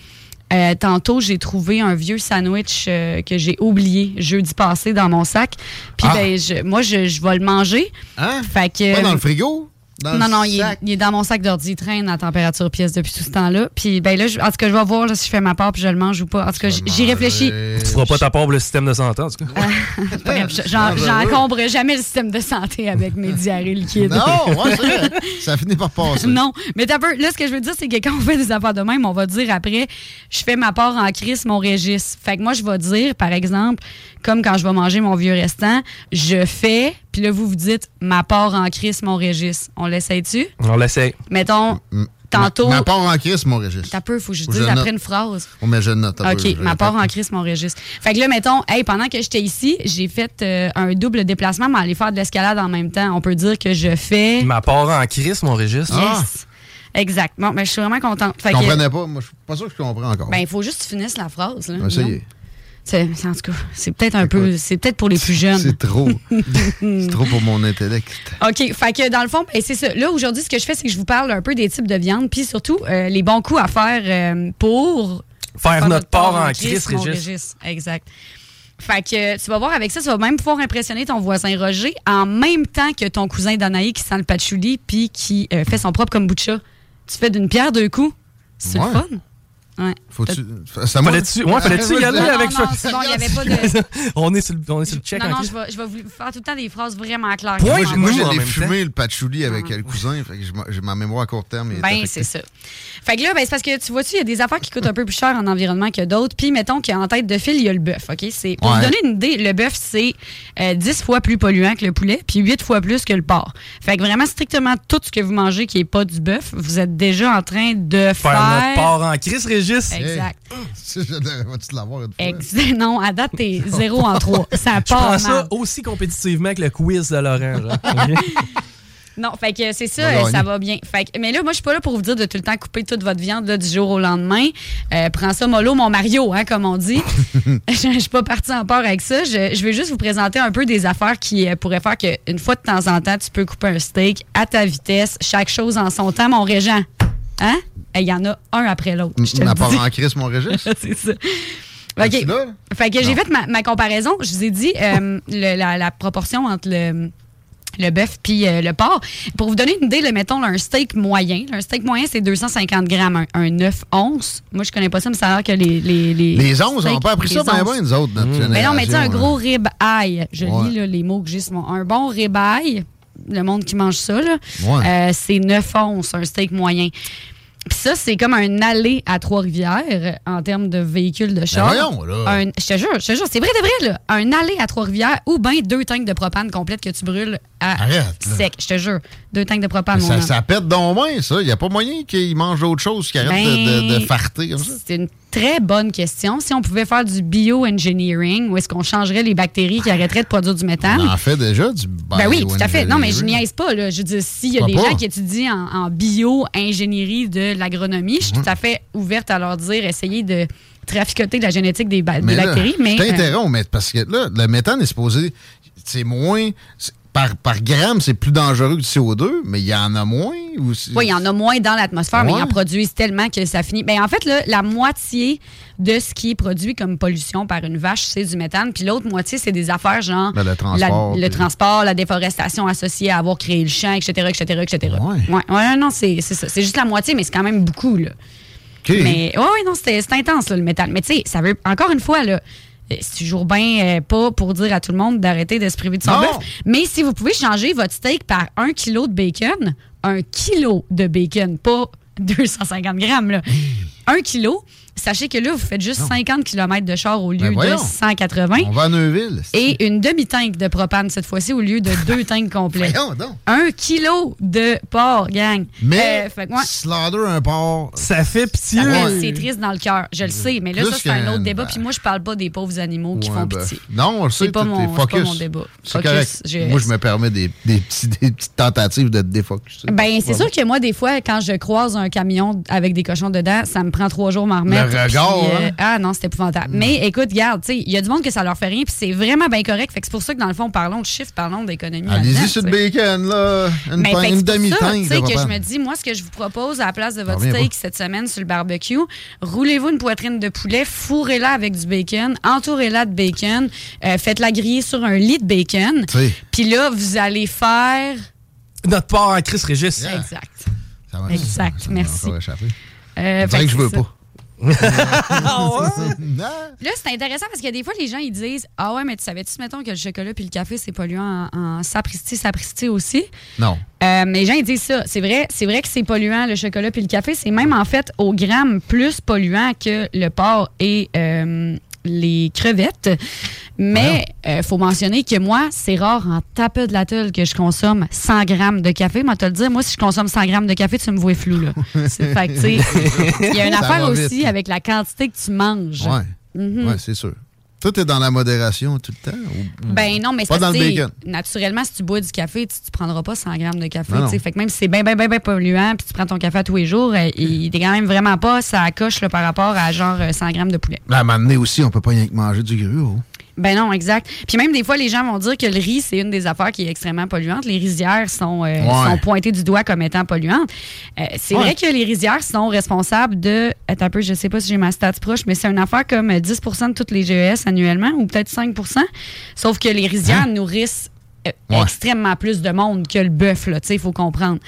Q: Euh, tantôt, j'ai trouvé un vieux sandwich euh, que j'ai oublié jeudi passé dans mon sac. Puis,
E: Ah.
Q: ben, je- moi, je, je vais le manger.
E: Hein?
Q: Fait que,
E: Pas dans le frigo? Dans
Q: non, non, il est,
E: sac?
Q: il est dans mon sac d'ordi. Il traîne à température pièce depuis tout ce temps-là. Puis, ben là, je- en tout cas, je vais voir là, si je fais ma part puis je le mange ou pas. En tout cas, j'y réfléchis.
F: Tu feras pas ta part pour le système de santé, en tout cas.
Q: J'encombre jamais le système de santé avec mes diarrhées liquides.
E: Non, ouais. Ça finit par passer.
Q: Non, mais t'as peu. Là, ce que je veux dire, c'est que quand on fait des affaires de même, on va dire après, je fais ma part en crise, mon Régis. Fait que moi, je vais dire, par exemple, comme quand je vais manger mon vieux restant, je fais, puis là, vous vous dites ma part en crise, mon Régis. On l'essaye-tu?
F: On l'essaye.
Q: Mettons, tantôt.
E: Ma, ma part en crise, mon Régis.
Q: T'as peu, faut que je
E: Faut
Q: dise après une phrase.
E: On met je note. t'as
Q: OK,
E: peu,
Q: ma part en crise, mon Régis. Fait que là, mettons, hey, pendant que j'étais ici, j'ai fait euh, un double déplacement, mais aller faire de l'escalade en même temps. On peut dire que je fais.
F: Ma part en crise, mon registre.
Q: Yes. Exact. Bon, ben, je suis vraiment contente. Fait
E: Je
Q: que-
E: comprenais pas. Moi, je suis pas sûr que je comprends encore.
Q: Ben, il faut juste que tu finisses la phrase. Là,
E: va essayer.
Q: Non? C'est, en tout cas, c'est peut-être un peu. C'est peut-être pour les plus jeunes.
E: C'est trop. c'est trop pour mon intellect.
Q: OK. Fait que dans le fond, ben, c'est ça. Là, aujourd'hui, ce que je fais, c'est que je vous parle un peu des types de viande, puis surtout euh, les bons coups à faire euh, pour
F: Faire notre part en crise,
Q: mon
F: Régis.
Q: Exact. Fait que tu vas voir avec ça, tu vas même pouvoir impressionner ton voisin Roger en même temps que ton cousin Danaï qui sent le patchouli puis qui euh, fait son propre kombucha. Tu fais d'une pierre deux coups. C'est
E: Ouais.
Q: le fun. Ouais.
E: Faut-tu.
F: Fallait-tu ouais, fallait-tu y aller
Q: Non,
F: avec
Q: non, il n'y avait pas de.
F: on, est sur, le- on est sur le check
Q: Non, non, je vais, je vais vous faire tout le temps des phrases vraiment claires.
E: Moi, moi,
F: même
E: fumé, le patchouli, avec le cousin. Fait que j'ai ma mémoire à court terme.
Q: Ben, c'est ça. Fait que là, ben, c'est parce que tu vois-tu, il y a des affaires qui coûtent un peu plus cher en environnement que d'autres. Puis, mettons qu'en tête de file, il y a le bœuf. OK? C'est, pour
E: Ouais.
Q: vous donner une idée, le bœuf, c'est euh, 10 fois plus polluant que le poulet, puis 8 fois plus que le porc. Fait que vraiment, strictement tout ce que vous mangez qui n'est pas du bœuf, vous êtes déjà en train de faire.
F: Faire notre part en crise, Régis.
Q: Exact.
E: Je devrais- Vas-tu l'avoir une fois?
Q: Ex- non, à date, t'es 0 en 3. Ça
F: Je
Q: part
F: prends ça
Q: mal.
F: aussi compétitivement que le quiz de Laurent.
Q: Non, fait que c'est ça, ça va bien. Fait que- mais là, moi, je suis pas là pour vous dire de tout le temps couper toute votre viande là, du jour au lendemain. Euh, prends ça mollo, mon Mario, hein, comme on dit. je je suis pas partie en peur avec ça. Je, je vais juste vous présenter un peu des affaires qui euh, pourraient faire qu'une fois de temps en temps, tu peux couper un steak à ta vitesse, chaque chose en son temps, mon régent. Hein? Eh, Il y en a un après l'autre.
E: Ma part en crise, mon Régis?
Q: c'est ça. Fait que j'ai fait ma, ma comparaison. Je vous ai dit euh, le- la, la proportion entre le, le bœuf puis euh, le porc. Pour vous donner une idée, mettons là, un steak moyen. là, un steak moyen, c'est 250 grammes. Un, un 9 onces. Moi, je connais pas ça, mais ça a l'air que les... Les, les,
E: Les 11, on n'a pas appris ça
Q: onces.
E: bien, nous autres, notre génération.
Q: Mais non, mais tu un gros rib eye. Je
E: Ouais.
Q: lis là, les mots que j'ai sur mon. Un bon rib eye, le monde qui mange ça,
E: Ouais.
Q: euh, c'est 9 onces, un steak moyen. Puis ça, c'est comme un aller à Trois-Rivières en termes de véhicules de char.
E: Ben voyons, là.
Q: Un- Je te jure, je te jure, c'est vrai de vrai, là. Un aller à Trois-Rivières ou bien deux tanks de propane complètes que tu brûles à
E: Arrête,
Q: sec. Je te jure. Deux tanks de propane, mon
E: Ça,
Q: homme.
E: ça pète donc bien, ça. Il n'y a pas moyen qu'il mange d'autre chose qui arrête de, de, de
Q: Ben,
E: farter comme ça.
Q: C'est une très bonne question. Si on pouvait faire du bio-engineering, où est-ce qu'on changerait les bactéries qui arrêteraient de produire du méthane?
E: On en fait déjà du
Q: Ben oui, tout à fait. Non, mais je niaise pas. Là. Je veux dire, s'il y a des
E: pas?
Q: gens qui étudient en, en bio-ingénierie de l'agronomie, je suis tout à fait ouverte à leur dire, essayer de traficoter de la génétique des, ba- des
E: Mais là,
Q: bactéries. Mais,
E: je
Q: euh,
E: t'interromps, mais parce que là, le méthane est supposé. C'est moins. Par, par gramme, c'est plus dangereux que du CO2, mais il y en a moins? Ou
Q: Oui, il y en a moins dans l'atmosphère, mais ils en produisent tellement que ça finit. Ben, en fait, là, la moitié de ce qui est produit comme pollution par une vache, c'est du méthane. Puis l'autre moitié, c'est des affaires genre
E: Ben, le transport,
Q: la, le
E: puis-
Q: transport, la déforestation associée à avoir créé le champ, etc., etc., etc. Ouais. Ouais, non, c'est ça. C'est juste la moitié, mais c'est quand même beaucoup, là. Mais oui, ouais, non, c'était intense, là, le méthane. Mais tu sais, ça veut, encore une fois, là, c'est toujours bien euh, pas pour dire à tout le monde d'arrêter de se priver de son bœuf. Mais si vous pouvez changer votre steak par un kilo de bacon, un kilo de bacon, pas 250 grammes, là. un kilo, sachez que là, vous faites juste 50 km de char au lieu
E: Ben
Q: de
E: voyons.
Q: 180.
E: On va à Neuville.
Q: Et une demi-tank de propane cette fois-ci au lieu de deux tanks complets. Un kilo de porc, gang.
E: Mais
Q: Euh, fait que, ouais.
E: slaughter un porc.
F: Ça fait pitié.
Q: C'est triste dans le cœur, je le sais, mais là,
E: Plus
Q: ça, c'est un autre débat. Puis moi, je parle pas des pauvres animaux qui font
E: ben,
Q: pitié.
E: Non, on le sait.
Q: C'est pas
E: t'es-
Q: mon- pas
E: focus.
Q: mon débat. Focus,
E: Moi, je me permets des, des, petits, des petites tentatives de te défocuser.
Q: Ben, c'est sûr que moi, des fois, quand je croise un camion avec des cochons dedans, ça me prend trois jours à m'en remettre.
E: Regard,
Q: Puis, euh,
E: hein?
Q: Ah non, c'est épouvantable. Mais écoute, regarde, tu sais, il y a du monde que ça leur fait rien, puis c'est vraiment bien correct. Fait que c'est pour ça que dans le fond, parlons de chiffres, parlons d'économie.
E: Allez-y sur le bacon, là. Une,
Q: que
E: une
Q: c'est pour ça,
E: demi-tank.
Q: tu sais,
E: de
Q: que je me dis, moi, ce que je vous propose à la place de votre steak
E: pas.
Q: cette semaine sur le barbecue, roulez-vous une poitrine de poulet, fourrez-la avec du bacon, entourez-la de bacon, euh, faites-la griller sur un lit de bacon. Puis là, vous allez faire.
F: Notre part en Chris Régis.
Q: Exact.
E: Ça va,
Q: Exact,
E: ça va
Q: merci. Euh, fait
E: que je veux
Q: c'est ça.
E: pas.
Q: Là, c'est intéressant parce que des fois, les gens, ils disent Ah ouais, mais tu savais-tu, mettons, que le chocolat puis le café, c'est polluant en, en sapristi, sapristi aussi?
E: Non.
Q: Euh, mais les gens, ils disent ça. C'est vrai, c'est vrai que c'est polluant, le chocolat puis le café. C'est même, en fait, au gramme plus polluant que le porc et euh, les crevettes. Mais il faut mentionner que moi, c'est rare en tapeux de la tulle que je consomme 100 grammes de café. Moi, te le dire, moi, si je consomme 100 grammes de café, tu me vois flou, là. Fait il y a une
E: Ça
Q: affaire aussi avec la quantité que tu manges.
E: Ouais.
Q: Mhm.
E: Ouais, c'est sûr. Tout est dans la modération tout le temps? ou-
Q: Ben non, mais
E: Pas dans le bacon?
Q: Naturellement, si tu bois du café, tu, tu prendras pas 100 grammes de café.
E: Non, non.
Q: Fait que même si c'est bien, bien, polluant, puis tu prends ton café à tous les jours, euh, il est quand même vraiment pas ça coche là, par rapport à genre euh, 100 grammes de poulet.
E: À un moment donné aussi, on peut pas rien que manger du gruau.
Q: Ben non, exact. Puis même des fois, les gens vont dire que le riz, c'est une des affaires qui est extrêmement polluante. Les rizières sont, euh,
E: Ouais.
Q: sont pointées du doigt comme étant polluantes. Euh, c'est
E: Ouais.
Q: vrai que les rizières sont responsables de... Attends un peu, je sais pas si j'ai ma stats proche, mais c'est une affaire comme euh, 10 de toutes les GES annuellement, ou peut-être 5% Sauf que les rizières nourrissent euh,
E: Ouais.
Q: extrêmement plus de monde que le bœuf, là. Tu sais, il faut comprendre.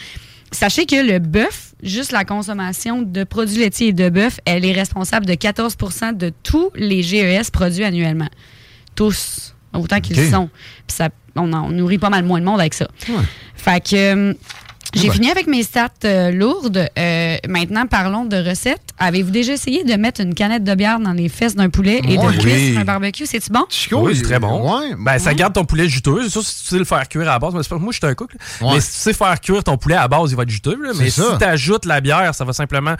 Q: Sachez que le bœuf, juste la consommation de produits laitiers et de bœuf, elle est responsable de 14% de tous les GES produits annuellement. Tous, autant qu'ils sont. Puis ça, on, en- on nourrit pas mal moins de monde avec ça. Fait que euh, j'ai
E: ben.
Q: fini avec mes stats euh, lourdes. Euh, maintenant, parlons de recettes. Avez-vous déjà essayé de mettre une canette de bière dans les fesses d'un poulet et
F: Ouais.
Q: de cuire
F: Oui.
Q: sur un barbecue? C'est-tu bon?
F: oui, c'est très bon. ben, ça garde ton poulet juteux. C'est sûr, si tu sais le faire cuire à la base. Mais c'est pas- moi, je suis un cook.
E: Ouais.
F: Mais si tu sais faire cuire ton poulet à la base, il va être juteux. là. Mais si tu ajoutes la bière, ça va simplement,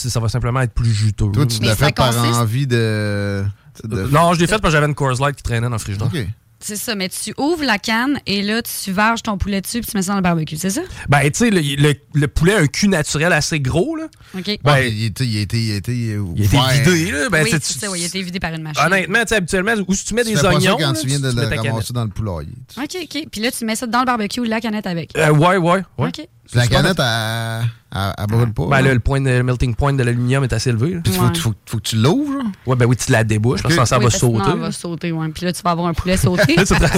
F: ça va simplement être plus juteux.
E: Toi, tu l'as fait par envie de. De-
F: Non, je l'ai fait parce que j'avais une Coors Light qui traînait dans le frigidaire.
E: OK.
Q: C'est ça, mais tu ouvres la canne et là, tu verges ton poulet dessus puis tu mets ça dans le barbecue, c'est ça?
F: Ben, tu sais, le, le- le poulet a un cul naturel assez gros. Là.
Q: OK.
E: Ouais,
F: Ben,
E: il, était, il, était, il était.
F: Il a été
E: ouvert.
F: vidé. Là. Ben,
Q: oui,
F: tu sais,
Q: c'est
F: tu-
Q: ça, oui, il a été vidé par une machine.
F: Honnêtement, tu sais, habituellement, ou si tu mets
E: Tu
F: des
E: fais pas ça
F: oignons.
E: quand
F: là,
E: tu viens de
F: tu
E: le ramasser dans le poulailler.
Q: OK, OK. Puis là, tu mets ça dans le barbecue ou la canette avec?
F: Euh, ouais, ouais. ouais.
Q: OK.
E: La canette, elle, elle, elle brûle pas.
F: Ben
E: là.
F: le, point de, le melting point de l'aluminium est assez élevé.
E: Puis faut, faut, faut que tu l'ouvres.
F: Ouais, ben oui, tu la débouches, parce que ça
Q: Oui,
F: va sauter.
Q: elle va sauter, ouais. Puis là, tu vas avoir un poulet sauté.
F: Ça
Q: C'est.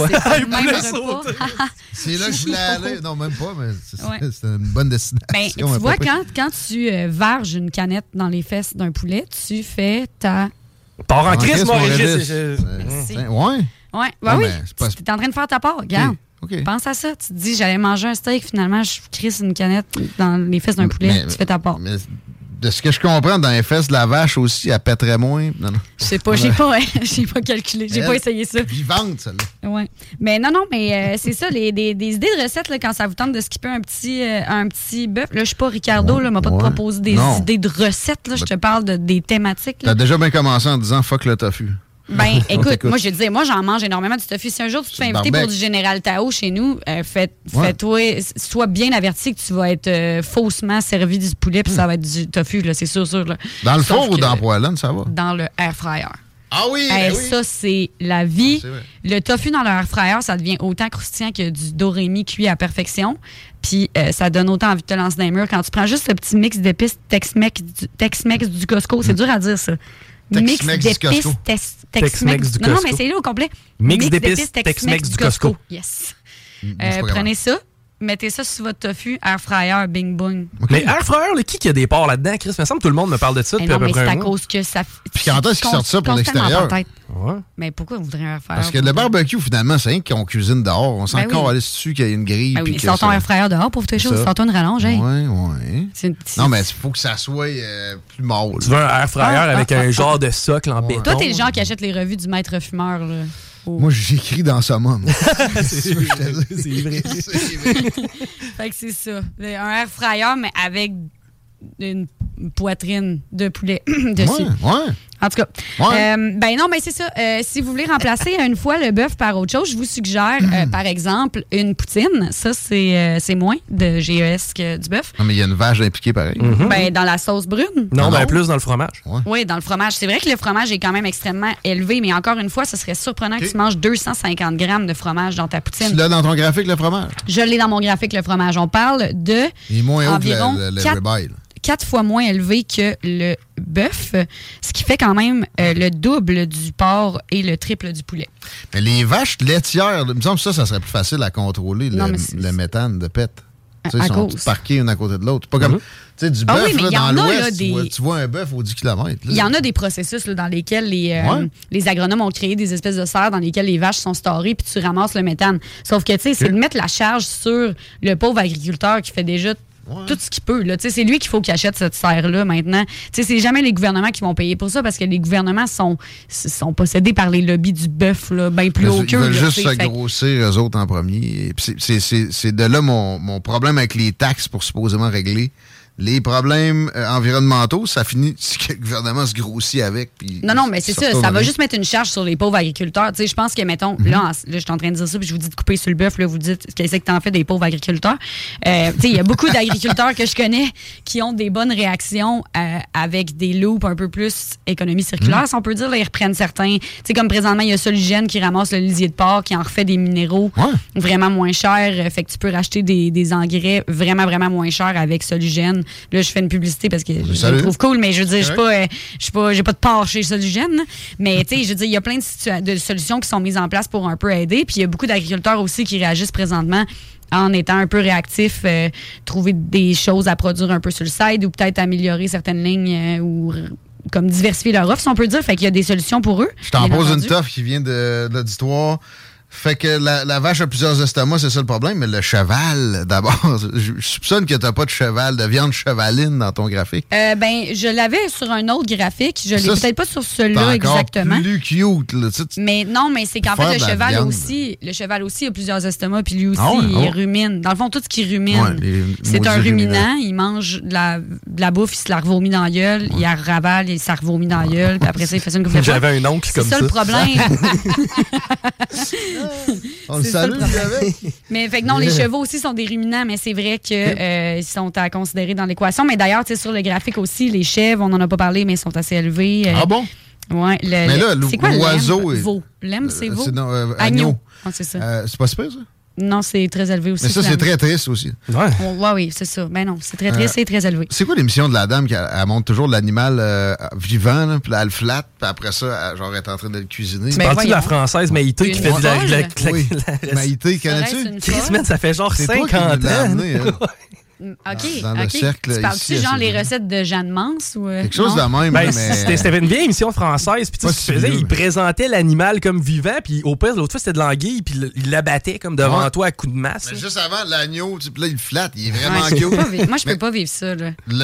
E: C'est là que je voulais aller. Non, même pas, mais c'est
Q: Ouais.
E: une bonne destination.
Q: Ben, tu
E: mais
Q: vois,
E: pas
Q: quand, quand tu euh, verges une canette dans les fesses d'un poulet, tu fais ta.
F: Pars en
E: En
F: crise, mon Régis.
E: Tiens, Ouais.
Q: Ouais, ben oui. Tu es en train de faire ta part, regarde. Pense à ça. Tu te dis, j'allais manger un steak, finalement, je crisse une canette dans les fesses d'un poulet.
E: Mais-
Q: tu fais ta part.
E: Mais de ce que je comprends, dans les fesses de la vache aussi, elle pèterait moins. Non, non.
Q: Je sais pas, j'ai pas, ouais, j'ai pas calculé, j'ai pas essayé ça.
E: Vivante, celle-là.
Q: Ouais. Mais non, non, mais euh, c'est ça, les, des, des idées de recettes, là, quand ça vous tente de skipper un petit, euh, un petit bœuf. Là, je suis pas Ricardo, là, m'a pas
E: Ouais.
Q: proposer des
E: Non.
Q: idées de recettes, là. Je te parle de, des thématiques.
E: T'as déjà bien commencé en disant fuck le tofu.
Q: Ben, écoute, moi, je dis, moi, j'en mange énormément du tofu. Si un jour tu te fais inviter pour du Général Tao chez nous, euh, fais-
E: Ouais.
Q: fais-toi, sois bien averti que tu vas être euh, faussement servi du poulet, puis ça va être du tofu, là, c'est sûr, sûr. Là.
E: Dans le
Q: Sauf
E: four ou dans la poêlonne, ça va?
Q: Dans le air fryer.
E: Ah oui,
Q: Hey,
E: ben oui.
Q: Ça, c'est la vie.
E: Ah,
Q: le tofu dans leur fryer, ça devient autant croustillant que du dorémi cuit à perfection. Puis euh, ça donne autant envie de te lancer dans les murs. Quand tu prends juste ce petit mix d'épices Tex-Mex du, Tex-Mex du Costco, c'est dur à dire ça. Mix
E: Tex-Mex du Costco.
Q: Tex-
F: Tex-Mex du
Q: Non, non,
F: Costco.
Q: mais c'est là au complet.
F: Mix d'épices Tex-Mex du Costco.
Q: Yes.
E: Mm,
Q: Euh, prenez ça, mettez ça sur votre tofu, air fryer, bing bong.
F: Mais air fryer, là, qui qui a des ports là-dedans, Chris? Il me semble que tout le monde me parle de ça
Q: Eh
F: depuis
Q: non,
F: à peu
Q: mais
F: près
Q: c'est
F: un
Q: à cause que ça.
E: Puis quand est-ce qu'ils sortent ça pour l'extérieur?
F: Ouais.
Q: Mais pourquoi vous voudrez un air fryer?
E: Parce que le barbecue, finalement, c'est rien qu'on cuisine dehors. On s'en
Q: Ben oui.
E: encore aller dessus qu'il y a une grille.
Q: Ben oui, sors ton
E: ça-
Q: air fryer dehors pour tes choses.
E: ça.
Q: Sors-toi une rallonge, hey.
E: Ouais, ouais.
Q: C'est une-
E: Non, mais il faut que ça soit euh, plus mâle.
F: Tu veux un air fryer
Q: Ah,
F: avec
Q: ah,
F: un
Q: ah,
F: genre de socle en béton?
Q: Toi, t'es le genre qui achète les revues du maître fumeur, là. Oh.
E: Moi, j'écris dans ça, moi.
F: c'est vrai.
Q: Fait que c'est ça. Un air fryer, mais avec une poitrine de poulet dessus.
E: Ouais, ouais.
Q: En tout cas,
E: Ouais.
Q: euh, ben non, mais c'est ça. Euh, si vous voulez remplacer une fois le bœuf par autre chose, je vous suggère, euh, par exemple, une poutine. Ça, c'est euh, c'est moins de GES que du bœuf.
E: Non, mais il y a une vache impliquée pareil.
Q: Ben, dans la sauce brune.
F: Non,
E: Ah
F: ben plus dans le fromage.
Q: Oui, dans le fromage. C'est vrai que le fromage est quand même extrêmement élevé, mais encore une fois, ce serait surprenant que tu manges 250 grammes de fromage dans ta
E: Tu
Q: poutine.
E: l'as dans ton graphique, le fromage?
Q: Je l'ai dans mon graphique, le fromage. On parle de
E: Il est moins haut que le, le.
Q: Quatre fois moins élevé que le bœuf, ce qui fait quand même euh, le double du porc et le triple du poulet.
E: Mais les vaches laitières, il me semble que ça, ça serait plus facile à contrôler,
Q: Non,
E: le, méthane de pète. Ils sont parqués une à côté de l'autre. Pas comme, tu sais, du
Q: Ah
E: bœuf,
Q: oui,
E: dans l'ouest, tu,
Q: des-
E: vois, tu vois un bœuf aux 10 km.
Q: Il y en a des processus là, dans lesquels les, euh,
E: Ouais.
Q: les agronomes ont créé des espèces de serres dans lesquelles les vaches sont storées puis tu ramasses le méthane. Sauf que, tu sais, c'est de mettre la charge sur le pauvre agriculteur qui fait déjà tout ce qu'il peut. là. C'est lui qu'il faut qu'il achète cette serre-là maintenant. C'est jamais les gouvernements qui vont payer pour ça parce que les gouvernements sont, sont possédés par les lobbies du bœuf bien plus haut
E: Ils
Q: qu'eux.
E: veulent
Q: là,
E: juste se grossir, eux autres, en premier. C'est de là mon, mon problème avec les taxes pour supposément régler. Les problèmes euh, environnementaux, ça finit si que le gouvernement se grossit avec. puis
Q: Non, non, mais c'est ça. Ça va
E: rien.
Q: juste mettre une charge sur les pauvres agriculteurs. Tu sais, je pense que, mettons,
E: Mhm.
Q: là, en- là, je suis en train de dire ça, puis je vous dis de couper sur le bœuf, là, vous dites, qu'est-ce que t'en fais des pauvres agriculteurs? Euh, tu sais, il y a beaucoup d'agriculteurs que je connais qui ont des bonnes réactions euh, avec des loops un peu plus économie circulaire,
E: Mhm.
Q: si on peut dire. Là, ils reprennent certains. Tu sais, comme présentement, il y a Solugène qui ramasse le lisier de porc, qui en refait des minéraux vraiment moins chers. Fait que tu peux racheter des, des engrais vraiment, vraiment moins chers avec Solugène. Là, je fais une publicité parce que je le trouve cool, mais je veux dire, je suis pas, euh, je pas, j'ai pas de part chez Solugène. Mais tu sais, je veux dire, il y a plein de, solutions qui sont mises en place pour un peu aider. Puis il y a beaucoup d'agriculteurs aussi qui réagissent présentement en étant un peu réactifs, euh, trouver des choses à produire un peu sur le side ou peut-être améliorer certaines lignes euh, ou comme diversifier leur offre, si on peut dire. Fait qu'il y a des solutions pour eux.
E: Je t'en pose une toffe qui vient de, de l'auditoire. Fait que la, la vache a plusieurs estomacs, c'est ça le problème, mais le cheval, d'abord, je, je soupçonne que t'as pas de cheval, de viande chevaline dans ton graphique.
Q: Euh, ben, je l'avais sur un autre graphique. Je l'ai peut-être pas sur celui-là exactement.
E: plus cute, là. Tu sais, tu-
Q: Mais non, mais c'est qu'en fait, le cheval
E: viande.
Q: aussi, le cheval aussi a plusieurs estomacs, puis lui aussi,
E: Ah ouais,
Q: il
E: ah
Q: rumine. Dans le fond, tout ce qui rumine,
E: Ouais,
Q: c'est un ruminant. Il mange de la, de la bouffe, il se la revomit dans la gueule, il la ravale, il se la revomit dans la gueule, puis après ça, il fait ça une.
F: J'avais un oncle
Q: C'est
F: comme
Q: ça
F: ça.
Q: le problème.
E: On le
Q: C'est ça, le
E: salue, avec.
Q: Mais fait que non, les chevaux aussi sont des ruminants, mais c'est vrai qu'ils sont à considérer dans l'équation. Mais d'ailleurs, tu sais, sur le graphique aussi, les chèvres, on n'en a pas parlé, mais ils sont assez élevés. Euh,
E: Ah bon?
Q: Ouais, le,
E: Mais là,
Q: le- c'est quoi
E: l'oiseau
Q: c'est
E: Euh,
Q: veau?
E: euh,
Q: agneau. Ah, c'est ça.
E: Euh, c'est pas super, ça?
Q: Non, c'est très élevé aussi.
E: Mais ça, c'est très triste aussi.
F: Ouais.
Q: Ouais, oui, c'est ça. Ben non, c'est très triste
E: Euh,
Q: et très élevé.
E: C'est quoi l'émission de la dame qui elle, elle montre toujours l'animal euh, vivant, là, puis là, elle le flatte, puis après ça, elle, genre, elle est en train de le cuisiner?
F: Tu parles-tu de la française Maïté qui fait de la. la- la-
E: Oui.
F: la-
E: Maïté, connais-tu?
Q: une
F: Chris, ça fait genre
E: C'est toi qui
F: 50
E: l'as
F: ans.
Q: OK,
E: dans le
Q: OK.
E: cercle
Q: tu parles-tu genre les recettes de Jeanne Mance ou. euh,
E: Quelque chose
Q: non?
E: de même,
F: Ben,
E: mais...
F: c'était une vieille émission française, puis tu sais,
E: Pas
F: ce
E: si
F: qu'il faisait,
E: vieux.
F: il présentait l'animal comme vivant, puis au pire, l'autre fois, c'était de l'anguille, puis il l'abattait comme devant
E: Ouais.
F: toi à coups de masse.
E: Mais juste avant, l'agneau, tu là, il flatte, il est vraiment
Q: Ouais,
E: cute.
Q: Moi, je peux pas vivre ça,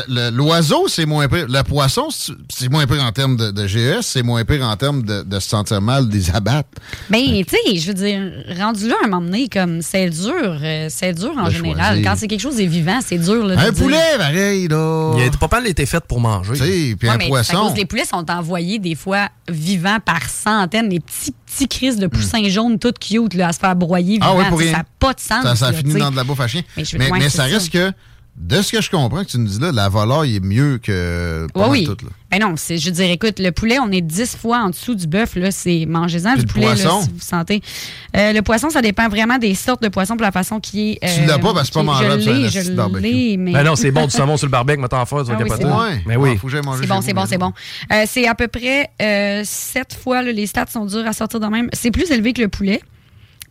E: L'oiseau, c'est moins pire. Le poisson, c'est moins pire en termes de, de GES, c'est moins pire en termes de, de se sentir mal, des abattre.
Q: Ben, tu sais, je veux dire, rendu là, à un moment donné, comme c'est dur, euh, c'est dur en
E: De
Q: général.
E: choisir.
Q: Quand c'est quelque chose de vivant, c'est dur. Là,
E: Un
Q: dire-
E: poulet, pareil, là.
F: Il a pas mal été fait pour manger.
E: Puis
Q: Ouais,
E: un
Q: mais c'est à
E: poisson.
Q: cause les poulets sont envoyés des fois vivants par centaines, les petits petits crises de poussins jaunes, toutes cute, là, à se faire broyer
E: Hmm. Ah
Q: vivants.
E: ouais, pour.
Q: Ça n'a pas de sens.
E: Ça, ça
Q: là,
E: finit dans de la bouffe à chien.
Q: Mais
E: Mais, ça. reste que de ce que je comprends que tu nous dis là, la volaille est mieux que pas mal
Q: oui.
E: tout, là.
Q: Ben non, c'est, je veux dire, écoute, le poulet, on est 10 fois en dessous du bœuf. Là, c'est mangez-en du
E: le
Q: poulet, là,
E: poisson?
Q: si vous sentez. Euh, le poisson, ça dépend vraiment des sortes de poissons pour la façon qui est.
E: Tu l'as pas parce que c'est pas mangeable
Q: Je l'ai, je
E: barbecue.
Q: l'ai, mais.
F: Ben non, c'est bon du saumon sur le barbecue, mais t'en faire, tu vas
Q: Ah oui,
F: capoter.
Q: bon.
E: Ouais.
F: Mais oui.
E: Ah, j'aille manger
Q: C'est bon, c'est bon, c'est bon. Euh, c'est à peu près euh, 7 fois, là, les stats sont durs à sortir de même. C'est plus élevé que le poulet,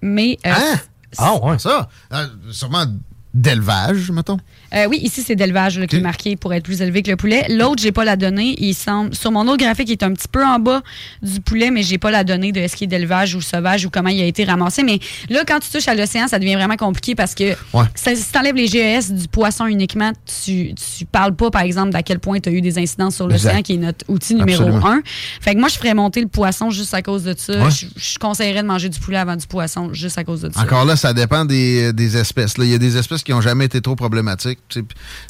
Q: mais. euh,
E: Hein?
F: Ah, ouais.
E: Ça, euh, sûrement d'élevage, mettons.
Q: Euh, oui, ici, c'est d'élevage qui est marqué pour être plus élevé que le poulet. L'autre, j'ai pas la donnée. Il semble, sur mon autre graphique, il est un petit peu en bas du poulet, mais j'ai pas la donnée de est-ce qu'il est d'élevage ou sauvage ou comment il a été ramassé. Mais là, quand tu touches à l'océan, ça devient vraiment compliqué parce que
E: Ouais.
Q: ça- si tu enlèves les GES du poisson uniquement, tu, tu parles pas, par exemple, d'à quel point tu as eu des incidences sur l'océan, qui est notre outil numéro
E: Absolument.
Q: un. Fait que moi, je ferais monter le poisson juste à cause de ça.
E: Ouais.
Q: Je, je conseillerais de manger du poulet avant du poisson juste à cause de ça.
E: Encore là, ça dépend des, des espèces. Il y a des espèces qui n'ont jamais été trop problématiques.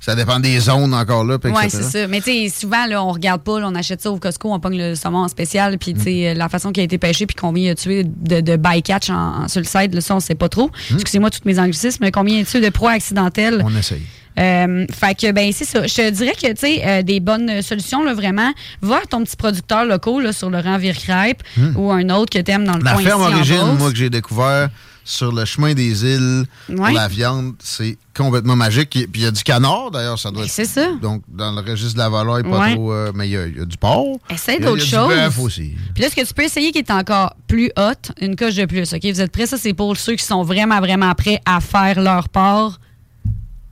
E: Ça dépend des zones encore là.
Q: Oui, c'est ça. Mais tu sais, souvent, là, on regarde pas, là, on achète ça au Costco, on pogne le saumon en spécial, puis tu sais, la façon qu'il a été pêché, puis combien il a tué de, de bycatch en, en- sur le site, ça, on sait pas trop. Excusez-moi tous mes anglicismes, mais combien il a tué de proies accidentelles?
E: On essaye.
Q: Euh, fait que, ben, c'est ça. Je te dirais que, tu sais, euh, des bonnes solutions, là, vraiment, va à ton petit producteur local, là, sur le rang Vircrêpe,
E: Hmm.
Q: ou un autre que t'aimes dans le
E: La
Q: coin
E: ferme
Q: ici,
E: origine, moi, que j'ai découvert sur le chemin des îles pour la viande, c'est complètement magique. Puis il y a du canard, d'ailleurs, ça doit être.
Q: c'est ça.
E: Donc, dans le registre de la volaille, pas
Q: Ouais.
E: trop. euh, mais il y, a- il y a du porc.
Q: Essaye d'autres
E: Il y a du bœuf
Q: choses.
E: aussi.
Q: Puis là, ce que tu peux essayer qui est encore plus hot, une coche de plus. OK? Vous êtes prêts? Ça, c'est pour ceux qui sont vraiment, vraiment prêts à faire leur part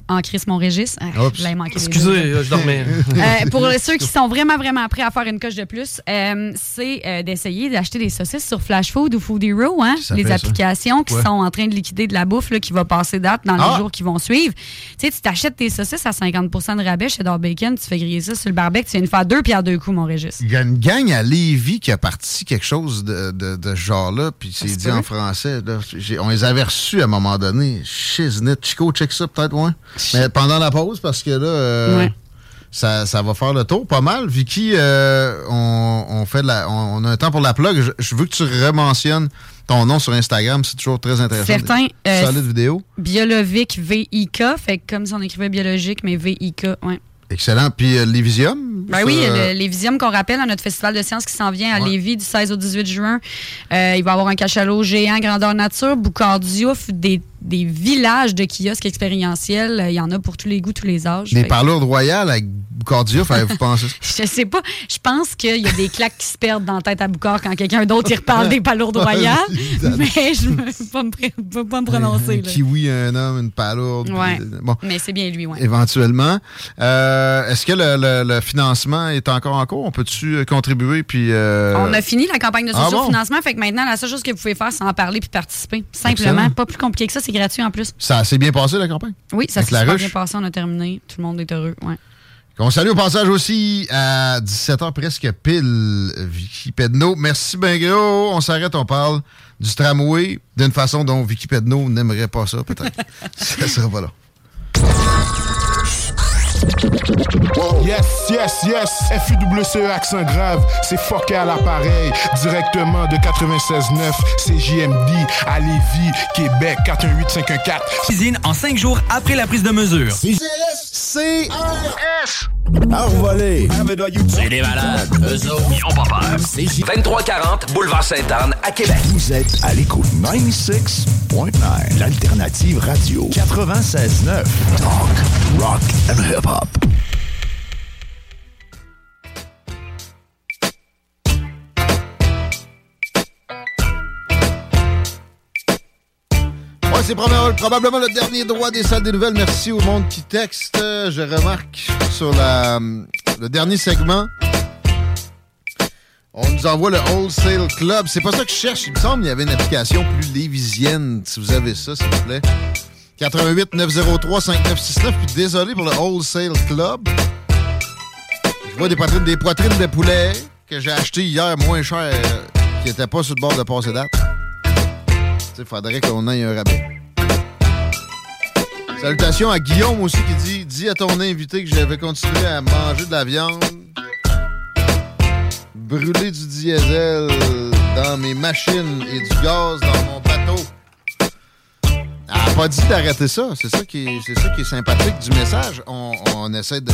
Q: en Chris Mon-Régis. Ah, je l'ai manqué
F: Excusez, je dormais.
Q: Euh, pour ceux qui sont vraiment, vraiment prêts à faire une coche de plus, euh, c'est euh, d'essayer d'acheter des saucisses sur Flash Food ou Food Hero, hein, les
E: fait ça.
Q: applications qui
E: Ouais.
Q: sont en train de liquider de la bouffe là, qui va passer date dans
E: Ah!
Q: les jours qui vont suivre. Tu sais, tu t'achètes tes saucisses à 50% de rabais chez Dar Bacon, tu fais griller ça sur le barbecue, tu viens de faire deux pierres deux coups, mon Régis.
E: Il y a une gang à Lévis qui a parti quelque chose de, de, de ce genre-là, puis c'est dit en français. là. On les avait reçus à un moment donné. Shiznit, Chico, check ça peut-être, ouais. Mais pendant la pause, parce que là, euh,
Q: Ouais.
E: ça, ça va faire le tour pas mal. Vicky, euh, on, on fait de la, on, on a un temps pour la plug. Je, je veux que tu rementionnes ton nom sur Instagram. C'est toujours très intéressant.
Q: Certain, euh,
E: Solide vidéo.
Q: Biolovic VIK, fait comme si on écrivait biologique, mais VIK, ouais.
E: Excellent. Puis euh, Lévisium.
Q: Ben
E: ça,
Q: oui,
E: euh,
Q: le- les Visium qu'on rappelle à notre festival de sciences qui s'en vient à
E: Ouais.
Q: Lévis du 16 au 18 juin. Euh, il va y avoir un cachalot géant grandeur nature, Boucard Diouf, des, des villages de kiosques expérientiels. Euh, Il y en a pour tous les goûts, tous les âges.
E: Des parlours royales avec Boucardiouf, avez-vous pensé?
Q: Je sais pas. Je pense qu'il y a des claques qui se perdent dans la tête à Boucard quand quelqu'un d'autre y reparle des palourdes royales. mais je ne peux pas me, pr- peux pas me prononcer.
E: Un kiwi, un homme, une palourde.
Q: Ouais.
E: puis, euh, Bon.
Q: Mais c'est bien lui, ouais.
E: Éventuellement. Euh, Est-ce que le, le- le financement est encore en cours? On peut-tu contribuer? Puis, euh,
Q: On a fini la campagne de
E: Ah bon?
Q: socio-financement, fait que maintenant, la seule chose que vous pouvez faire, c'est en parler puis participer. Simplement.
E: Excellent.
Q: Pas plus compliqué que ça, c'est gratuit en plus.
E: Ça s'est bien passé, la campagne?
Q: Oui, ça s'est bien passé, on a terminé. Tout le monde est heureux. Ouais.
E: On salue au passage aussi à 17h presque pile, Vicky Pedno. Merci ben gros. On s'arrête, on parle du tramway d'une façon dont Vicky Pedno n'aimerait pas ça, peut-être. ça sera pas là.
R: Yes, yes, yes, FUWCE E, accent grave, c'est fucké à l'appareil, directement de 96.9, CJMD, à Lévis, Québec, 418-514.
J: Cuisine en 5 jours après la prise de mesure.
E: C
I: Envolé.
K: C'est des malades. Eux autres, ils ont pas peur. 2340 Boulevard Sainte-Anne à Québec.
I: Vous êtes à l'écoute 96.9, l'alternative radio 96.9. Talk, rock and hip-hop.
E: Ouais, c'est probablement, le dernier droit des salles des nouvelles. Merci au monde qui texte. Euh, Je remarque sur la, le dernier segment, on nous envoie le Wholesale Club. C'est pas ça que je cherche. Il me semble qu'il y avait une application plus lévisienne. Si vous avez ça, s'il vous plaît. 88 903 5969. Puis désolé pour le Wholesale Club. Je vois des poitrines, des poitrines de poulet que j'ai achetées hier moins cher, qui n'étaient pas sur le bord de passer date. Il faudrait qu'on ait un rabais. Salutations à Guillaume aussi qui dit Dis à ton invité que j'avais continué à manger de la viande, brûler du diesel dans mes machines et du gaz dans mon pas dit d'arrêter ça. C'est ça, qui est, c'est ça qui est sympathique du message. On, essaie de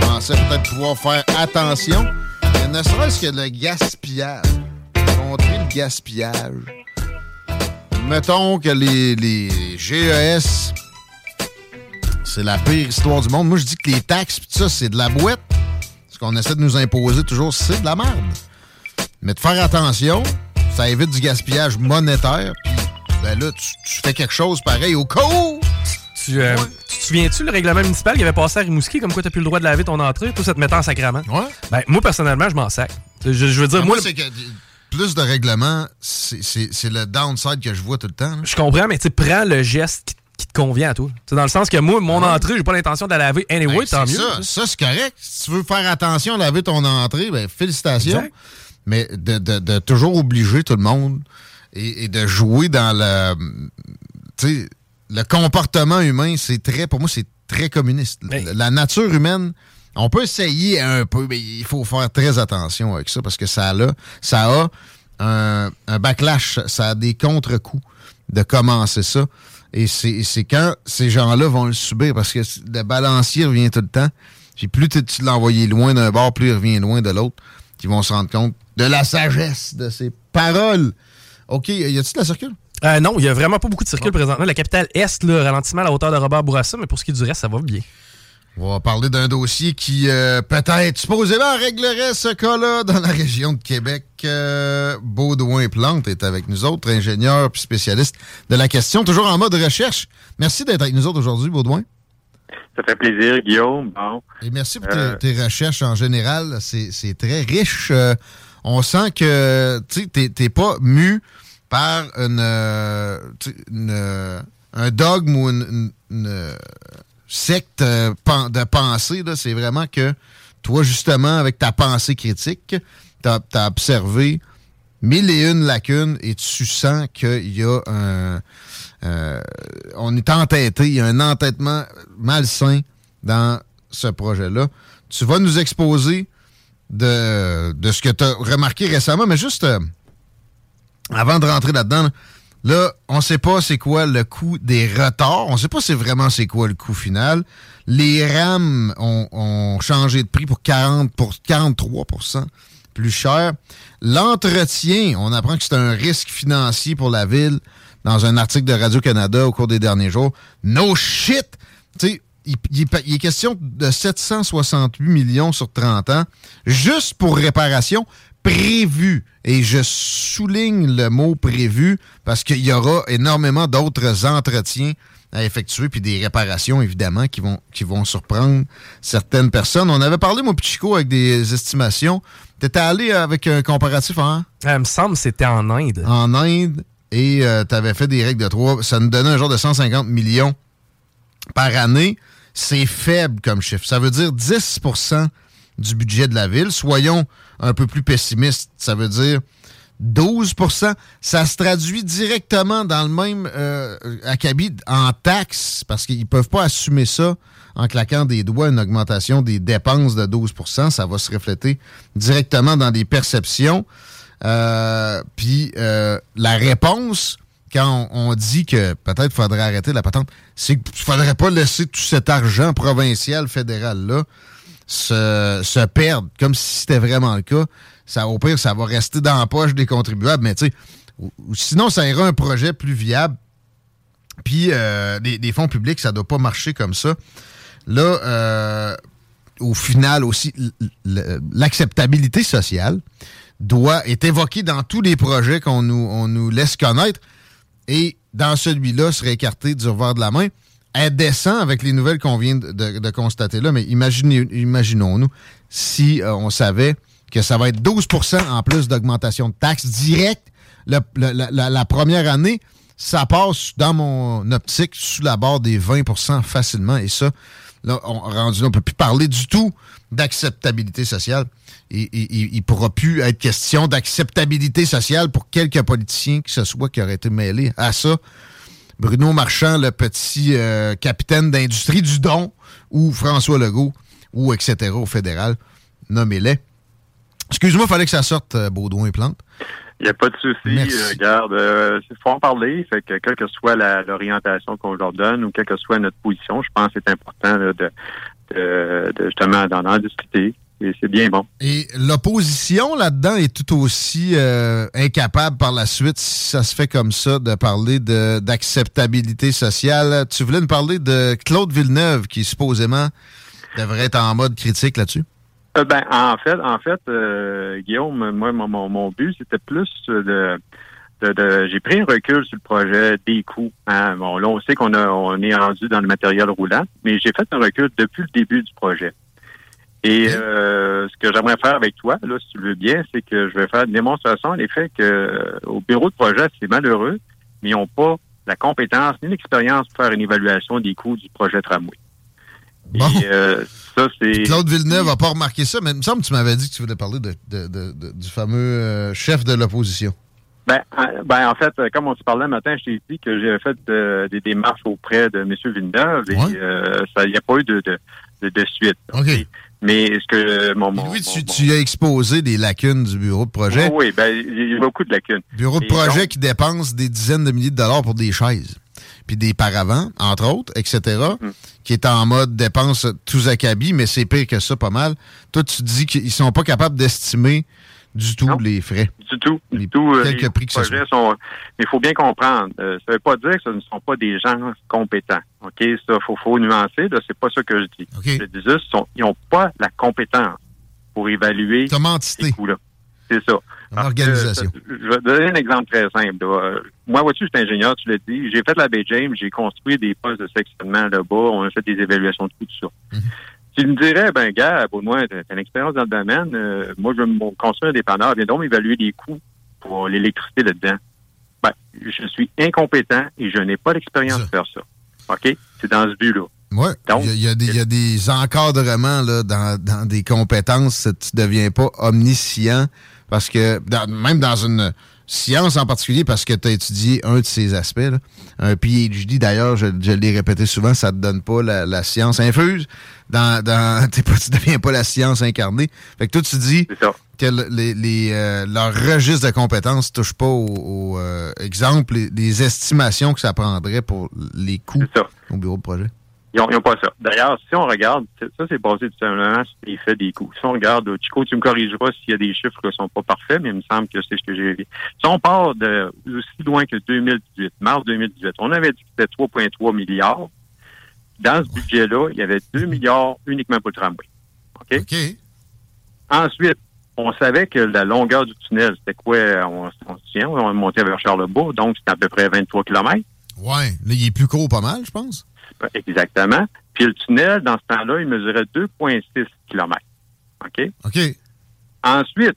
E: penser peut-être pouvoir faire attention. Mais ne serait-ce que le gaspillage. Contrer le gaspillage. Mettons que les, les GES, c'est la pire histoire du monde. Moi, je dis que les taxes, pis ça, c'est de la boîte. Ce qu'on essaie de nous imposer toujours, c'est de la merde. Mais de faire attention, ça évite du gaspillage monétaire. Ben là, tu, tu fais quelque chose pareil au cas où.
F: Tu, euh, tu te souviens-tu le règlement municipal qui avait passé à Rimouski, comme quoi t'as plus le droit de laver ton entrée, tout ça te mettant en sacrament?
E: Ouais.
F: Ben, moi, personnellement, je m'en sac. Je, je veux dire,
E: Mais
F: moi,
E: moi, c'est que plus de règlements, c'est- c'est c'est le downside que je vois tout le temps. là.
F: je comprends, mais tu prends le geste qui, qui te convient à toi. Sais, dans le sens que moi, mon entrée, j'ai pas l'intention de la laver anyway,
E: Ben,
F: tant
E: c'est
F: mieux.
E: Ça, ça c'est correct. Si tu veux faire attention à laver ton entrée, ben, félicitations.
F: Exact.
E: Mais de, de- de toujours obliger tout le monde et, et de jouer dans le. Tu sais, le comportement humain, c'est très. Pour moi, c'est très communiste. La- La nature humaine. On peut essayer un peu, mais il faut faire très attention avec ça parce que ça a, ça a un, un backlash, ça a des contre-coups de commencer ça. Et c'est c'est quand ces gens-là vont le subir parce que le balancier revient tout le temps. Puis plus tu envoyé loin d'un bord, plus il revient loin de l'autre. Ils vont se rendre compte de la sagesse de ces paroles. OK, y a-tu de la circule?
F: Euh, non, il y a vraiment pas beaucoup de circuit présentement. La capitale Est, là, ralentissement à la hauteur de Robert Bourassa, mais pour ce qui est du reste, ça va bien.
E: On va parler d'un dossier qui, euh, peut-être, supposément, réglerait ce cas-là dans la région de Québec. Euh, Baudouin Plante est avec nous autres, ingénieur puis spécialiste de la question, toujours en mode recherche. Merci d'être avec nous autres aujourd'hui, Baudouin.
N: Ça fait plaisir, Guillaume. Bon.
E: Et merci pour
N: Euh,
E: tes, tes recherches en général. C'est c'est très riche. On sent que tu t'es pas mu par un dogme ou une, secte euh, de pensée. C'est vraiment que toi, justement, avec ta pensée critique, tu as, observé mille et une lacunes et tu sens qu'il y a un... euh, on est entêté, il y a un entêtement malsain dans ce projet-là. Tu vas nous exposer de, de ce que tu as remarqué récemment, mais juste euh, avant de rentrer là-dedans, là, là, on sait pas c'est quoi le coût des retards. On sait pas c'est vraiment c'est quoi le coût final. Les RAM ont, ont changé de prix pour 40 pour 43% plus cher. L'entretien, on apprend que c'est un risque financier pour la ville dans un article de Radio-Canada au cours des derniers jours. No shit! Tu il, il est- il est question de 768 millions sur 30 ans, juste pour réparation prévue. Et je souligne le mot prévu parce qu'il y aura énormément d'autres entretiens à effectuer, puis des réparations, évidemment, qui vont, qui vont surprendre certaines personnes. On avait parlé, moi, Pichico, avec des estimations. T'étais allé avec un comparatif en...
F: Euh, il me semble que c'était en Inde.
E: En Inde, et tu avais fait des règles de trois. Ça nous donnait un genre de 150 millions par année. C'est faible comme chiffre. Ça veut dire 10% du budget de la ville. Soyons un peu plus pessimistes. Ça veut dire 12% Ça se traduit directement dans le même euh, acabit en taxes parce qu'ils ne peuvent pas assumer ça en claquant des doigts, une augmentation des dépenses de 12% Ça va se refléter directement dans des perceptions. Euh, Puis euh, la réponse, quand on, dit que peut-être faudrait arrêter la patente, c'est qu'il faudrait pas laisser tout cet argent provincial, fédéral-là se, perdre, comme si c'était vraiment le cas. Ça, au pire, ça va rester dans la poche des contribuables, mais tu sais, sinon, ça ira un projet plus viable. Puis, euh, des, des fonds publics, ça doit pas marcher comme ça. Là, euh, au final aussi, l'acceptabilité sociale doit être évoquée dans tous les projets qu'on nous, on nous laisse connaître. Et dans celui-là, serait écarté du revers de la main. Elle descend avec les nouvelles qu'on vient de, de- de constater là, mais imaginons-nous si euh, on savait que ça va être 12% en plus d'augmentation de taxes directes la- la première année, ça passe dans mon optique sous la barre des 20% facilement. Et ça, là, on, rendu là, on peut plus parler du tout d'acceptabilité sociale. Il ne pourra plus être question d'acceptabilité sociale pour quelques politiciens que ce soit qui auraient été mêlés à ça. Bruno Marchand, le petit euh, capitaine d'industrie du don, ou François Legault, ou etc. au fédéral, nommez-les. Excuse-moi, il fallait que ça sorte, euh, Baudouin et Plante.
S: Il n'y a pas de souci. Euh, regarde, euh, il faut en parler. Fait que quelle que soit l'orientation qu'on leur donne ou quelle que soit notre position, je pense que c'est important là, de, de, de justement d'en en discuter. Et c'est bien bon.
E: Et l'opposition là-dedans est tout aussi euh, incapable par la suite, si ça se fait comme ça, de parler de- d'acceptabilité sociale. Tu voulais nous parler de Claude Villeneuve, qui supposément devrait être en mode critique là-dessus?
S: Euh, ben, en fait, en fait, euh, Guillaume, moi, mon, mon- mon but, c'était plus de, de, de- j'ai pris un recul sur le projet des coûts. hein. Bon, là, on sait qu'on a, on est rendu dans le matériel roulant, mais j'ai fait un recul depuis le début du projet. Et euh, ce que j'aimerais faire avec toi, là, si tu le veux bien, c'est que je vais faire une démonstration à l'effet que euh, au bureau de projet, c'est malheureux, mais ils n'ont pas la compétence ni l'expérience pour faire une évaluation des coûts du projet tramway. Et, euh, ça, c'est.
E: Claude Villeneuve n'a pas remarqué ça, mais il me semble que tu m'avais dit que tu voulais parler de, de- de- de- du fameux euh, chef de l'opposition.
S: Ben, euh, ben, en fait, euh, comme on se parlait le matin, je t'ai dit que j'ai fait euh, des démarches auprès de M. Villeneuve et euh, ça, il n'y a pas eu de, de, suite.
E: OK.
S: Mais est-ce que mon, mon,
E: Lui, tu, tu as exposé des lacunes du bureau de projet.
S: Oui, oui, ben, il y a beaucoup de lacunes.
E: Bureau de
S: Et
E: projet
S: donc,
E: qui dépense des dizaines de milliers de dollars pour des chaises, puis des paravents, entre autres, etc.,
S: Mm.
E: Qui est en mode dépense tous acabit, mais c'est pire que ça, pas mal. Toi, tu dis qu'ils sont pas capables d'estimer du tout les frais.
S: Du tout, du tout. euh,
E: quelques
S: les
E: prix que ce
S: projets sont. Mais il faut bien comprendre. euh, ça ne veut pas dire que ce ne sont pas des gens compétents. OK? Ça, faut, faut nuancer. là, C'est pas ça que je dis. Je dis juste, ils n'ont pas la compétence pour évaluer ces coûts-là. C'est ça. Parce que,
E: organisation.
S: ça- je vais donner un exemple très simple. là. Moi, vois-tu, je suis ingénieur, tu l'as dit. J'ai fait la baie James, j'ai construit des postes de sectionnement là-bas, on a fait des évaluations de coûts, tout ça. Tu me dirais, ben, gars, pour moi, t'as une expérience dans le domaine, euh, moi, je veux me construire un dépanneur, viens donc m'évaluer les coûts pour l'électricité là-dedans. Ben, je suis incompétent et je n'ai pas l'expérience de faire ça. OK? C'est dans ce but-là.
E: Oui. Il y, a- il y a des- il y a des encadrements là, dans, dans des compétences. Tu ne deviens pas omniscient parce que, dans- même dans une science en particulier, parce que tu as étudié un de ces aspects, là. un PhD d'ailleurs, je, je l'ai répété souvent, ça ne te donne pas la, la science infuse. Dans, dans, t'es pas, tu deviens pas la science incarnée. Fait que toi, tu dis que le- les, les, euh, leur registre de compétences ne touche pas au, au, euh, exemple, les, les estimations que ça prendrait pour les coûts au bureau de projet.
S: Ils n'ont pas ça. D'ailleurs, si on regarde, ça c'est basé tout simplement sur l'effet des coûts. Si on regarde, euh, Chico, tu me corrigeras s'il y a des chiffres qui ne sont pas parfaits, mais il me semble que c'est ce que j'ai vu. Si on part de aussi loin que 2018, mars 2018, on avait dit que c'était 3,3 milliards. Dans ce budget-là, il y avait 2 milliards uniquement pour le tramway. OK? Ensuite, on savait que la longueur du tunnel, c'était quoi? On, on se tient, on montait vers Charlebourg, donc c'était à peu près 23 kilomètres.
E: Ouais, là, il est plus court pas mal, je pense
S: exactement. Puis le tunnel, dans ce temps-là, il mesurait 2,6 km. OK?
E: OK.
S: Ensuite,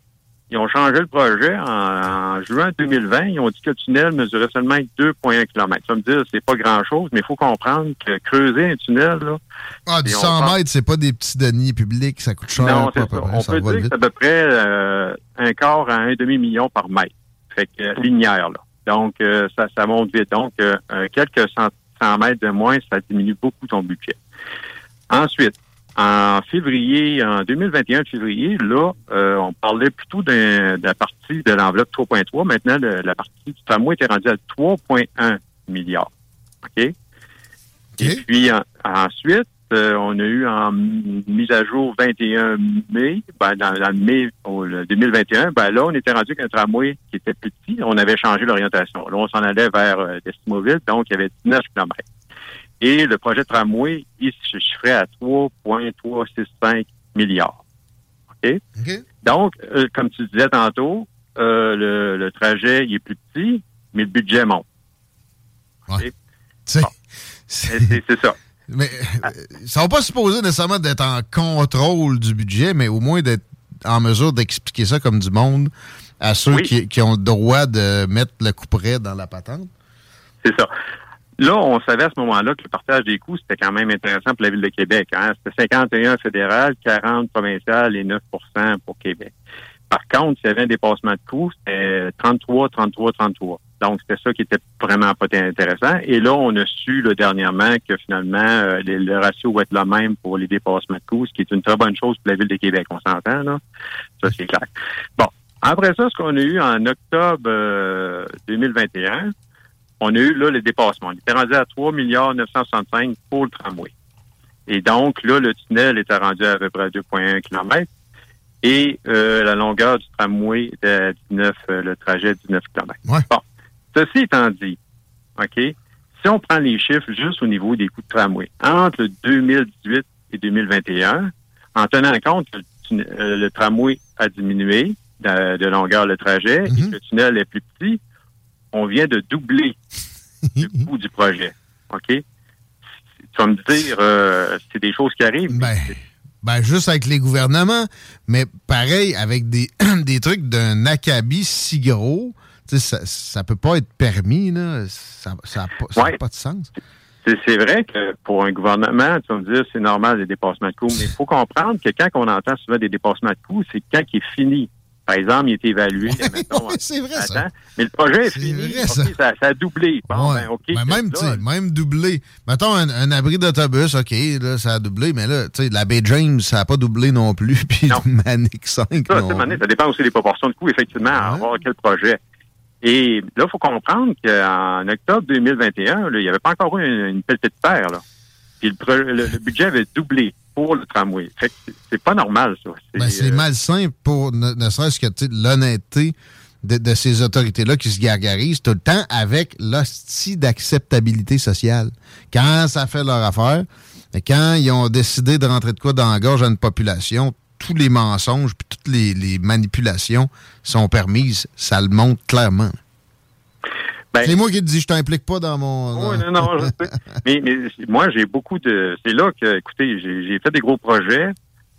S: ils ont changé le projet en, juin 2020. Ils ont dit que le tunnel mesurait seulement 2,1 km. Ça me dire, c'est pas grand-chose, mais il faut comprendre que creuser un tunnel, là.
E: Ah, du 100 mètres, c'est pas des petits deniers publics, ça coûte cher.
S: Non, on peut dire c'est à peu près euh, un quart à un demi-million par mètre. Fait que euh, linéaire, là. Donc, euh, ça, ça monte vite. Donc, quelques centaines 100 mètres de moins, ça diminue beaucoup ton budget. Ensuite, en février, en 2021 février là, euh, on parlait plutôt de, la partie de l'enveloppe 3.3. Maintenant, la partie du tramway était rendue à 3.1 milliards. OK? Et puis, ensuite, euh, on a eu en mise à jour 21 mai, ben, dans, dans le mai au- le 2021, ben là, on était rendu qu'un tramway qui était petit, on avait changé l'orientation. Là, on s'en allait vers euh, Destimoville, donc il y avait 19 km. Et le projet de tramway, il se chiffrait à 3,365 milliards. OK? Donc, euh, comme tu disais tantôt, euh, le, le trajet, il est plus petit, mais le budget monte. Bon. C'est ça.
E: Mais euh, ça va pas supposer nécessairement d'être en contrôle du budget, mais au moins d'être en mesure d'expliquer ça comme du monde à ceux
S: Oui.
E: qui, qui ont le droit de mettre le coup près dans la patente.
S: C'est ça. Là, on savait à ce moment-là que le partage des coûts, c'était quand même intéressant pour la Ville de Québec. Hein? C'était 51 fédéral, 40 provincial et 9% pour Québec. Par contre, s'il y avait un dépassement de coûts, c'était 33, 33, 33. Donc, c'était ça qui était vraiment pas intéressant. Et là, on a su là, dernièrement que finalement, euh, le ratio va être le même pour les dépassements de coûts, ce qui est une très bonne chose pour la Ville de Québec. On s'entend, là? Ça, c'est clair. Bon. Après ça, ce qu'on a eu en octobre euh, 2021, on a eu là le dépassement. On était rendu à 3 milliards 965 pour le tramway. Et donc, là, le tunnel était rendu à peu près à 2,1 km. Et euh, la longueur du tramway était à 19, euh, le trajet à 19 km. Bon. Ceci étant dit, OK, si on prend les chiffres juste au niveau des coûts de tramway, entre le 2018 et 2021, en tenant compte que le, euh, tramway a diminué de, de longueur le trajet et que le tunnel est plus petit, on vient de doubler le coût du projet. OK? Tu vas me dire, euh, c'est des choses qui arrivent.
E: Ben, ben, juste avec les gouvernements, mais pareil, avec des, des trucs d'un acabit si gros, ça, ça peut pas être permis, là. Ça n'a ça pas,
S: Ouais.
E: de sens.
S: C'est vrai que pour un gouvernement, tu vas me dire, c'est normal des dépassements de coûts, mais il faut comprendre que quand on entend souvent des dépassements de coûts, c'est quand il est fini. Par exemple, il est évalué.
E: c'est vrai, ça.
S: Mais le projet est, fini.
E: vrai, ça.
S: a doublé. Bon,
E: Ouais.
S: ben,
E: même, doublé. Mettons un, un abri d'autobus, OK, là, ça a doublé, mais là, tu sais, la baie James, ça n'a pas doublé non plus, puis Manic 5
S: Ça, tu sais,
E: non.
S: Mané, ça dépend aussi des proportions de coûts, effectivement, à voir quel projet. Et là, il faut comprendre qu'en octobre 2021, là, il n'y avait pas encore eu une, une pelletée de terre. Là. Puis le, le- le budget avait doublé pour le tramway. Fait que c'est- pas normal, ça.
E: Ben, c'est
S: euh,
E: malsain pour ne, ne serait-ce que tu sais, l'honnêteté de, de ces autorités-là qui se gargarisent tout le temps avec l'hostie d'acceptabilité sociale. Quand ça fait leur affaire, quand ils ont décidé de rentrer de quoi dans la gorge à une population, tous les mensonges puis toutes les, les manipulations sont permises. Ça le montre clairement. c'est moi qui te dis, je t'implique pas dans mon...
S: Ben, Oui, non, non, je sais. mais, mais moi, j'ai beaucoup de. C'est là que, écoutez, j'ai fait des gros projets.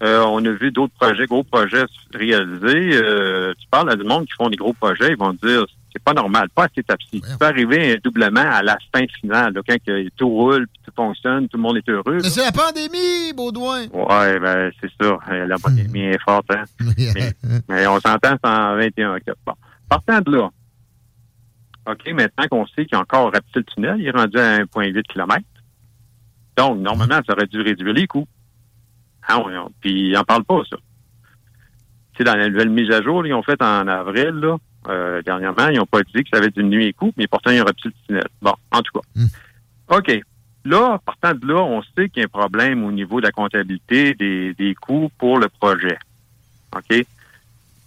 S: Euh, on a vu d'autres projets, gros projets se réaliser. Euh, tu parles à du monde qui font des gros projets, ils vont te dire c'est pas normal, pas à cette étape-ci. Tu peux arriver doublement à la fin finale, là, quand que tout roule, puis tout fonctionne, tout le monde est heureux.
E: Mais c'est la pandémie, Baudouin!
S: Ouais, ben c'est ça. Euh, La pandémie est forte, hein. mais, mais on s'entend, c'est en 21 octobre. Bon. Partant de là, OK, maintenant qu'on sait qu'il y a encore rapide le tunnel, il est rendu à 1,8 km. Donc, normalement, ça aurait dû réduire les coûts. Ah, on- puis, ils n'en parlent pas, ça. Tu sais, dans la nouvelle mise à jour, ils ont fait en avril, là, euh, dernièrement, ils n'ont pas dit que ça avait diminué les coûts, mais pourtant, il y aurait plus le tunnel. Bon, en tout cas. OK. Là, partant de là, on sait qu'il y a un problème au niveau de la comptabilité des, des coûts pour le projet. OK?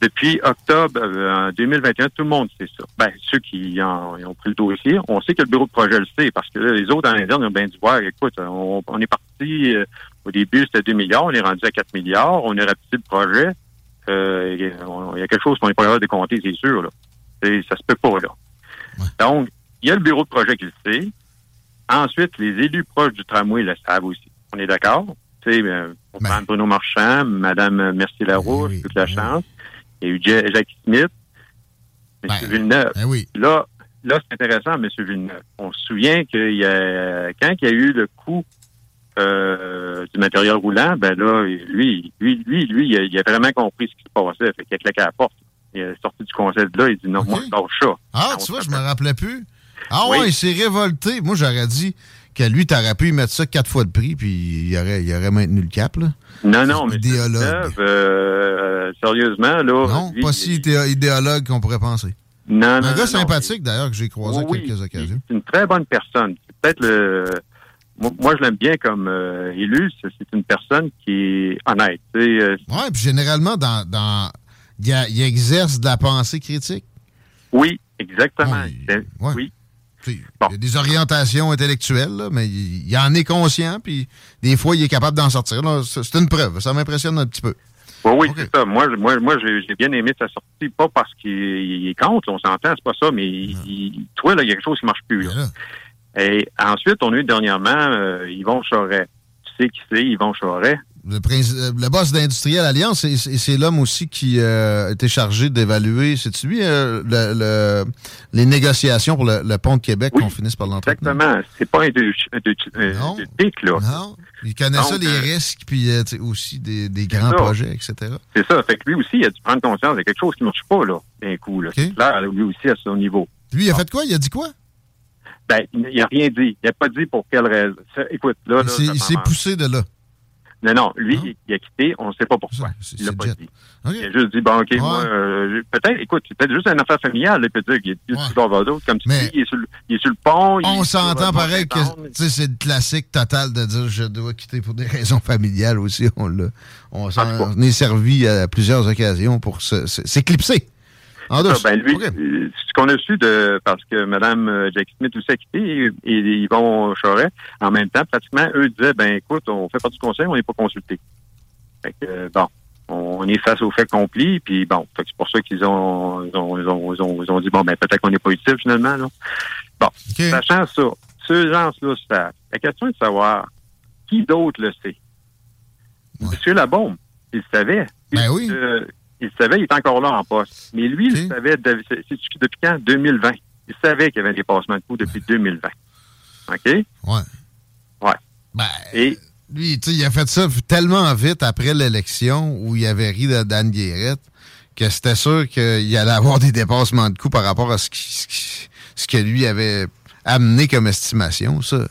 S: Depuis octobre euh, en 2021, tout le monde sait ça. Ben, ceux qui en- ils ont pris le dossier, on sait que le bureau de projet le sait, parce que là, les autres en interne ils ont bien dû voir, écoute, on, on est parti, euh, au début, c'était 2 milliards, on est rendu à 4 milliards, on a rapetissé le projet. Euh, Il y a- y quelque chose qu'on n'est pas capable de compter, c'est sûr. Là. Ça se peut pas, là. Donc, il y a le bureau de projet qui le sait. Ensuite, les élus proches du tramway le savent aussi. On est d'accord? Tu sais, euh, on prend Bruno Marchand, Mme Mercier-Larouche, toute la chance. Il y a eu Ja- Jacques Smith, M. Villeneuve. Là, là c'est intéressant, M. Villeneuve. On se souvient qu'il y a, quand il y a eu le coût euh, du matériel roulant, ben là, lui, lui, lui, lui, il a, il a vraiment compris ce qui se passait. Fait qu'il a claqué à la porte. Il est sorti du conseil de là, il dit non, moi, je lâche ça.
E: Ah, tu vois, je me rappelais plus. Ah
S: Oui.
E: ouais, il s'est révolté. Moi, j'aurais dit que lui, t'aurais pu mettre ça quatre fois de prix, puis il aurait, il aurait maintenu le cap, là.
S: Non, non, mais
E: Idéologue.
S: Villeneuve, euh, sérieusement, là.
E: Non,
S: lui,
E: pas si idé- idéologue qu'on pourrait penser.
S: Non,
E: Un
S: non,
E: gars
S: non,
E: sympathique, d'ailleurs, que j'ai croisé
S: Oui,
E: à quelques occasions.
S: C'est une très bonne personne. C'est peut-être le. Moi, je l'aime bien comme euh, élu. C'est une personne qui est honnête. euh,
E: Ouais, puis généralement, dans, dans, il, y a- il exerce de la pensée critique.
S: oui, exactement. Oui.
E: Il y a des orientations intellectuelles, là, mais il, il en est conscient, puis des fois, il est capable d'en sortir. C'est une preuve. Ça m'impressionne un petit peu.
S: Oui, oui, c'est ça. Moi, moi, moi j'ai bien aimé sa sortie, pas parce qu'il il est contre, on s'entend, c'est pas ça, mais il- toi, là, il y a quelque chose qui marche plus. là. Et ensuite, on a eu dernièrement euh, Yvon Choret. Tu sais qui c'est, Yvon Choret?
E: Le, euh, le boss d'Industriel Alliance, c'est- l'homme aussi qui euh, était chargé d'évaluer, c'est lui, euh, le- le- les négociations pour le, le pont de Québec qu'on finisse par l'entretenir?
S: Exactement. C'est pas un de, tic, là.
E: Non. Il connaît ça,
S: Donc,
E: les
S: euh,
E: risques, puis euh, aussi des, des grands
S: ça.
E: projets, etc.
S: C'est ça. Fait que lui aussi, il a dû prendre conscience de quelque chose qui ne marche pas, là, d'un coup. Là. C'est clair, lui aussi, à son niveau.
E: Lui, il a fait quoi? Il a dit quoi?
S: Ben, il n'a rien dit. Il n'a pas dit pour quelle raison. Écoute, là, là,
E: Il s'est- poussé de là.
S: Non, non, lui, il a quitté, on ne sait pas pourquoi. il l'a pas dit. Il a juste dit, bon, OK, moi, euh, peut-être, écoute, c'est peut-être juste une affaire familiale, il peut dire qu'il est sur d'autres, comme tu dis, il est, sur le, il est sur le pont.
E: On s'entend pareil que c'est le classique total de dire je dois quitter pour des raisons familiales aussi. On, l'a, on s'en est servi à plusieurs occasions pour s'éclipser.
S: En ben lui, ce qu'on a su de parce que Mme euh, Jack Smith aussi a quitté et, ils vont Charest, en même temps, pratiquement, eux disaient ben écoute, on fait pas du conseil, on n'est pas consulté. Fait que euh, bon, on est face au fait accompli, puis bon, c'est pour ça qu'ils ont ils ont, ils ont, ils ont, dit bon ben peut-être qu'on n'est pas utile finalement. Là. Bon, sachant ça, ce gens-là savent. La question est de savoir qui d'autre le sait. Monsieur Labombe, il savait.
E: Ben oui.
S: Euh, il savait, il est encore là en poste. Mais lui, il savait, depuis quand? 2020. Il savait qu'il y avait des passements de coups depuis 2020. OK?
E: Ouais.
S: Ouais.
E: Ben, Et, lui, tu sais, il a fait ça tellement vite après l'élection où il avait ri de Dan Guérette que c'était sûr qu'il allait avoir des dépassements de coups par rapport à ce, qui, ce que lui avait amené comme estimation, ça.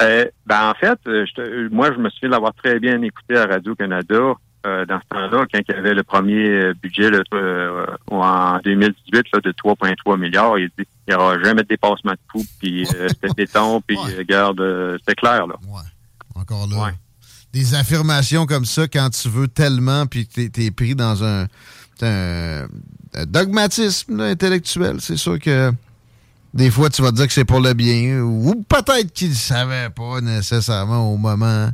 S: Euh, ben en fait, euh, je moi, je me souviens l'avoir très bien écouté à Radio-Canada euh, dans ce temps-là, quand il y avait le premier euh, budget euh, en 2018 de 3,3 milliards, il dit il n'y aura jamais de dépassement de coûts, puis c'était béton, puis garde, c'était clair. Là.
E: Encore là. Des affirmations comme ça quand tu veux tellement, puis tu es, pris dans un, dogmatisme intellectuel. C'est sûr que des fois, tu vas te dire que c'est pour le bien, ou peut-être qu'il ne savait pas nécessairement au moment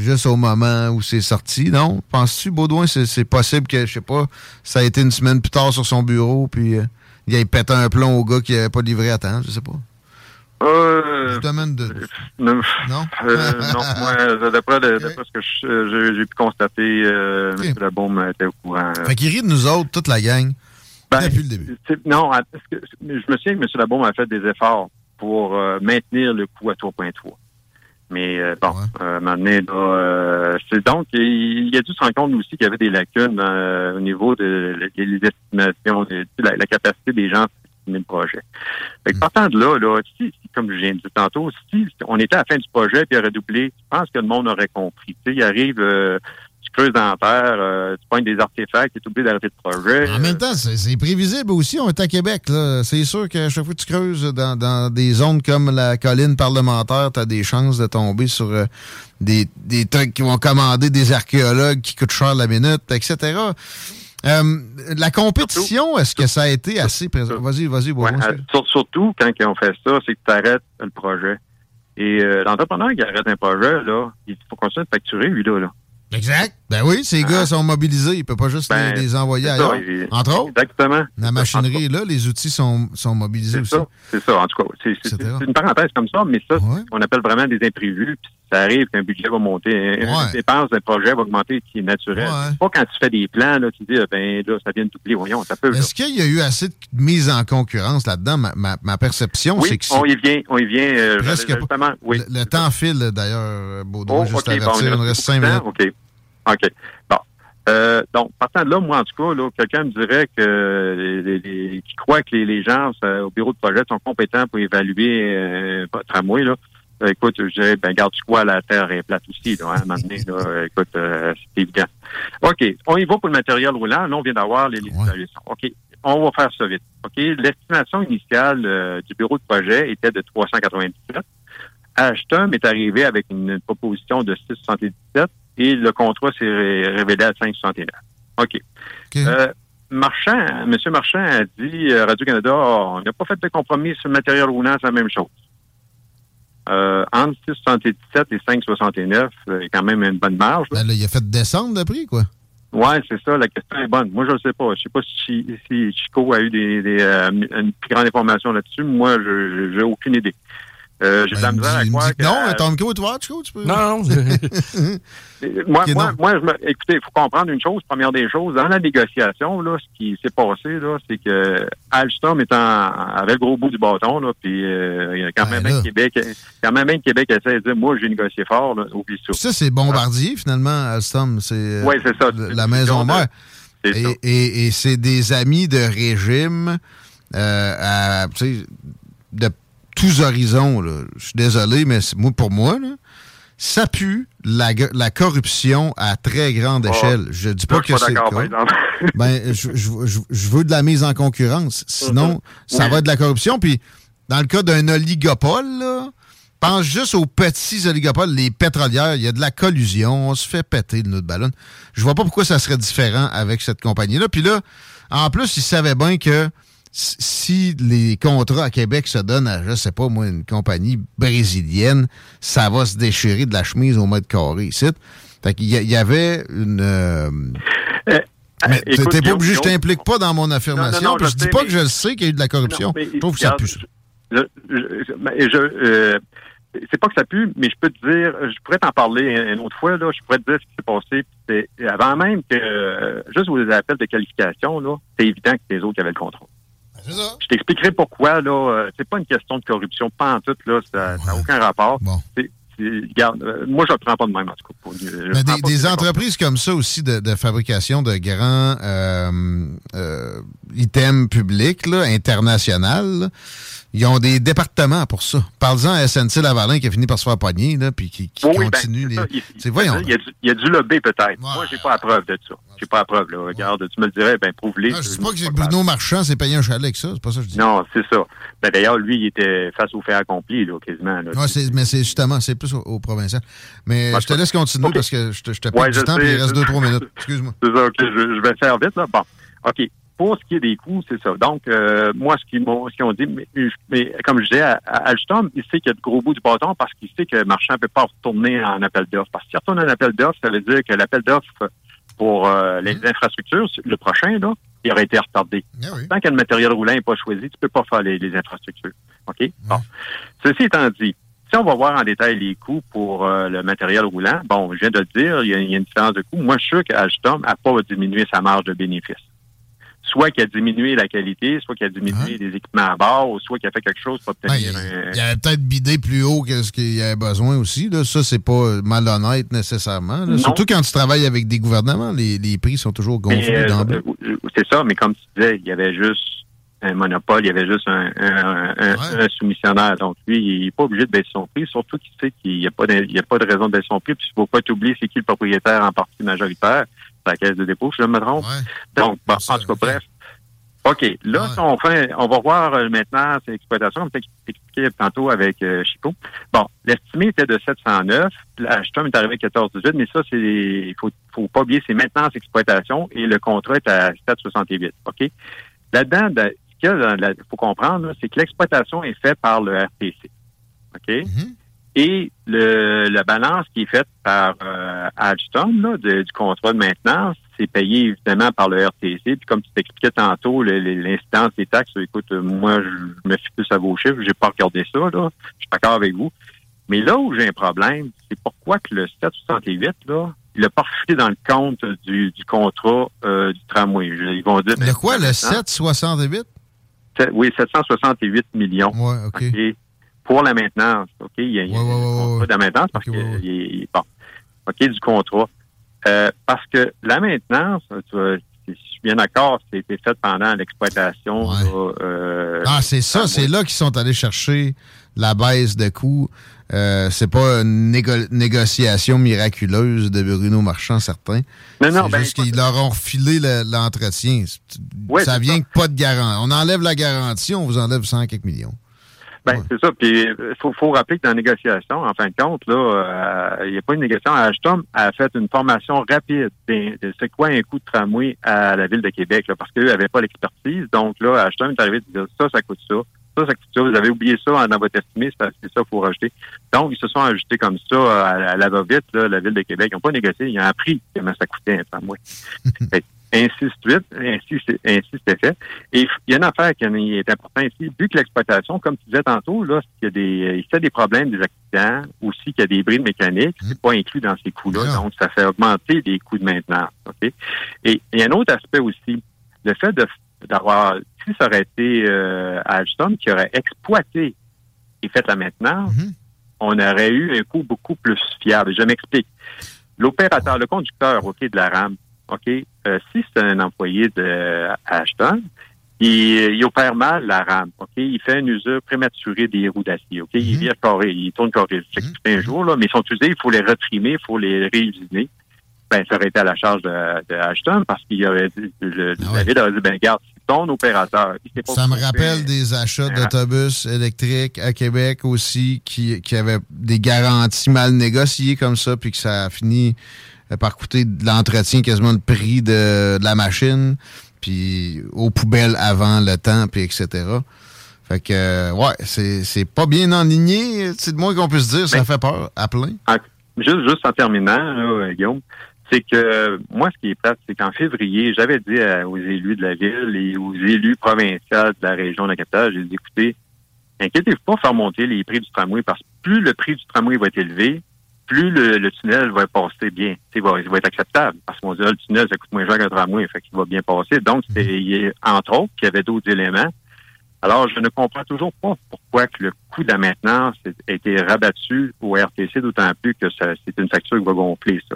E: juste au moment où c'est sorti, non? Penses-tu, Baudouin, c'est possible que, je sais pas, ça a été une semaine plus tard sur son bureau, puis euh, il ait pété un plomb au gars qui n'avait pas livré à temps, je sais pas.
S: Euh,
E: je demande de...
S: Non? Non, euh, non moi, d'après ce que j'ai pu constater, euh, okay. M. Labaume était au courant.
E: Fait qu'il rit de nous autres, toute la gang, ben, depuis le début.
S: Non, je me souviens que M. Labaume a fait des efforts pour maintenir le coût à 3.3. Mais euh, bon, euh, maintenant, euh, c'est donc il, a dû se rendre compte aussi qu'il y avait des lacunes euh, au niveau de, des estimations, de, la, capacité des gens à estimer le projet. Fait que mm. partant de là, là, si, comme je viens de dire tantôt, si on était à la fin du projet puis il aurait doublé, je pense que le monde aurait compris. Tu sais, il arrive tu creuses dans la terre, euh, tu pognes des artefacts, tu es oublié d'arrêter le projet.
E: En même temps, c'est prévisible aussi. On est à Québec. C'est sûr qu'à chaque fois que tu creuses dans, des zones comme la colline parlementaire, tu as des chances de tomber sur euh, des, des trucs qui vont commander des archéologues qui coûtent cher la minute, etc. Euh, la compétition, est-ce que ça a été assez présent? Vas-y, vas-y,
S: ouais, Surtout quand ils ont fait ça, c'est que tu arrêtes le projet. Et l'entrepreneur qui arrête un projet, là, il faut continuer de facturer, lui, là. là.
E: Exact. Ben oui, ces gars ah. sont mobilisés. Il ne peut pas juste les, ben, envoyer ailleurs. Entre autres.
S: Exactement.
E: La machinerie est là, les outils sont, sont mobilisés aussi.
S: C'est ça, en tout cas. C'est une parenthèse comme ça, mais ça, on appelle vraiment des imprévus. Puis ça arrive qu'un budget va monter, une dépense d'un projet va augmenter qui est naturel. Pas quand tu fais des plans, là, tu dis, ah, ben là, ça vient de doubler, voyons, ça peut.
E: Est-ce qu'il y a eu assez de mise en concurrence là-dedans? Ma, ma, perception, c'est que
S: on y vient, on y vient. Euh,
E: presque oui. Le, temps file, d'ailleurs, Baudouin, oh, juste okay, bon, il reste cinq minutes.
S: OK. OK. Bon. Euh, donc, partant de là, moi, en tout cas, là, quelqu'un me dirait que les, les, qui croit que les, gens au bureau de projet sont compétents pour évaluer euh, tramway, là. Euh, écoute, je dirais, ben, garde tu quoi, la terre est plate aussi, là, hein, à un moment donné, là, écoute, euh, c'est évident. OK. On y va pour le matériel roulant. Là, on vient d'avoir les, les évaluations. OK. On va faire ça vite. OK. L'estimation initiale euh, du bureau de projet était de 397. Ashton est arrivé avec une proposition de 677 et le contrat s'est révélé à 5,69. OK. Euh, Marchand, M. Marchand a dit à Radio-Canada, oh, on n'a pas fait de compromis sur le matériel roulant, c'est la même chose. Euh, entre 6,77 et 5,69, il y a quand même une bonne marge.
E: Ben il a fait descendre le prix, quoi.
S: Oui, c'est ça, la question est bonne. Moi, je ne sais pas. Je ne sais pas si, Chico a eu des, euh, une plus grande information là-dessus. Moi, je n'ai aucune idée. Euh, j'ai de la ben, misère à croire que...
E: Non, ton micro est ouvert, tu peux...
F: Non, non.
S: moi, moi, moi, je me... écoutez, il faut comprendre une chose, première des choses. Dans la négociation, là, ce qui s'est passé, là, c'est que Alstom étant avait le gros bout du bâton, là, puis euh, quand ben même un Québec, quand même un Québec essaie de dire, moi, j'ai négocié fort, là, oublie ça.
E: Ça, c'est Bombardier, finalement, Alstom. C'est euh,
S: ouais, c'est ça.
E: la maison mère. Et, et, et c'est des amis de régime euh, à, de tous horizons. Je suis désolé, mais moi, pour moi, ça pue la, corruption à très grande
S: Oh.
E: échelle. Je dis pas que c'est ben, je, je- je- je veux de la mise en concurrence. Sinon, ça
S: Oui.
E: va être de la corruption. Puis, dans le cas d'un oligopole, là, pense juste aux petits oligopoles, les pétrolières. Il y a de la collusion. On se fait péter de ballon. Je vois pas pourquoi ça serait différent avec cette compagnie-là. Puis là, en plus, ils savaient bien que si les contrats à Québec se donnent à, je sais pas moi, une compagnie brésilienne, ça va se déchirer de la chemise au mètre carré ici. Fait qu'il y, a- il y avait une... euh, mais t'es
S: écoute,
E: t'es pas obligé, je t'implique pas dans mon affirmation.
S: Non, non, non,
E: puis je
S: je
E: dis
S: sais,
E: pas
S: mais-
E: que je le sais qu'il y a eu de la corruption.
S: Mais
E: je trouve que ça pue.
S: je- je- euh, c'est pas que ça pue, mais je peux te dire, je pourrais t'en parler une autre fois, là, je pourrais te dire ce qui s'est passé. puis avant même que, euh, juste aux appels de qualification, là, c'est évident que c'est les autres qui avaient le contrôle. Je t'expliquerai pourquoi, là, euh, c'est pas une question de corruption, pas en tout, là, ça n'a aucun rapport. C'est- c'est- regarde, euh, moi, je le prends pas de même, en tout cas. pour-
E: Mais des, entreprises comme ça aussi de, de fabrication de grands euh, euh, items publics, là, ils ont des départements pour ça. Parle-en à SNC Lavalin qui a fini par se faire pogner, là, puis qui, qui
S: Oui, ben,
E: continue.
S: ça.
E: les...
S: Il-
E: voyons.
S: Il y, a du, il y a du lobby peut-être. Moi, j'ai pas la preuve de ça. J'ai pas la preuve. Là. Regarde, tu me le dirais, ben prouve-les.
E: Ah, je dis pas que Bruno Marchand s'est payé un chalet avec ça, c'est pas ça que je dis.
S: Non, c'est ça. Ben, D'ailleurs, lui, il était face au fait accompli, là, quasiment. Là.
E: Ouais, c'est- mais c'est justement, c'est plus au, au provincial. Mais je te laisse continuer parce que je te, je te
S: Ouais,
E: du temps, puis il reste
S: je-
E: 2-3 minutes. Excuse-moi.
S: C'est ça, OK, je, je vais faire vite, là. Bon, OK. Pour ce qui est des coûts, c'est ça. Donc, euh, moi, ce qu'ils m'ont ce qu'ils ont dit, mais, mais comme je disais, à, à Alstom, il sait qu'il y a de gros bouts du bâton parce qu'il sait que le marchand ne peut pas retourner en appel d'offres. Parce qu'il retourne en appel d'offres, ça veut dire que l'appel d'offres pour euh, les infrastructures, le prochain, là, il aurait été retardé. Tant que le matériel roulant n'est pas choisi, tu peux pas faire les, les infrastructures. OK? Bon. Ceci étant dit, si on va voir en détail les coûts pour euh, le matériel roulant, bon, je viens de le dire, il y a, il y a une différence de coût. Moi, je suis sûr qu'Alstom n'a pas diminué sa marge de bénéfice. Soit qu'il a diminué la qualité, soit qu'il a diminué les équipements à bord, ou soit qu'il a fait quelque chose pour obtenir un...
E: Il avait peut-être bidé plus haut que ce qu'il y avait besoin aussi. Là. Ça, c'est pas malhonnête nécessairement. Surtout quand tu travailles avec des gouvernements, les, les prix sont toujours gonflés
S: euh,
E: d'emblée.
S: euh, c'est ça, mais comme tu disais, il y avait juste un monopole, il y avait juste un, un- un- un soumissionnaire. Donc, lui, il n'est pas obligé de baisser son prix, surtout qu'il sait qu'il n'y a, pas de- il y a pas de raison de baisser son prix. Puis, il ne faut pas t'oublier, c'est qui le propriétaire en partie majoritaire. La caisse de dépôt, si je me trompe. Donc, bon, en tout cas, bref. OK. Là, si on fait, on va voir euh, maintenant ces exploitations, comme tu expliqué tantôt avec euh, Chico. Bon, l'estimé était de 709. L'Ashton est arrivé à 1418, mais ça, c'est, il faut, faut pas oublier, c'est maintenance exploitation et le contrat est à 768. OK? Là-dedans, de- ce qu'il faut comprendre, c'est que l'exploitation est faite par le RTC. OK? Et le, la balance qui est faite par euh, Alstom, là, de- du contrat de maintenance, c'est payé évidemment par le RTC. Puis comme tu t'expliquais tantôt, l'incidence des taxes, écoute, euh, moi, je me fie plus à vos chiffres, j'ai pas regardé ça, là. Je suis d'accord avec vous. Mais là où j'ai un problème, c'est pourquoi que le 768, là, il l'a pas reflété dans le compte du, du contrat euh, du tramway. Ils vont dire.
E: De quoi, le
S: maintenant,
E: 768?
S: Sept- Oui, 768 millions.
E: OK.
S: OK, Pour la maintenance. OK, il y a, il y a un contrat de la maintenance parce que il bon. OK, du contrat. Euh, parce que la maintenance, tu vois, je suis bien d'accord, c'était fait pendant l'exploitation. euh,
E: Ah, c'est ça, c'est là qu'ils sont allés chercher la baisse de coûts. Euh, c'est pas une négo- négociation miraculeuse de Bruno Marchand, certain.
S: Non, non, ben,
E: juste qu'ils leur ont refilé le- l'entretien.
S: Ouais,
E: ça vient que pas de garantie. On enlève la garantie, on vous enlève 100 quelques millions.
S: Ben, c'est ça. Puis, il faut, faut rappeler que dans la négociation, en fin de compte, là, euh, il n'y a pas une négociation. Ashton a fait une formation rapide. C'est quoi un coût de tramway à la Ville de Québec, là, parce qu'eux n'avaient pas l'expertise. Donc, là, Ashton est arrivé de dire ça, ça coûte ça. Ça, ça coûte ça. Vous avez oublié ça dans votre estimé, c'est ça qu'il faut rajouter. Donc, ils se sont ajoutés comme ça à, à la va-vite, la Ville de Québec. Ils n'ont pas négocié, ils ont appris comment ça coûtait un tramway. Ainsi de suite, ainsi, c'était fait. Et il y a une affaire qui est importante ici. Vu que l'exploitation, comme tu disais tantôt, là, il y a des, il y a des problèmes, des accidents, aussi qu'il y a des bris mécaniques, c'est pas inclus dans ces coûts-là. Donc, ça fait augmenter les coûts de maintenance. OK? Et il y a un autre aspect aussi. Le fait de d'avoir, si ça aurait été euh, Alstom qui aurait exploité et fait la maintenance, on aurait eu un coût beaucoup plus fiable. Je m'explique. L'opérateur, le conducteur, OK, de la RAM, OK, euh, si c'est un employé de Ashton, il, il opère mal la rame. Ok, il fait une usure prématurée des roues d'acier. Ok, il vire carré, il tourne carré. C'est fait un jour là, mais ils sont usés, il faut les retrimer, il faut les réusiner. Ben, ça aurait été à la charge de, de Ashton parce qu'il avait dit, le, David aurait dit, ben, regarde, c'est ton opérateur. Il sait pas
E: Ça me rappelle des achats
S: Hein?
E: d'autobus électriques à Québec aussi qui, qui avaient des garanties mal négociées comme ça, puis que ça a fini par coûter de l'entretien quasiment le prix de, de la machine, puis aux poubelles avant le temps, puis etc. Fait que, euh, ouais, c'est c'est pas bien enligné, c'est le moins qu'on puisse dire, ça fait peur à plein.
S: En- juste, juste en terminant, là, euh, Guillaume, c'est que euh, moi, ce qui est plate, c'est qu'en février, j'avais dit à- aux élus de la ville et aux élus provinciaux de la région de la capitale, j'ai dit, écoutez, inquiétez-vous pas faire monter les prix du tramway parce que plus le prix du tramway va être élevé, plus le, le tunnel va passer bien. Il va, il va être acceptable. Parce qu'on dit, ah, le tunnel, ça coûte moins cher qu'un tramway, fait qu'il va bien passer. Donc, c'est, il y a, entre autres, qu'il y avait d'autres éléments. Alors, je ne comprends toujours pas pourquoi que le coût de la maintenance a été rabattu au RTC, d'autant plus que ça- c'est une facture qui va gonfler, ça.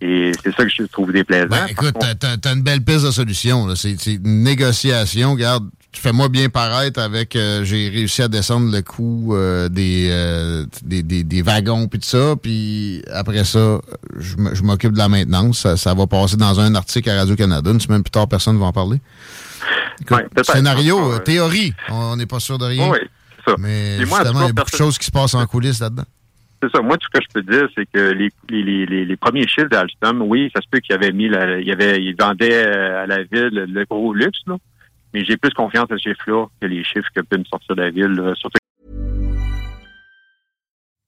S: Et c'est ça que je trouve déplaisant.
E: Ben, écoute, t'as- t'as t'as une belle piste de solution. là. C'est c'est une négociation. Regarde, fais-moi bien paraître avec. euh, J'ai réussi à descendre le coût euh, des, euh, des, des, des wagons puis tout ça. Puis après ça, je m'occupe de la maintenance. Ça, ça va passer dans un article à Radio-Canada. Une semaine plus tard, personne ne va en parler. Écoute, scénario, théorie. On n'est pas sûr de rien.
S: Oui, c'est ça.
E: Mais
S: moi,
E: justement, il y a beaucoup de choses qui se passent en coulisses là-dedans.
S: C'est ça. Moi, tout ce que je peux dire, c'est que les, les, les, premiers chiffres d'Alstom, oui, ça se peut qu'il avait mis, la, il avait, il vendait euh, à la ville le, le gros luxe, là. Mais j'ai plus confiance à chiffre-là que les chiffres que peut me sortir de la ville, là. surtout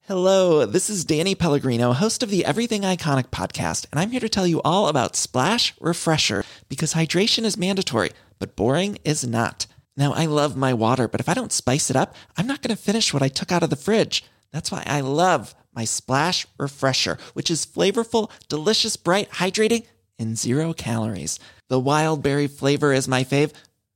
T: Hello, this is Danny Pellegrino, host of the Everything Iconic podcast, and I'm here to tell you all about Splash Refresher because hydration is mandatory, but boring is not. Now, I love my water, but if I don't spice it up, I'm not going to finish what I took out of the fridge. That's why I love my Splash Refresher, which is flavorful, delicious, bright, hydrating, and zero calories. The wild berry flavor is my fave.